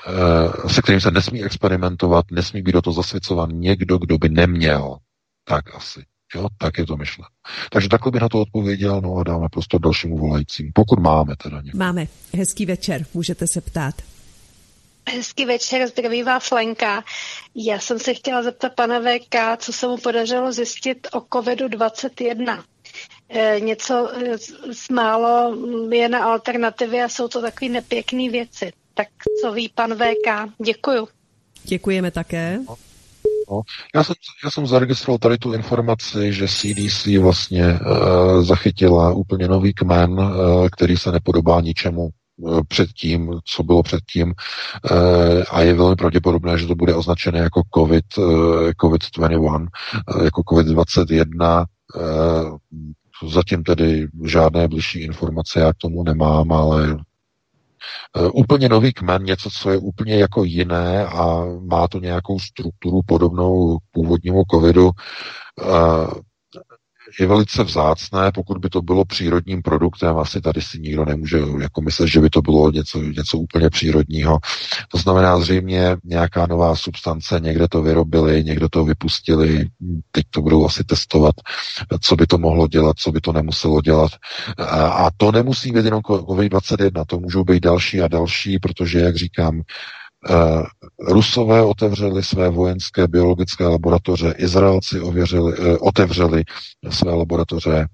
eh, se kterým se nesmí experimentovat, nesmí být do toho zasvěcovat někdo, kdo by neměl. Tak asi. Jo, tak je to myšleno. Takže takhle bych na to odpověděl, no a dáme prostor dalšímu volajícím, pokud máme teda někoho. Máme. Hezký večer, můžete se ptát. Hezký večer, zdraví vás Lenka. Já jsem se chtěla zeptat pana VK, co se mu podařilo zjistit o COVID-21. Eh, něco s eh, málo je na alternativě a jsou to takové nepěkné věci. Tak co ví pan VK? Děkuju. Děkujeme také. No, já, jsem, já jsem zaregistroval tady tu informaci, že CDC vlastně uh, zachytila úplně nový kmen, uh, který se nepodobá ničemu předtím, co bylo předtím a je velmi pravděpodobné, že to bude označené jako COVID, COVID-21, jako COVID-21 Zatím tedy žádné bližší informace já k tomu nemám, ale eh, úplně nový kmen, něco, co je úplně jako jiné a má to nějakou strukturu podobnou původnímu covidu, eh, je velice vzácné, pokud by to bylo přírodním produktem, asi tady si nikdo nemůže jako myslet, že by to bylo něco, něco úplně přírodního. To znamená zřejmě nějaká nová substance, někde to vyrobili, někdo to vypustili, teď to budou asi testovat, co by to mohlo dělat, co by to nemuselo dělat. A to nemusí být jenom COVID-21, to můžou být další a další, protože, jak říkám, Rusové otevřeli své vojenské biologické laboratoře, Izraelci ověřili, uh, otevřeli své laboratoře.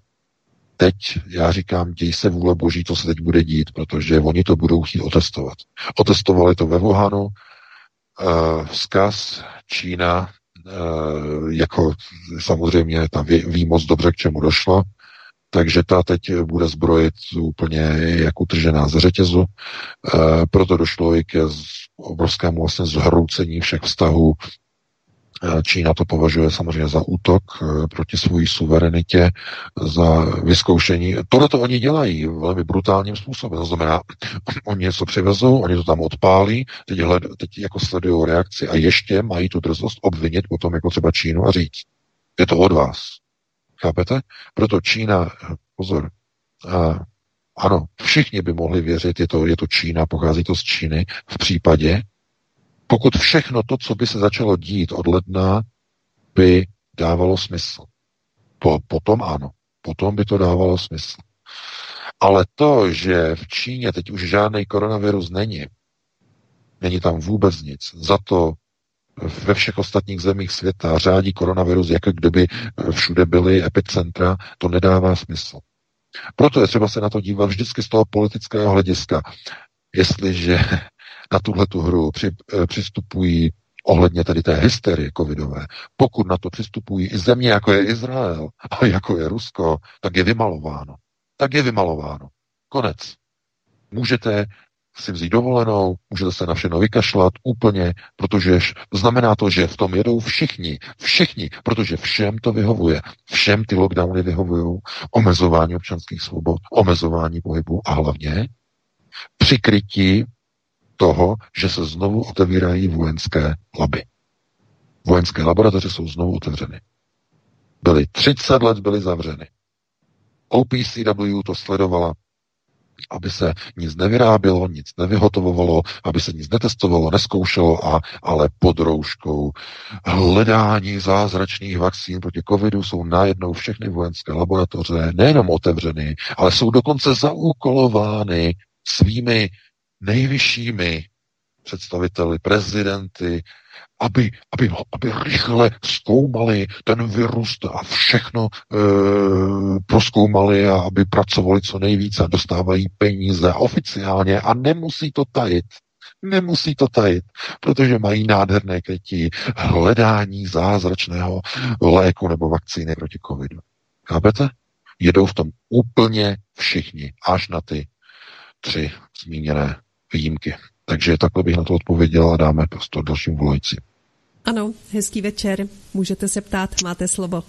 Teď já říkám, děj se vůle boží, to se teď bude dít, protože oni to budou chtít otestovat. Otestovali to ve Wuhanu, uh, vzkaz Čína, jako samozřejmě tam ví, ví moc dobře, k čemu došlo, takže ta teď bude zbrojit úplně jak utržená z řetězu. E, proto došlo i ke obrovskému vlastně zhroucení všech vztahů Eh, Čína to považuje samozřejmě za útok eh, proti své suverenitě, za vyzkoušení. Tohle to oni dělají velmi brutálním způsobem. To znamená, oni něco přivezou, oni to tam odpálí, teď, hled, teď jako sledují reakci a ještě mají tu drzost obvinit potom jako třeba Čínu a říct, je to od vás. Chápete? Proto Čína, pozor, a, ano, všichni by mohli věřit, je to, je to Čína, pochází to z Číny, v případě, pokud všechno to, co by se začalo dít od ledna, by dávalo smysl. Po, potom ano, potom by to dávalo smysl. Ale to, že v Číně teď už žádný koronavirus není, není tam vůbec nic, za to ve všech ostatních zemích světa řádí koronavirus, jako kdyby všude byly epicentra, to nedává smysl. Proto je třeba se na to dívat vždycky z toho politického hlediska. Jestliže na tuhle tu hru při, eh, přistupují ohledně tedy té hysterie covidové, pokud na to přistupují i země, jako je Izrael a jako je Rusko, tak je vymalováno. Tak je vymalováno. Konec. Můžete si vzít dovolenou, můžete se na všechno vykašlat úplně, protože znamená to, že v tom jedou všichni, všichni, protože všem to vyhovuje. Všem ty lockdowny vyhovují, omezování občanských svobod, omezování pohybu a hlavně přikrytí toho, že se znovu otevírají vojenské laby. Vojenské laboratoře jsou znovu otevřeny. Byly 30 let byly zavřeny. OPCW to sledovala, aby se nic nevyrábělo, nic nevyhotovovalo, aby se nic netestovalo, neskoušelo, a, ale pod rouškou. Hledání zázračných vakcín proti covidu jsou najednou všechny vojenské laboratoře nejenom otevřeny, ale jsou dokonce zaúkolovány svými nejvyššími představiteli, prezidenty, aby, aby, aby rychle zkoumali ten virus a všechno e, proskoumali a aby pracovali co nejvíce a dostávají peníze oficiálně a nemusí to tajit. Nemusí to tajit, protože mají nádherné krytí hledání zázračného léku nebo vakcíny proti covidu. Chápete? Jedou v tom úplně všichni, až na ty tři zmíněné výjimky. Takže takhle bych na to odpověděl a dáme prostor dalším volajícím. Ano, hezký večer. Můžete se ptát, máte slovo.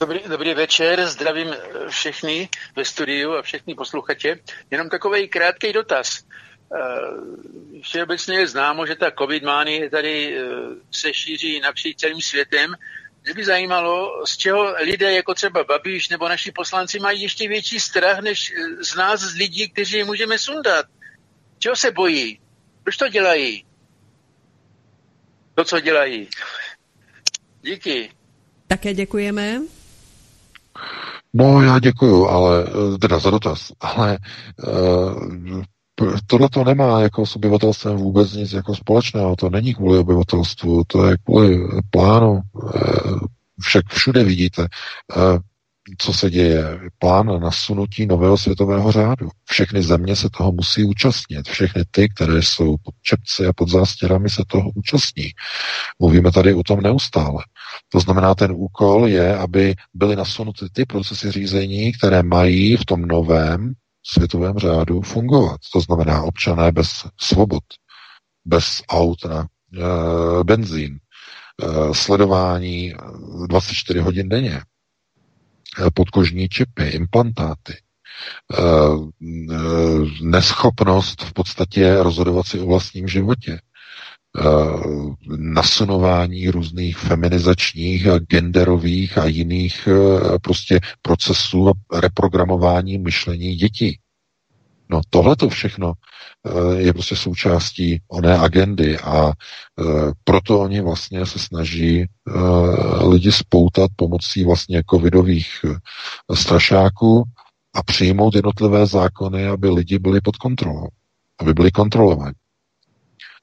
Dobrý, dobrý večer, zdravím eh, všechny ve studiu a všechny posluchače. Jenom takový krátký dotaz. Eh, všeobecně je známo, že ta covid mánie tady eh, se šíří napříč celým světem. Mě by zajímalo, z čeho lidé jako třeba Babiš nebo naši poslanci mají ještě větší strach než z nás, z lidí, kteří je můžeme sundat. Čeho se bojí? Proč to dělají? To, co dělají. Díky. Také děkujeme. No, já děkuju, ale eh, teda za dotaz, ale uh, tohle to nemá jako s obyvatelstvem vůbec nic jako společného. To není kvůli obyvatelstvu, to je kvůli plánu. Uh, však všude vidíte. Co se děje, plán na nasunutí nového světového řádu. Všechny země se toho musí účastnit. Všechny ty, které jsou pod čepci a pod zástěrami, se toho účastní. Mluvíme tady o tom neustále. To znamená, ten úkol je, aby byly nasunuty ty procesy řízení, které mají v tom novém světovém řádu fungovat. To znamená občané bez svobod, bez aut na e, benzín, e, sledování 24 hodin denně, Eh, podkožní čipy, implantáty, eh, eh, neschopnost v podstatě rozhodovat si o vlastním životě, nasunování různých feminizačních genderových a jiných prostě procesů a reprogramování myšlení dětí. No tohle to všechno eh, je prostě součástí oné agendy a eh, proto oni vlastně se snaží eh, lidi spoutat pomocí vlastně covidových strašáků a přijmout jednotlivé zákony, aby lidi byli pod kontrolou, aby byli kontrolovaní.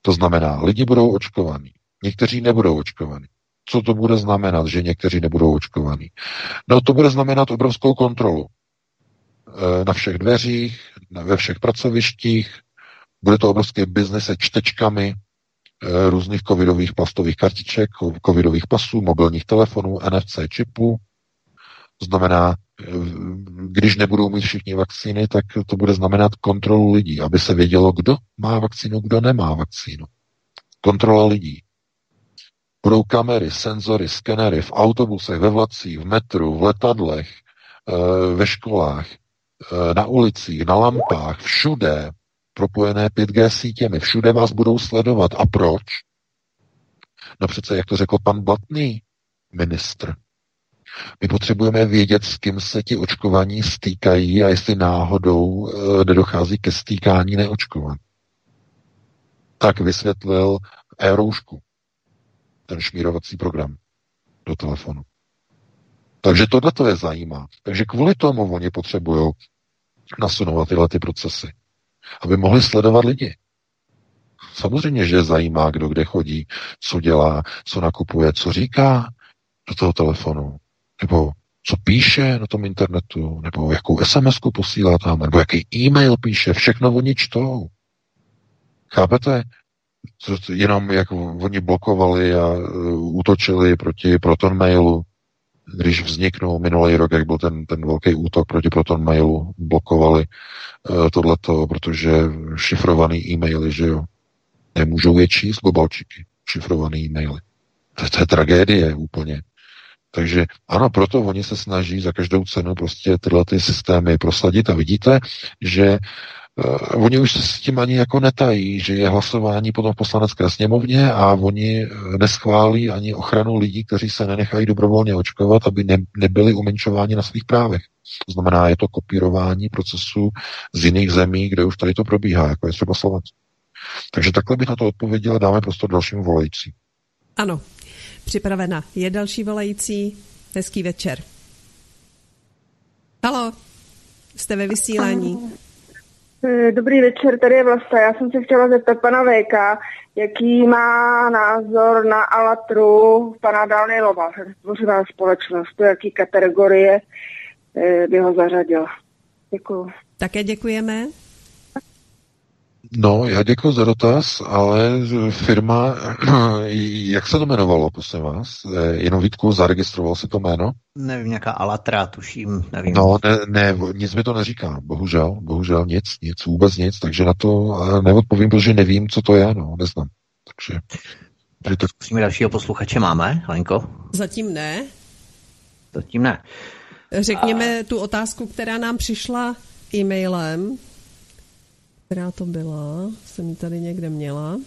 To znamená, lidi budou očkovaní, někteří nebudou očkovaní. Co to bude znamenat, že někteří nebudou očkovaní? No to bude znamenat obrovskou kontrolu. Eh, na všech dveřích, ve všech pracovištích. Bude to obrovský biznes se čtečkami eh, různých covidových plastových kartiček, covidových pasů, mobilních telefonů, NFC čipů. Znamená, eh, když nebudou mít všichni vakcíny, tak to bude znamenat kontrolu lidí, aby se vědělo, kdo má vakcínu, kdo nemá vakcínu. Kontrola lidí. Budou kamery, senzory, skenery v autobusech, ve vlacích, v metru, v letadlech, eh, ve školách, na ulicích, na lampách, všude propojené 5G sítěmi. Všude vás budou sledovat. A proč? No přece, jak to řekl pan Blatný, ministr. My potřebujeme vědět, s kým se ti očkovaní stýkají a jestli náhodou e, nedochází ke stýkání neočkovaných. Tak vysvětlil e-roušku, ten šmírovací program do telefonu. Takže tohle to je zajímá. Takže kvůli tomu oni potřebují nasunovat tyhle ty procesy, aby mohli sledovat lidi. Samozřejmě, že zajímá, kdo kde chodí, co dělá, co nakupuje, co říká do toho telefonu, nebo co píše na tom internetu, nebo jakou sms posílá tam, nebo jaký e-mail píše, všechno oni čtou. Chápete? Jenom jak oni blokovali a uh, útočili proti Proton mailu, když vzniknul minulý rok, jak byl ten, ten velký útok proti Proton mailu, blokovali uh, tohleto, protože šifrovaný e-maily, že jo, nemůžou je číst globalčiky, šifrovaný e-maily. To, to je tragédie úplně. Takže ano, proto oni se snaží za každou cenu prostě tyhle ty systémy prosadit a vidíte, že uh, oni už se s tím ani jako netají, že je hlasování potom v poslanecké sněmovně a oni neschválí ani ochranu lidí, kteří se nenechají dobrovolně očkovat, aby ne, nebyli umenšováni na svých právech. To znamená, je to kopírování procesu z jiných zemí, kde už tady to probíhá, jako je třeba Slovensko. Takže takhle bych na to odpověděl a dáme prostor dalšímu volající. Ano, připravena je další volající. Hezký večer. Halo, jste ve vysílání. Eh, dobrý večer, tady je Vlasta. Já jsem se chtěla zeptat pana VK, jaký má názor na Alatru pana Danielova, tvořivá společnost, do jaký kategorie eh, by ho zařadil. Děkuji. Také děkujeme. No, já děkuji za dotaz, ale firma, jak se to jmenovalo, prosím vás? Eh, jenom Vítku, zaregistroval si to jméno? Nevím, nějaká Alatra, tuším, nevím. No, ne, ne, nic mi to neříká, bohužel, bohužel nic, nic, vůbec nic, takže na to neodpovím, protože nevím, co to je, no, neznám. Takže... Takže to zkusíme dalšího posluchače máme, Lenko? Zatím ne. Zatím ne. Řekněme A... tu otázku, která nám přišla e-mailem která to byla, jsem ji tady někde měla.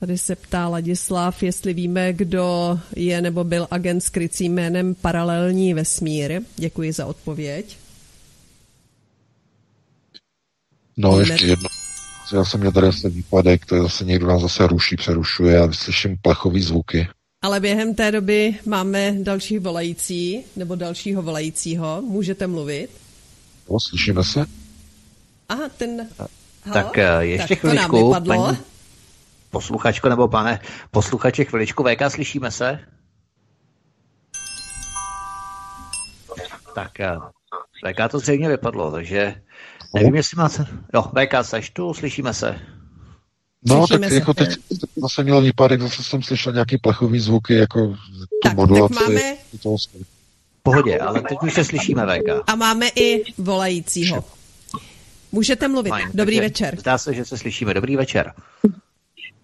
Tady se ptá Ladislav, jestli víme, kdo je nebo byl agent s krycím jménem Paralelní vesmír. Děkuji za odpověď. No, Víme... ještě jedno. Já jsem měl tady zase výpadek, to je zase někdo nás zase ruší, přerušuje a slyším plechový zvuky. Ale během té doby máme další volající, nebo dalšího volajícího. Můžete mluvit? No, slyšíme se? Aha, ten... Halo? Tak eh, ještě tak chviličku, paní posluchačko nebo pane posluchače, chviličku, VK, slyšíme se? Tak eh, VK to zřejmě vypadlo, takže nevím, jestli máte... Jo, VK, seš tu, slyšíme se. No, Slyšíme tak jako teď zase měl výpadek, zase jsem slyšel nějaký plechový zvuky, jako tak, modulaci. Tak máme... Pohodě, ale teď už se slyšíme, VK. A máme i volajícího. Můžete mluvit. Fajn, Dobrý večer. Zdá se, že se slyšíme. Dobrý večer.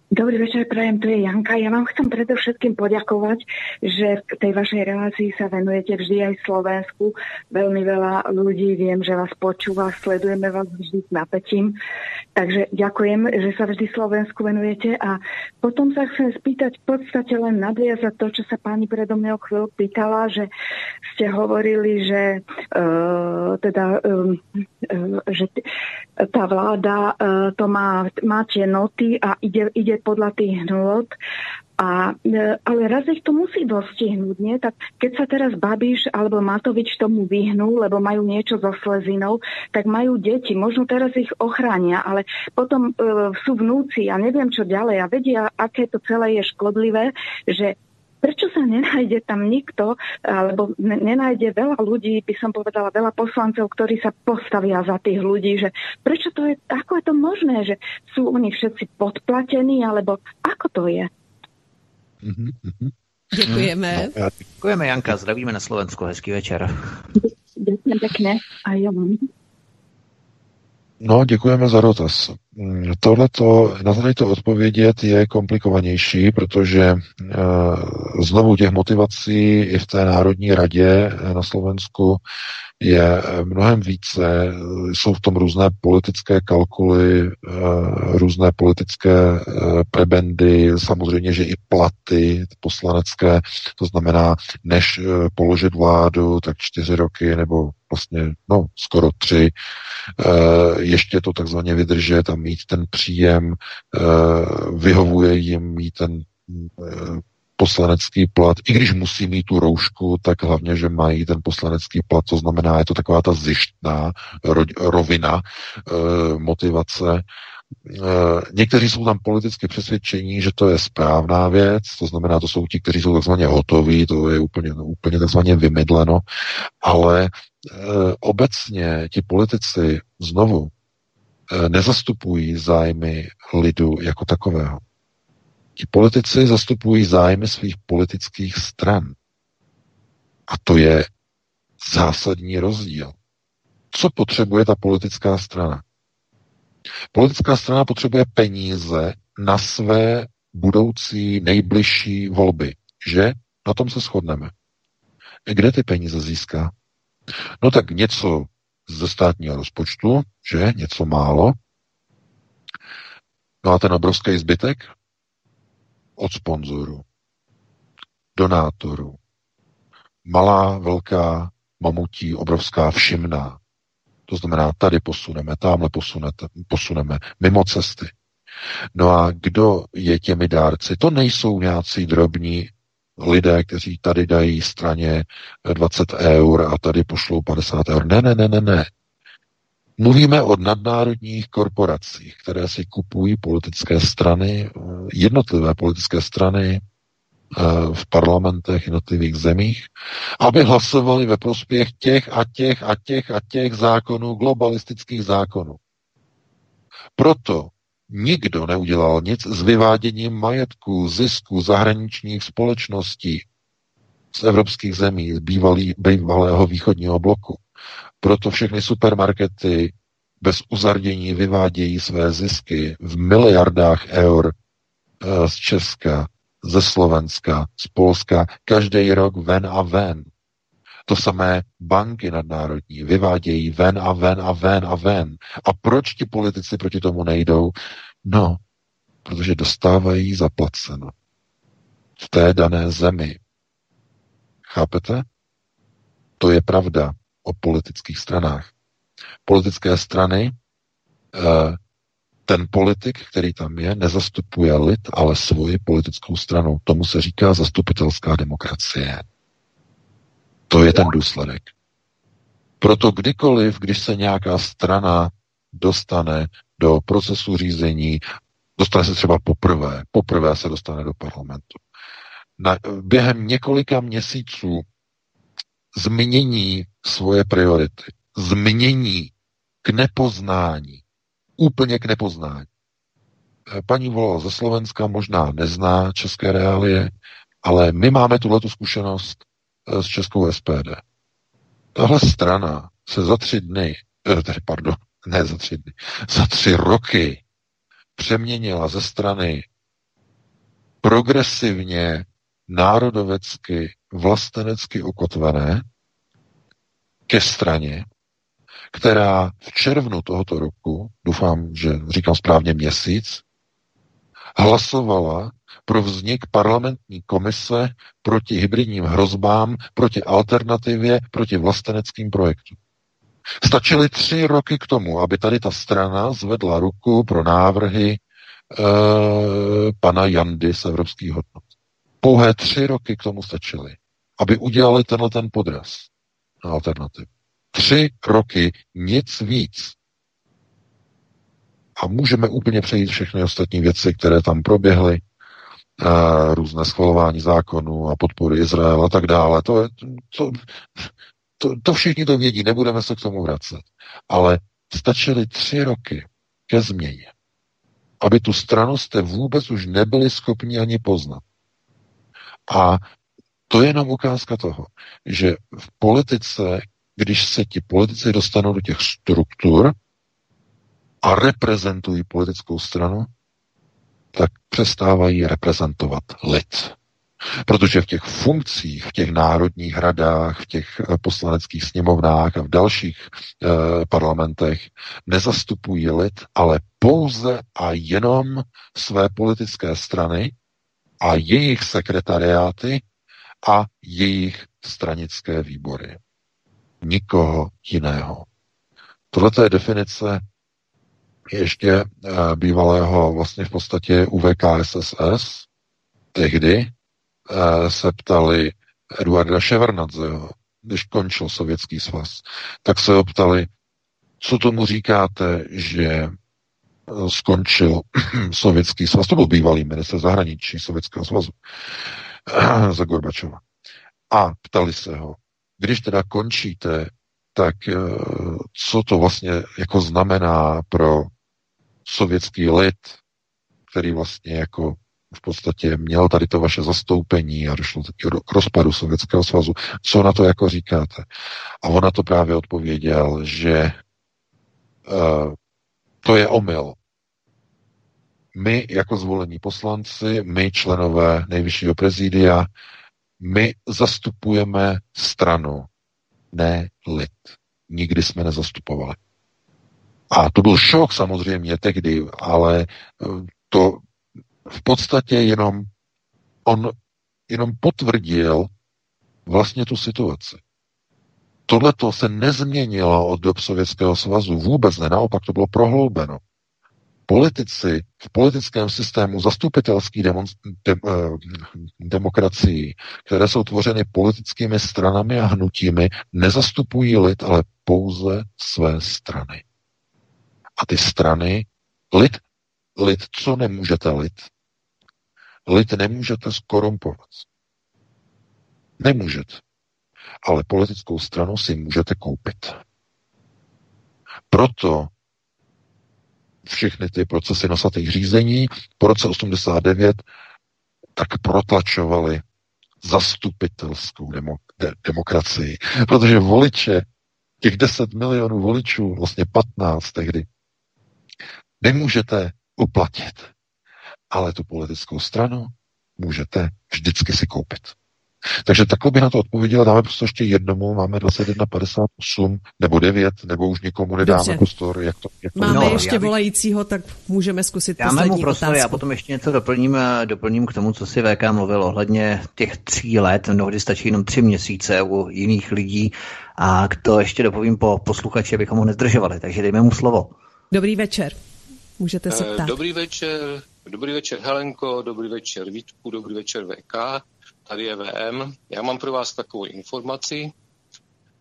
Dobrý večer, prajem, tu je Janka. Ja vám chcem predovšetkým poďakovať, že v tej vašej relácii sa venujete vždy aj Slovensku. Veľmi veľa ľudí viem, že vás počúva, sledujeme vás vždy s napätím. Takže ďakujem, že sa vždy Slovensku venujete a potom sa chcem spýtať v podstate len nadviazať to, čo sa pani predo mňa o chvíľu pýtala, že ste hovorili, že uh, teda uh, uh, že tá vláda uh, to má, má tie noty a ide, ide podľa tých hnôt. A, e, ale raz ich to musí dostihnúť, nie? Tak keď sa teraz Babiš alebo Matovič tomu vyhnú, lebo majú niečo so slezinou, tak majú deti, možno teraz ich ochránia, ale potom e, sú vnúci a neviem čo ďalej a vedia, aké to celé je škodlivé, že prečo sa nenájde tam nikto, alebo nenájde veľa ľudí, by som povedala, veľa poslancov, ktorí sa postavia za tých ľudí, že prečo to je, ako je to možné, že sú oni všetci podplatení, alebo ako to je? Děkujeme. No, děkujeme, Janka, zdravíme na Slovensku, hezký večer. Děkujeme pěkně a jo. No, děkujeme za dotaz. Mm, tohleto, na to odpovědět je komplikovanější, protože znovu těch motivací i v té Národní radě na Slovensku je mnohem více, jsou v tom různé politické kalkuly, eh, různé politické eh, prebendy, samozřejmě, že i platy poslanecké, to znamená, než eh, položit vládu, tak čtyři roky nebo vlastně, no, skoro tři, ještě to takzvaně vydržet a mít ten příjem, vyhovuje jim mít ten poslanecký plat, i když musí mít tu roušku, tak hlavně, že mají ten poslanecký plat, to znamená, je to taková ta zjištná rovina e, motivace. Někteří jsou tam politicky přesvědčení, že to je správná věc, to znamená, to jsou ti, kteří jsou takzvaně hotoví, to je úplně, úplně takzvaně vymydleno, ale obecně ti politici znovu nezastupují zájmy lidu jako takového. Ti politici zastupují zájmy svých politických stran. A to je zásadní rozdíl. Co potřebuje ta politická strana? Politická strana potřebuje peníze na své budoucí nejbližší volby. Že? Na tom se shodneme. Kde ty peníze získá? No tak něco ze státního rozpočtu, že? Něco málo. No a ten obrovský zbytek? od sponzorů, donátorů. Malá, velká, mamutí, obrovská, všimná. To znamená, tady posuneme, tamhle posunete, posuneme, mimo cesty. No a kdo je těmi dárci? To nejsou nějací drobní lidé, kteří tady dají straně 20 eur a tady pošlou 50 eur. Ne, ne, ne, ne, ne. Mluvíme o nadnárodních korporacích, které si kupují politické strany, jednotlivé politické strany eh, v parlamentech jednotlivých zemích, aby hlasovali ve prospěch těch a těch a těch a těch zákonů, globalistických zákonů. Proto nikdo neudělal nic s vyváděním majetku, zisku zahraničních společností z evropských zemí, z bývalý, bývalého východního bloku. Proto všechny supermarkety bez uzardění vyvádějí své zisky v miliardách eur eh, z Česka, ze Slovenska, z Polska, každý rok ven a ven. To samé banky nadnárodní vyvádějí ven a ven a ven a ven. A proč ti politici proti tomu nejdou? No, protože dostávají zaplaceno v té dané zemi. Chápete? To je pravda o politických stranách. Politické strany, eh, ten politik, který tam je, nezastupuje lid, ale svoji politickou stranu. Tomu se říká zastupitelská demokracie. To je ten důsledek. Proto kdykoliv, když se nějaká strana dostane do procesu řízení, dostane se třeba poprvé, poprvé se dostane do parlamentu. Na, během několika měsíců změní svoje priority, změní k nepoznání, úplně k nepoznání. Paní Volo ze Slovenska možná nezná české reálie, ale my máme tuhle zkušenost s českou SPD. Tahle strana se za tři dny, eh, tedy pardon, ne za tři dny, za tři roky přeměnila ze strany progresivně, národovecky, vlastenecky ukotvené ke straně, která v červnu tohoto roku, doufám, že říkám správně měsíc, hlasovala pro vznik parlamentní komise proti hybridním hrozbám, proti alternativě, proti vlasteneckým projektům. Stačily tři roky k tomu, aby tady ta strana zvedla ruku pro návrhy e, pana Jandy z evropských hodnot. Pouhé tři roky k tomu stačily, aby udělali tenhle ten podraz na alternativu. Tři roky, nic víc. A můžeme úplně přejít všechny ostatní věci, které tam proběhly, a různé schvalování zákonů a podpory Izraela a tak dále. To, je, to, to, to všichni to vědí, nebudeme se k tomu vracet. Ale stačily tři roky ke změně, aby tu stranu jste vůbec už nebyli schopni ani poznat. A to je jenom ukázka toho, že v politice když se ti politici dostanou do těch struktur, a reprezentují politickou stranu, tak přestávají reprezentovat lid. Protože v těch funkcích, v těch národních radách, v těch eh, poslaneckých sněmovnách a v dalších eh, parlamentech nezastupují lid, ale pouze a jenom své politické strany a jejich sekretariáty a jejich stranické výbory. Nikoho jiného. Tohle je definice ještě eh, bývalého vlastně v podstatě UVKSSS. Tehdy eh, se ptali Eduarda Ševernadzeho, když končil Sovětský svaz, tak se ho ptali, co tomu říkáte, že eh, skončil Sovětský svaz. To byl bývalý minister zahraničí Sovětského svazu za Gorbačova. A ptali se ho, když teda končíte, tak co to vlastně jako znamená pro sovětský lid, který vlastně jako v podstatě měl tady to vaše zastoupení a došlo k rozpadu Sovětského svazu. Co na to jako říkáte? A on na to právě odpověděl, že uh, to je omyl. My jako zvolení poslanci, my členové nejvyššího prezidia, my zastupujeme stranu, ne lid. Nikdy jsme nezastupovali. A to byl šok samozřejmě tehdy, ale eh, to v podstatě jenom on jenom potvrdil vlastně tu situaci. Tohle to se nezměnilo od dob Sovětského svazu. Vůbec ne, naopak to bylo prohloubeno. Politici v politickém systému zastupitelský demon, de, eh, které jsou tvořeny politickými stranami a hnutími, nezastupují lid, ale pouze své strany. A ty strany, lid, lid, co nemůžete lid? Lid nemůžete skorumpovat. Nemůžete. Ale politickou stranu si můžete koupit. Proto všechny ty procesy nosatých řízení po roce 89 tak protlačovali zastupitelskou demo, de, demokracii. Protože voliče, těch 10 milionů voličů, vlastně 15 tehdy, nemůžete uplatit. Ale tu politickou stranu můžete vždycky si koupit. Takže takhle by na to odpověděla. Dáme prostě ještě jednomu, máme 21.58 nebo 9, nebo už nikomu nedáme Dobře. prostor. Jak to, jak to máme no, ještě bych... volajícího, tak můžeme zkusit Já poslední prostor, otázku. já potom ještě něco doplním, eh, doplním k tomu, co si VK mluvil ohledně těch tří let, mnohdy stačí jenom tři měsíce u jiných lidí a to ještě dopovím po posluchači, abychom ho nezdržovali, takže dejme mu slovo. Dobrý večer. Můžete se eh, ptát. Dobrý večer, dobrý večer Helenko, dobrý večer Vítku, dobrý večer VK, tady je VM. Já mám pro vás takovou informaci.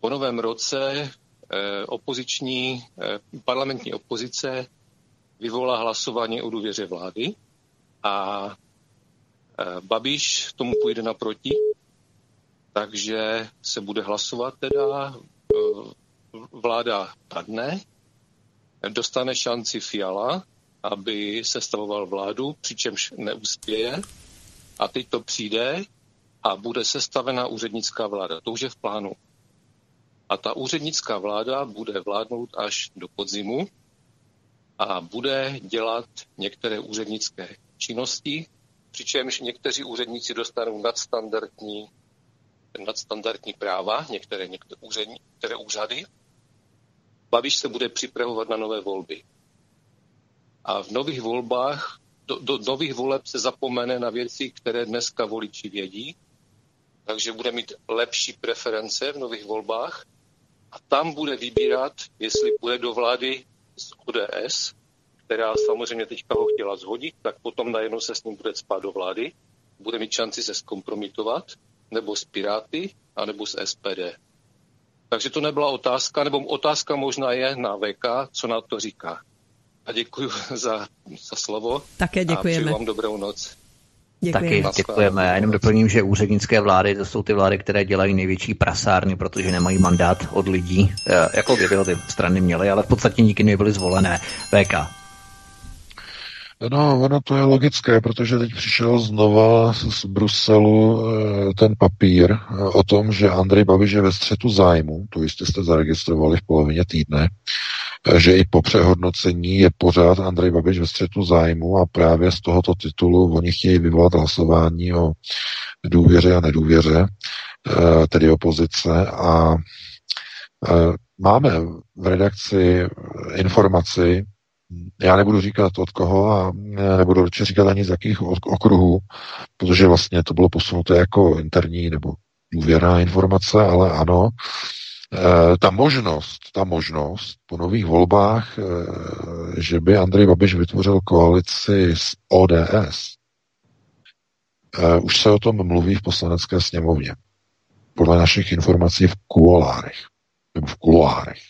Po novém roce eh, opoziční, eh, parlamentní opozice vyvolá hlasování o důvěře vlády a Babiš tomu půjde naproti, takže se bude hlasovat teda, vláda padne, dostane šanci Fiala, aby sestavoval vládu, přičemž neuspěje. A teď to přijde a bude sestavena úřednická vláda. To už je v plánu. A ta úřednická vláda bude vládnout až do podzimu a bude dělat některé úřednické činnosti, přičemž někteří úředníci dostanou nadstandardní, nadstandardní práva, některé, některé, některé úřady, Babiš se bude připravovat na nové volby. A v nových volbách, do, do nových voleb se zapomene na věci, které dneska voliči vědí, takže bude mít lepší preference v nových volbách a tam bude vybírat, jestli bude do vlády z ODS, která samozřejmě teďka ho chtěla zhodit, tak potom najednou se s ním bude spát do vlády, bude mít šanci se zkompromitovat, nebo s Piráty, anebo s SPD. Takže to nebyla otázka, nebo otázka možná je na VK, co na to říká. A děkuji za, za slovo. Také děkujeme. A vám dobrou noc. Děkujeme. Taky děkujeme. Já jenom doplním, že úřednické vlády, to jsou ty vlády, které dělají největší prasárny, protože nemají mandát od lidí, eh, jako kdyby ho ty strany měly, ale v podstatě nikdy nebyly zvolené. VK. No, ono to je logické, protože teď přišel znova z Bruselu eh, ten papír eh, o tom, že Andrej Babiš je ve střetu zájmu, to jistě jste zaregistrovali v polovině týdne, že i po přehodnocení je pořád Andrej Babiš ve střetu zájmu a právě z tohoto titulu oni chtějí vyvolat hlasování o důvěře a nedůvěře, eh, tedy opozice. A eh, máme v redakci informaci, já nebudu říkat od koho a nebudu určitě říkat ani z jakých okruhů, protože vlastně to bylo posunuté jako interní nebo důvěrná informace, ale ano, Eh, ta možnost, ta možnost po nových volbách, eh, že by Andrej Babiš vytvořil koalici s ODS, už se o tom mluví v poslanecké sněmovně. Podle našich informací v kuolárech, nebo v kuloárech.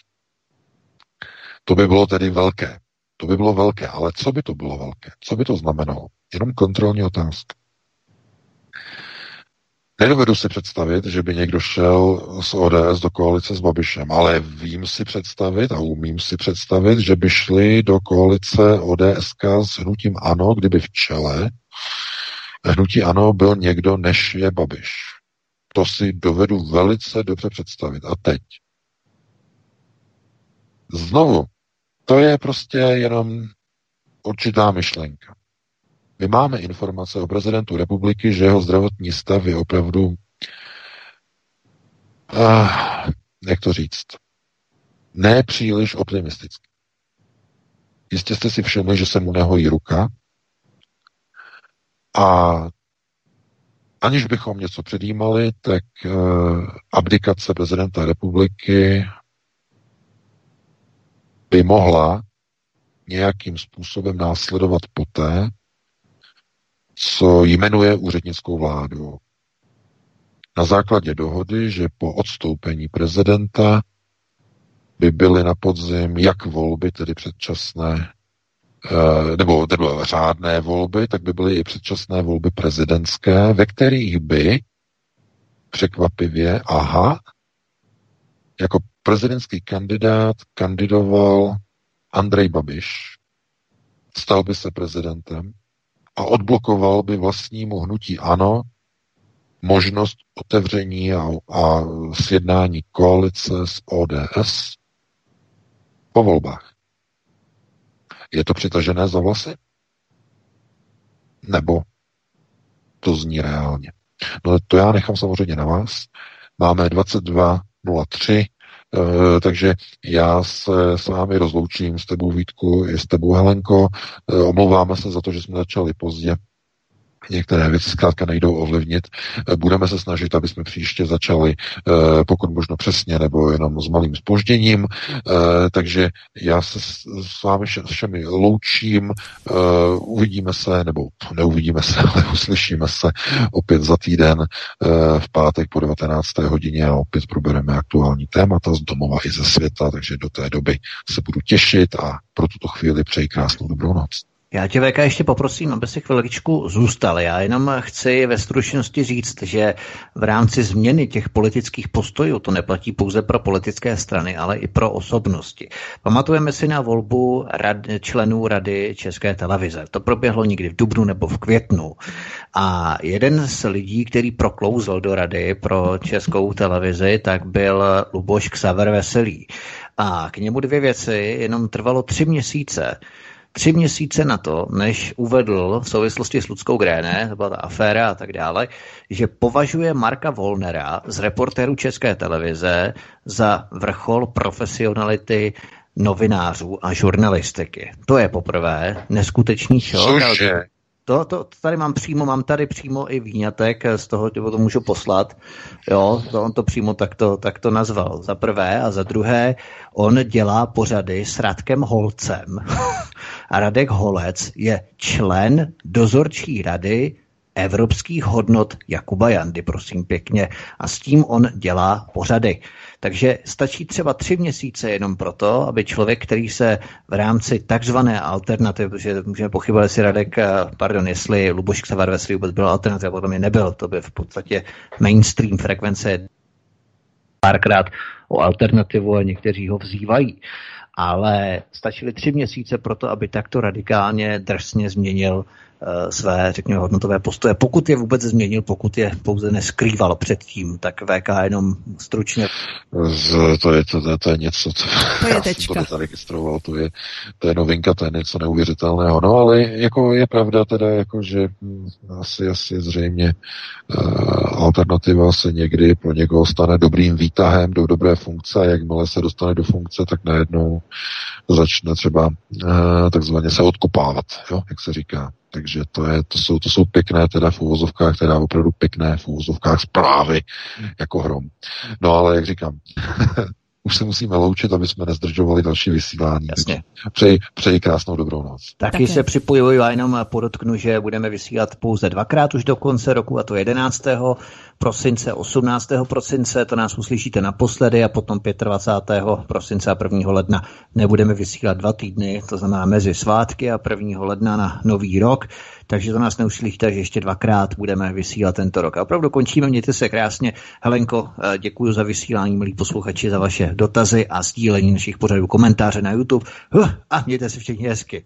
To by bylo tedy velké. To by bylo velké, ale co by to bylo velké? Co by to znamenalo? Jenom kontrolní otázka. Nedovedu si představit, že by někdo šel z ODS do koalice s Babišem, ale vím si představit a umím si představit, že by šli do koalice ODSK s hnutím ANO, kdyby v čele hnutí ANO byl někdo, než je Babiš. To si dovedu velice dobře představit. A teď? Znovu, to je prostě jenom určitá myšlenka. My máme informace o prezidentu republiky, že jeho zdravotní stav je opravdu, uh, jak to říct, ne příliš optimistický. Jistě jste si všimli, že se mu nehojí ruka a aniž bychom něco předjímali, tak uh, abdikace prezidenta republiky by mohla nějakým způsobem následovat poté, co jmenuje úřednickou vládu. Na základě dohody, že po odstoupení prezidenta by byly na podzim jak volby, tedy předčasné, eh, nebo, nebo řádné volby, tak by byly i předčasné volby prezidentské, ve kterých by překvapivě, aha, jako prezidentský kandidát kandidoval Andrej Babiš, stal by se prezidentem a odblokoval by vlastnímu hnutí ANO možnost otevření a, a sjednání koalice s ODS po volbách. Je to přitažené za vlasy? Nebo to zní reálně? No to já nechám samozřejmě na vás. Máme 22.03, Eh, takže já se s vámi rozloučím s tebou Vítku i s tebou Helenko. Eh, omlouváme se za to, že jsme začali pozdě. Některé věci zkrátka nejdou ovlivnit. Eh, budeme se snažit, aby jsme příště začali pokud možno přesně nebo jenom s malým spožděním. Takže já se s vámi všemi loučím. Uvidíme se, nebo neuvidíme se, ale uslyšíme se opět za týden v pátek po 19. hodině a opět probereme aktuální témata z domova i ze světa, takže do té doby se budu těšit a pro tuto chvíli přeji krásnou dobrou noc. Já tě, VK, ještě poprosím, aby si chviličku zůstal. Já jenom chci ve stručnosti říct, že v rámci změny těch politických postojů to neplatí pouze pro politické strany, ale i pro osobnosti. Pamatujeme si na volbu rad, členů Rady České televize. To proběhlo někdy v dubnu nebo v květnu. A jeden z lidí, který proklouzl do Rady pro Českou televizi, tak byl Luboš Ksaver Veselý. A k němu dvě věci, jenom trvalo tři měsíce, tři měsíce na to, než uvedl v souvislosti s Ludskou Gréne, to byla ta aféra a tak dále, že považuje Marka Volnera z reportéru České televize za vrchol profesionality novinářů a žurnalistiky. To je poprvé neskutečný šok. Cože? To, to, tady mám přímo, mám tady přímo i výňatek z toho, to můžu poslat. Jo, to on to přímo takto, takto nazval. Za prvé a za druhé, on dělá pořady s Radkem Holcem. a Radek Holec je člen dozorčí rady evropských hodnot Jakuba Jandy, prosím pěkně. A s tím on dělá pořady. Takže stačí třeba tři měsíce jenom proto, aby člověk, který se v rámci takzvané alternativy, protože můžeme pochybovat, jestli Radek, eh, pardon, jestli Luboš Ksavar ve vůbec byl alternativa, potom je nebyl, to by v podstatě mainstream frekvence párkrát o alternativu a někteří ho vzývají. Ale stačily tři měsíce pro to, aby takto radikálně drsně změnil své, řekněme, hodnotové postoje. Pokud je vůbec změnil, pokud je pouze neskrýval předtím, tak VK jenom stručně. To je, to, to, to je něco, co to je tečka. to zaregistroval, to je, to je novinka, to je něco neuvěřitelného. No ale jako je pravda teda, jako, že hm, asi, asi zřejmě uh, alternativa se někdy pro někoho stane dobrým výtahem do dobré funkce a jakmile se dostane do funkce, tak najednou začne třeba uh, takzvaně se odkopávat, jo, jak se říká. Takže to, je, to, jsou, to jsou pěkné teda v úvozovkách, teda opravdu pěkné v úvozovkách zprávy jako hrom. No ale jak říkám, už se musíme loučit, aby jsme nezdržovali další vysílání. Jasně. Přeji, přeji krásnou dobrou noc. Taky Také. se připojuji a jenom podotknu, že budeme vysílat pouze dvakrát už do konce roku, a to 11 prosince, 18. prosince, to nás uslyšíte naposledy a potom 25. prosince a 1. ledna nebudeme vysílat dva týdny, to znamená mezi svátky a 1. ledna na nový rok, takže to nás neuslyšíte, že ještě dvakrát budeme vysílat tento rok. A opravdu končíme, mějte se krásně. Helenko, eh, děkuji za vysílání, milí posluchači, za vaše dotazy a sdílení našich pořadů komentáře na YouTube. A mějte se všichni hezky.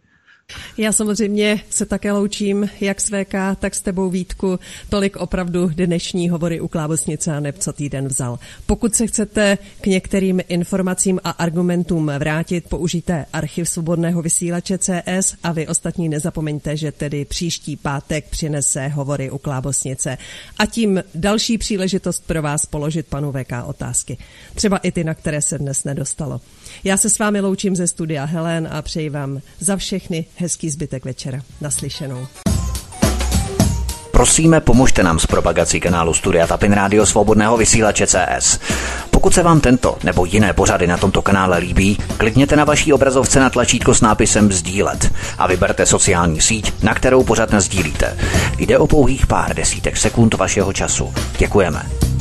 Já samozřejmě se také loučím, jak s VK, tak s tebou Vítku. Tolik opravdu dnešní hovory u Klávosnice a neb co týden vzal. Pokud se chcete k některým informacím a argumentům vrátit, použijte archiv svobodného vysílače CS a vy ostatní nezapomeňte, že tedy příští pátek přinese hovory u Klábosnice. A tím další příležitost pro vás položit panu VK otázky. Třeba i ty, na které se dnes nedostalo. Já se s vámi loučím ze studia Helen a přeji vám za všechny hezký zbytek večera. Naslyšenou. Prosíme, pomožte nám s propagací kanálu Studia Tapin Rádio Svobodného vysílače CS. Pokud se vám tento nebo jiné pořady na tomto kanále líbí, klikněte na vaší obrazovce na tlačítko s nápisem Sdílet a vyberte sociální síť, na kterou pořad sdílíte. Jde o pouhých pár desítek sekund vašeho času. Děkujeme.